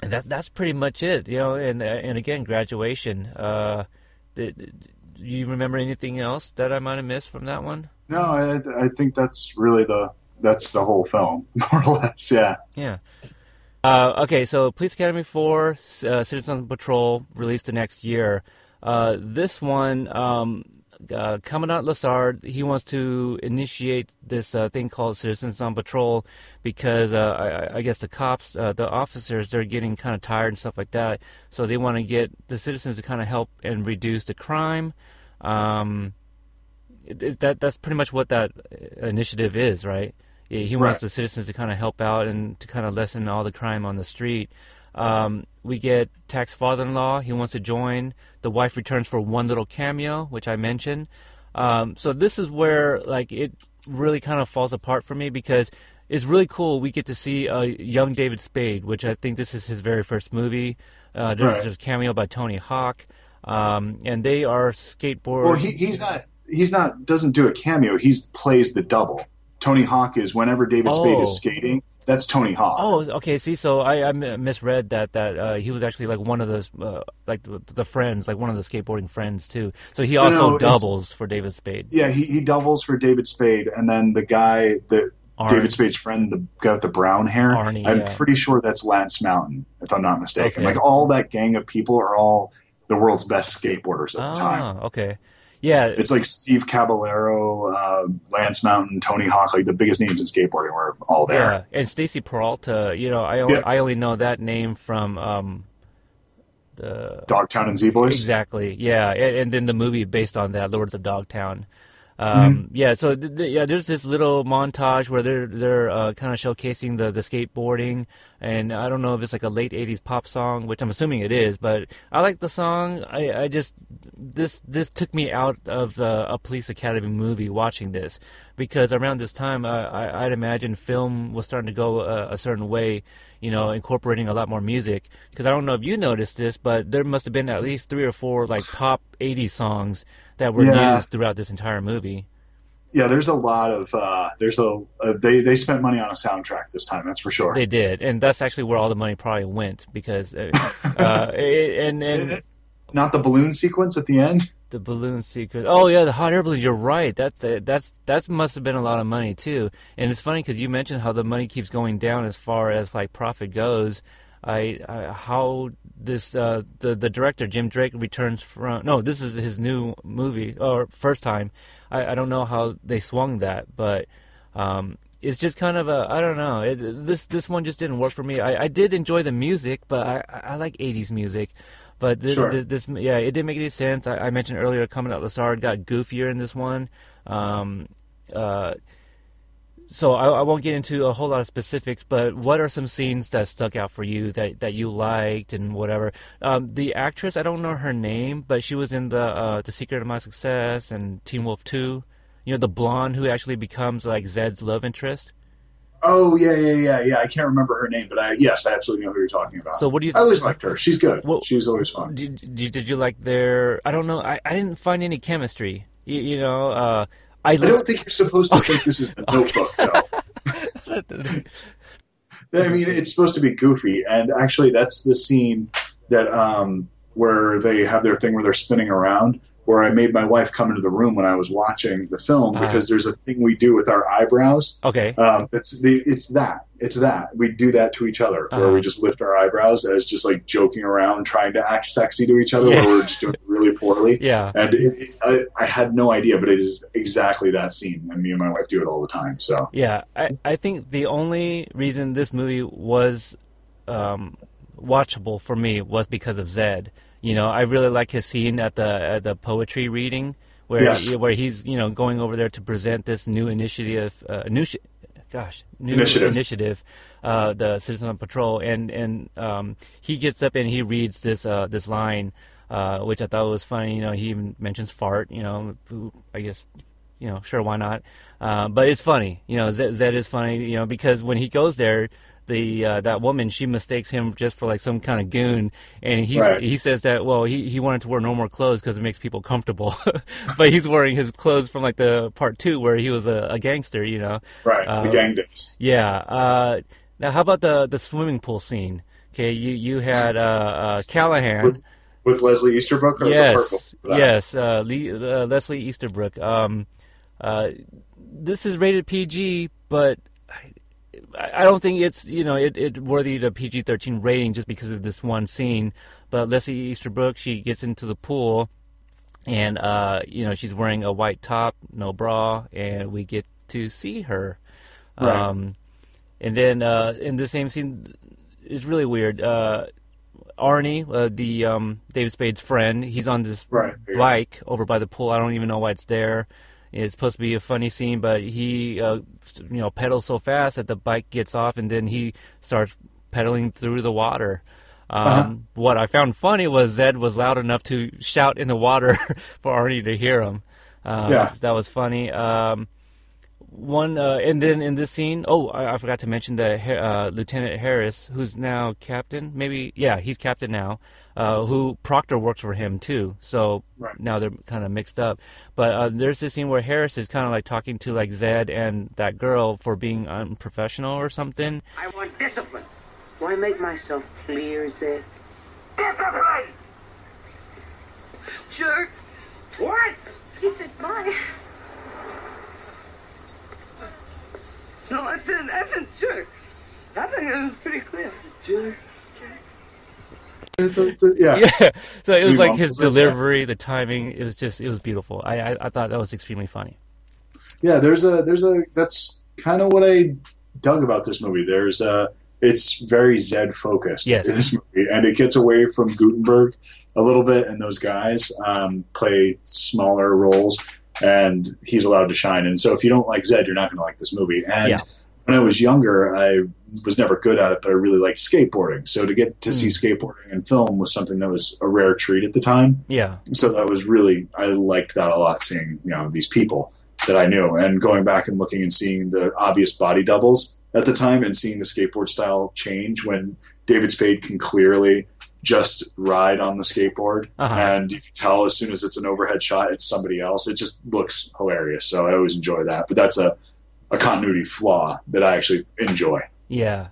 and that that's pretty much it, you know. And uh, and again, graduation. Uh, did, do you remember anything else that I might have missed from that one? No, I, I think that's really the that's the whole film, more or less. Yeah. Yeah. Uh, okay, so Police Academy 4, uh, Citizen Patrol released the next year. Uh, this one, um, uh, Commandant Lassard, he wants to initiate this uh, thing called Citizens on Patrol because uh, I, I guess the cops, the officers, they're getting kind of tired and stuff like that. So they want to get the citizens to kind of help and reduce the crime. Um, it- it- that that's pretty much what that initiative is, right? He he wants Right. the citizens to kind of help out and to kind of lessen all the crime on the street. Um, we get Tack's father-in-law. He wants to join. The wife returns for one little cameo, which I mentioned. Um, so this is where like it really kind of falls apart for me because it's really cool. We get to see a young David Spade, which I think this is his very first movie. Uh, there's, Right. there's a cameo by Tony Hawk, um, and they are skateboard. Well, he, he's not. He's not. Doesn't do a cameo. He's plays the double. Tony Hawk is whenever David Spade Oh. is skating. That's Tony Hawk. Oh, okay. See, so I, I misread that that uh, he was actually like one of those uh, like the, the friends, like one of the skateboarding friends too. So he also no, it's- doubles for David Spade. Yeah, he, he doubles for David Spade, and then the guy that Arn. David Spade's friend, the guy with the brown hair. Arnie, I'm yeah. pretty sure that's Lance Mountain, if I'm not mistaken. Okay. Like all that gang of people are all the world's best skateboarders at the time. Ah, okay. Yeah, It's like Steve Caballero, uh, Lance Mountain, Tony Hawk, like the biggest names in skateboarding were all there. yeah. And Stacy Peralta, you know, I only, Yeah. I only know that name from um, the Dogtown and Z Boys. Exactly. Yeah, and, and then the movie based on that, Lords of Dogtown. Um, Yeah. So th- th- yeah, there's this little montage where they're they're uh, kind of showcasing the the skateboarding, and I don't know if it's like a late '80s pop song, which I'm assuming it is, but I like the song. I, I just this this took me out of uh, a police academy movie watching this because around this time I, I, I'd imagine film was starting to go a, a certain way, you know, incorporating a lot more music. Because I don't know if you noticed this, but there must have been at least three or four like pop '80s songs that were Yeah. used throughout this entire movie. Yeah, there's a lot of uh, there's a uh, they they spent money on a soundtrack this time. That's for sure. They did, and that's actually where all the money probably went because, uh, uh, it- and and Not the balloon sequence at the end. the balloon sequence. Oh yeah, the hot air balloon. You're right. That that that's that must have been a lot of money too. And it's funny because you mentioned how the money keeps going down as far as like profit goes. I, I how this uh, the the director Jim Drake returns from no this is his new movie or first time. I, I don't know how they swung that, but um, it's just kind of a I don't know. It, this this one just didn't work for me. I, I did enjoy the music, but I, I like '80s music. But this, Sure. this, this yeah, it didn't make any sense. I, I mentioned earlier, coming out the start got goofier in this one. Um, uh, so I, I won't get into a whole lot of specifics, but what are some scenes that stuck out for you that, that you liked and whatever? Um, the actress, I don't know her name, but she was in the uh, The Secret of My Success and Teen Wolf Two. You know, the blonde who actually becomes like Zed's love interest. Oh yeah, yeah, yeah, yeah. I can't remember her name, but I yes, I absolutely know who you're talking about. So what do you? I always liked her. She's good. Well- She's always fun. did, did, did you like their? I don't know. I, I didn't find any chemistry. You, you know, uh, I, I don't think you're supposed to think this is a notebook, though. I mean, it's supposed to be goofy, and actually, that's the scene that um, where they have their thing where they're spinning around. Where I made my wife come into the room when I was watching the film Uh-huh. because there's a thing we do with our eyebrows. okay. Um, it's the it's that it's that we do that to each other where Uh-huh. we just lift our eyebrows as just like joking around, trying to act sexy to each other, Yeah. where we're just doing it really poorly. Yeah. And it, it, I, I had no idea, but it is exactly that scene, and me and my wife do it all the time. So Yeah, I, I think the only reason this movie was um, watchable for me was because of Zed. You know, I really like his scene at the at the poetry reading where Yes. where he's you know going over there to present this new initiative, uh, new, gosh, new Initiative. initiative, uh, the Citizen on Patrol, and and um, he gets up and he reads this uh, this line, uh, which I thought was funny. You know, he even mentions fart. You know, who- I guess you know, sure, why not? Uh, but it's funny, you know, Zed, Zed is funny, you know, because when he goes there, the uh, that woman she mistakes him just for like some kind of goon, and he Right. he says that well he he wanted to wear no more clothes because it makes people comfortable, but he's wearing his clothes from like the part two where he was a, a gangster, you know. right, Uh, the gang days. Yeah. Uh, now, how about the the swimming pool scene? Okay, you you had uh, uh, Callahan. With with Leslie Easterbrook or the yes, purple? yes. Uh, Lee, uh, Leslie Easterbrook. Um, uh, this is rated PG, but I, don't think it's you know it, it worthy of a PG thirteen rating just because of this one scene. But Leslie Easterbrook, she gets into the pool, and uh, you know she's wearing a white top, no bra, and we get to see her. Right. Um, and then uh, in the same scene, it's really weird. Uh, Arnie, uh, the um, David Spade's friend, he's on this Right. bike over by the pool. I don't even know why it's there. It's supposed to be a funny scene, but he, uh, you know, pedals so fast that the bike gets off, and then he starts pedaling through the water. Um, Uh-huh. What I found funny was Zed was loud enough to shout in the water for Arnie to hear him. Um, Yeah. that was funny. Um, one uh, and then in this scene, oh, I, I forgot to mention that uh, Lieutenant Harris, who's now captain, maybe yeah, he's captain now. Uh, who Proctor works for him too, so Right. now they're kind of mixed up. But uh, there's this scene where Harris is kind of like talking to like Zed and that girl for being unprofessional or something. I want discipline. Do I make myself clear, Zed? Discipline! Jerk! What? He said bye. No, I said, I said jerk. I think it was pretty clear. I said jerk. It's- it's- yeah. Yeah, so it was We like his present that. delivery, the timing. It was just, it was beautiful. I, I, I thought that was extremely funny. Yeah, there's a there's a that's kind of what I dug about this movie. There's a it's very Zed focused. Yes. This movie, and it gets away from Guttenberg a little bit, and those guys um, play smaller roles, and he's allowed to shine. And so, if you don't like Zed, you're not going to like this movie. And Yeah. when I was younger, I was never good at it, but I really liked skateboarding. So to get to see Hmm. skateboarding in film was something that was a rare treat at the time Yeah, so that was really I liked that a lot seeing you know these people that I knew and going back and looking and seeing the obvious body doubles at the time and seeing the skateboard style change when David Spade can clearly just ride on the skateboard Uh-huh. and you can tell as soon as it's an overhead shot it's somebody else it just looks hilarious so I always enjoy that but that's a a continuity flaw that I actually enjoy yeah,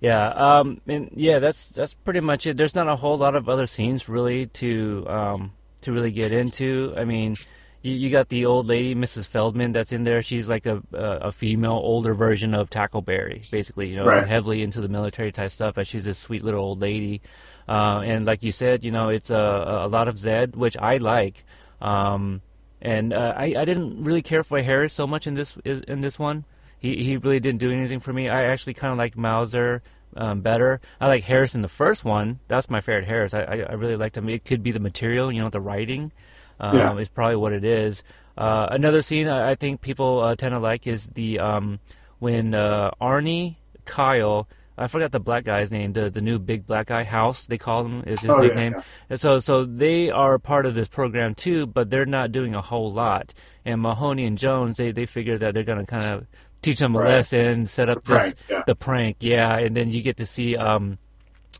yeah. Um, and yeah, that's that's pretty much it. There's not a whole lot of other scenes really to um to really get into. I mean. You, you got the old lady, Mrs. Feldman, that's in there. She's like a a, a female, older version of Tackleberry, basically. You know, Right. heavily into the military type stuff. But she's this sweet little old lady, uh, and like you said, you know, it's a a lot of Zed, which I like. Um, and uh, I I didn't really care for Harris so much in this in this one. He he really didn't do anything for me. I actually kind of like Mauser um, better. I like Harris in the first one. That's my favorite Harris. I, I I really liked him. It could be the material, you know, the writing. Um, Yeah. is probably what it is. Uh, another scene I, I think people uh, tend to like is the um, when uh, Arnie Kyle. I forgot the black guy's name. The the new big black guy House they call him is his Oh, yeah, nickname. And so so they are part of this program too, but they're not doing a whole lot. And Mahoney and Jones they they figure that they're gonna kind of teach them a Right. lesson, set up The this prank, yeah. the prank, yeah, and then you get to see um,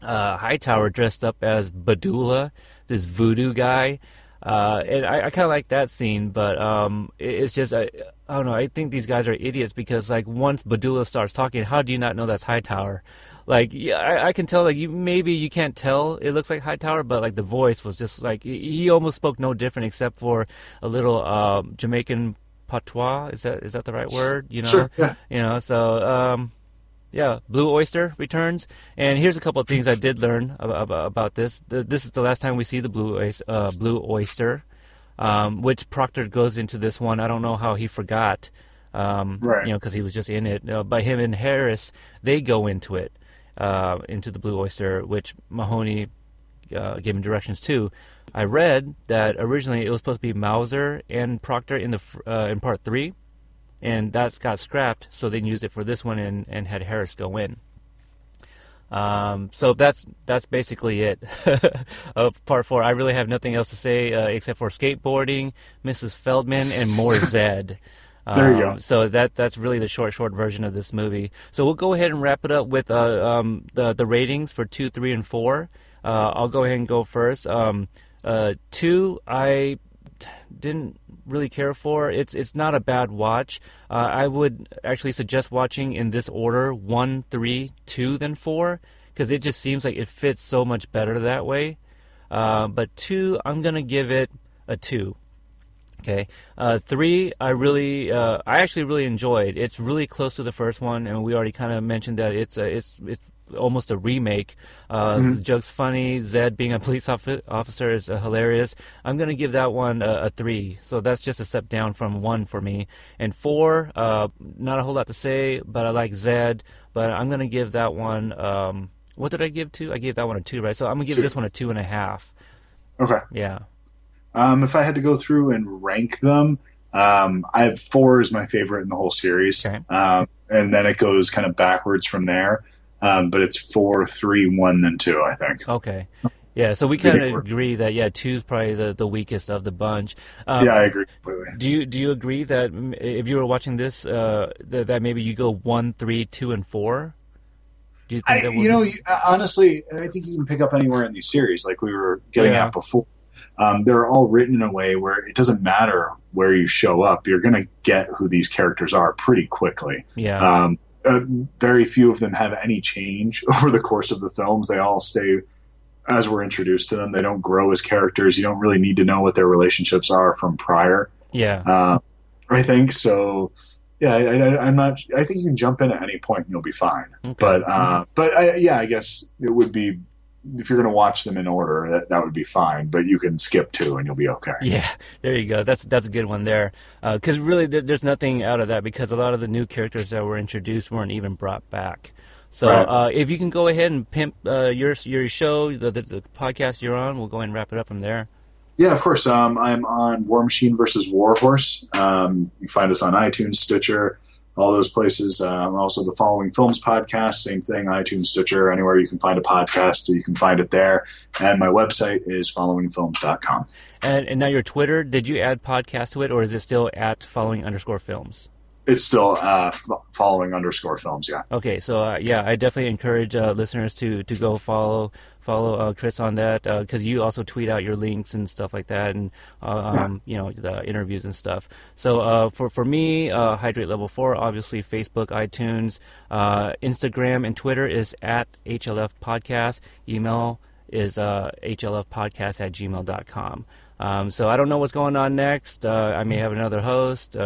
uh, Hightower dressed up as Badula, this voodoo guy. Uh, and I, I kind of like that scene, but um, it, it's just I, I don't know. I think these guys are idiots because like once Badula starts talking, how do you not know that's Hightower? Like yeah, I, I can tell like you maybe you can't tell it looks like Hightower, but like the voice was just like he, almost spoke no different except for a little uh, Jamaican patois. Is that is that the right word? You know, Sure, yeah. you know. So um, yeah, Blue Oyster returns, and here's a couple of things I did learn about, about this. This is the last time we see the Blue uh, Blue Oyster, um, which Proctor goes into this one. I don't know how he forgot, um, Right. you know, because he was just in it. Uh, but him and Harris, they go into it, uh, into the Blue Oyster, which Mahoney uh, gave him directions to. I read that originally it was supposed to be Mauser and Proctor in the uh, in part three, and that's got scrapped. So they used it for this one and, and had Harris go in. Um, so that's that's basically it of part four. I really have nothing else to say uh, except for skateboarding, Mrs. Feldman, and more Zed. There you Um, go. So that that's really the short short version of this movie. So we'll go ahead and wrap it up with uh, um, the the ratings for two, three, and four. Uh, I'll go ahead and go first. Um, uh, two, I didn't really care for. It's it's not a bad watch. Uh, I would actually suggest watching in this order: one, three, two, then four, because it just seems like it fits so much better that way. Uh, but two, I'm gonna give it a two. Okay, uh, three, I really, uh, I actually really enjoyed. It's really close to the first one, and we already kind of mentioned that it's a, it's it's almost a remake. Uh, The joke's funny. Zed being a police offi- officer is uh, hilarious. I'm gonna give that one a, a three. So that's just a step down from one for me. And four, uh, not a whole lot to say, but I like Zed. But I'm gonna give that one. Um, what did I give two? I gave that one a two, right? So I'm gonna give Two. this one a two and a half. okay Yeah. Um, if I had to go through and rank them, um, I have four is my favorite in the whole series, Okay. um, and then it goes kind of backwards from there. Um, but it's four, three, one, then two. I think. Okay. Yeah, so we kind of agree that yeah, two's probably the, the weakest of the bunch. Um, yeah, I agree completely. Do you do you agree that if you were watching this, uh, that, that maybe you go one, three, two, and four? Do you think I, that you know, be- you- honestly, I think you can pick up anywhere in these series, like we were getting Yeah. at before. Um, they're all written in a way where it doesn't matter where you show up; you're going to get who these characters are pretty quickly. yeah, Um, uh, very few of them have any change over the course of the films. They all stay as we're introduced to them. They don't grow as characters. You don't really need to know what their relationships are from prior. yeah, Uh, I think so. Yeah, I, I, I'm not. I think you can jump in at any point and you'll be fine. Okay. But uh, but I, yeah, I guess it would be if you're going to watch them in order, that that would be fine. But you can skip two and you'll be okay. Yeah, there you go. That's that's a good one there. Because really, there, there's nothing out of that because a lot of the new characters that were introduced weren't even brought back. So Right. uh, if you can go ahead and pimp uh, your your show, the, the, the podcast you're on, we'll go ahead and wrap it up from there. Yeah, of course. Um, I'm on War Machine versus Warhorse. Um, you can find us on iTunes, Stitcher, all those places. Um, also, the Following Films podcast, same thing, iTunes, Stitcher, anywhere you can find a podcast, you can find it there. And my website is followingfilms.com. And, and now your Twitter, did you add podcast to it, or is it still at following underscore films? It's still uh, f- following underscore films, yeah. Okay, so uh, yeah, I definitely encourage uh, listeners to to go follow follow uh, Chris on that because you also tweet out your links and stuff like that, and uh, um, you know the interviews and stuff. So uh, for for me, uh, Hydrate Level Four, obviously Facebook, iTunes, uh, Instagram, and Twitter is at HLF Podcast. Email is uh, hlfpodcast at gmail.com. Um, so I don't know what's going on next. Uh, I may have another host.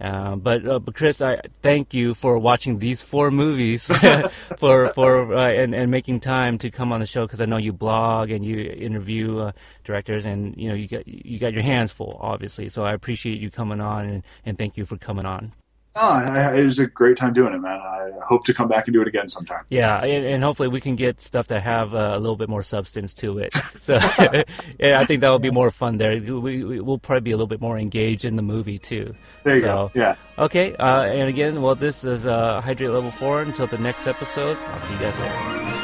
Uh, but uh, but Chris, I thank you for watching these four movies, for for uh, and and making time to come on the show because I know you blog and you interview uh, directors and you know you got you got your hands full obviously. So I appreciate you coming on and, and thank you for coming on. Oh, I, it was a great time doing it, man. I hope to come back and do it again sometime. Yeah, and, and hopefully we can get stuff that have uh, a little bit more substance to it. So yeah, I think that will be more fun there. We, we we'll probably be a little bit more engaged in the movie too. There you So- go. Yeah. Okay, uh, and again, well, this is uh, Hydrate Level 4. Until the next episode, I'll see you guys later.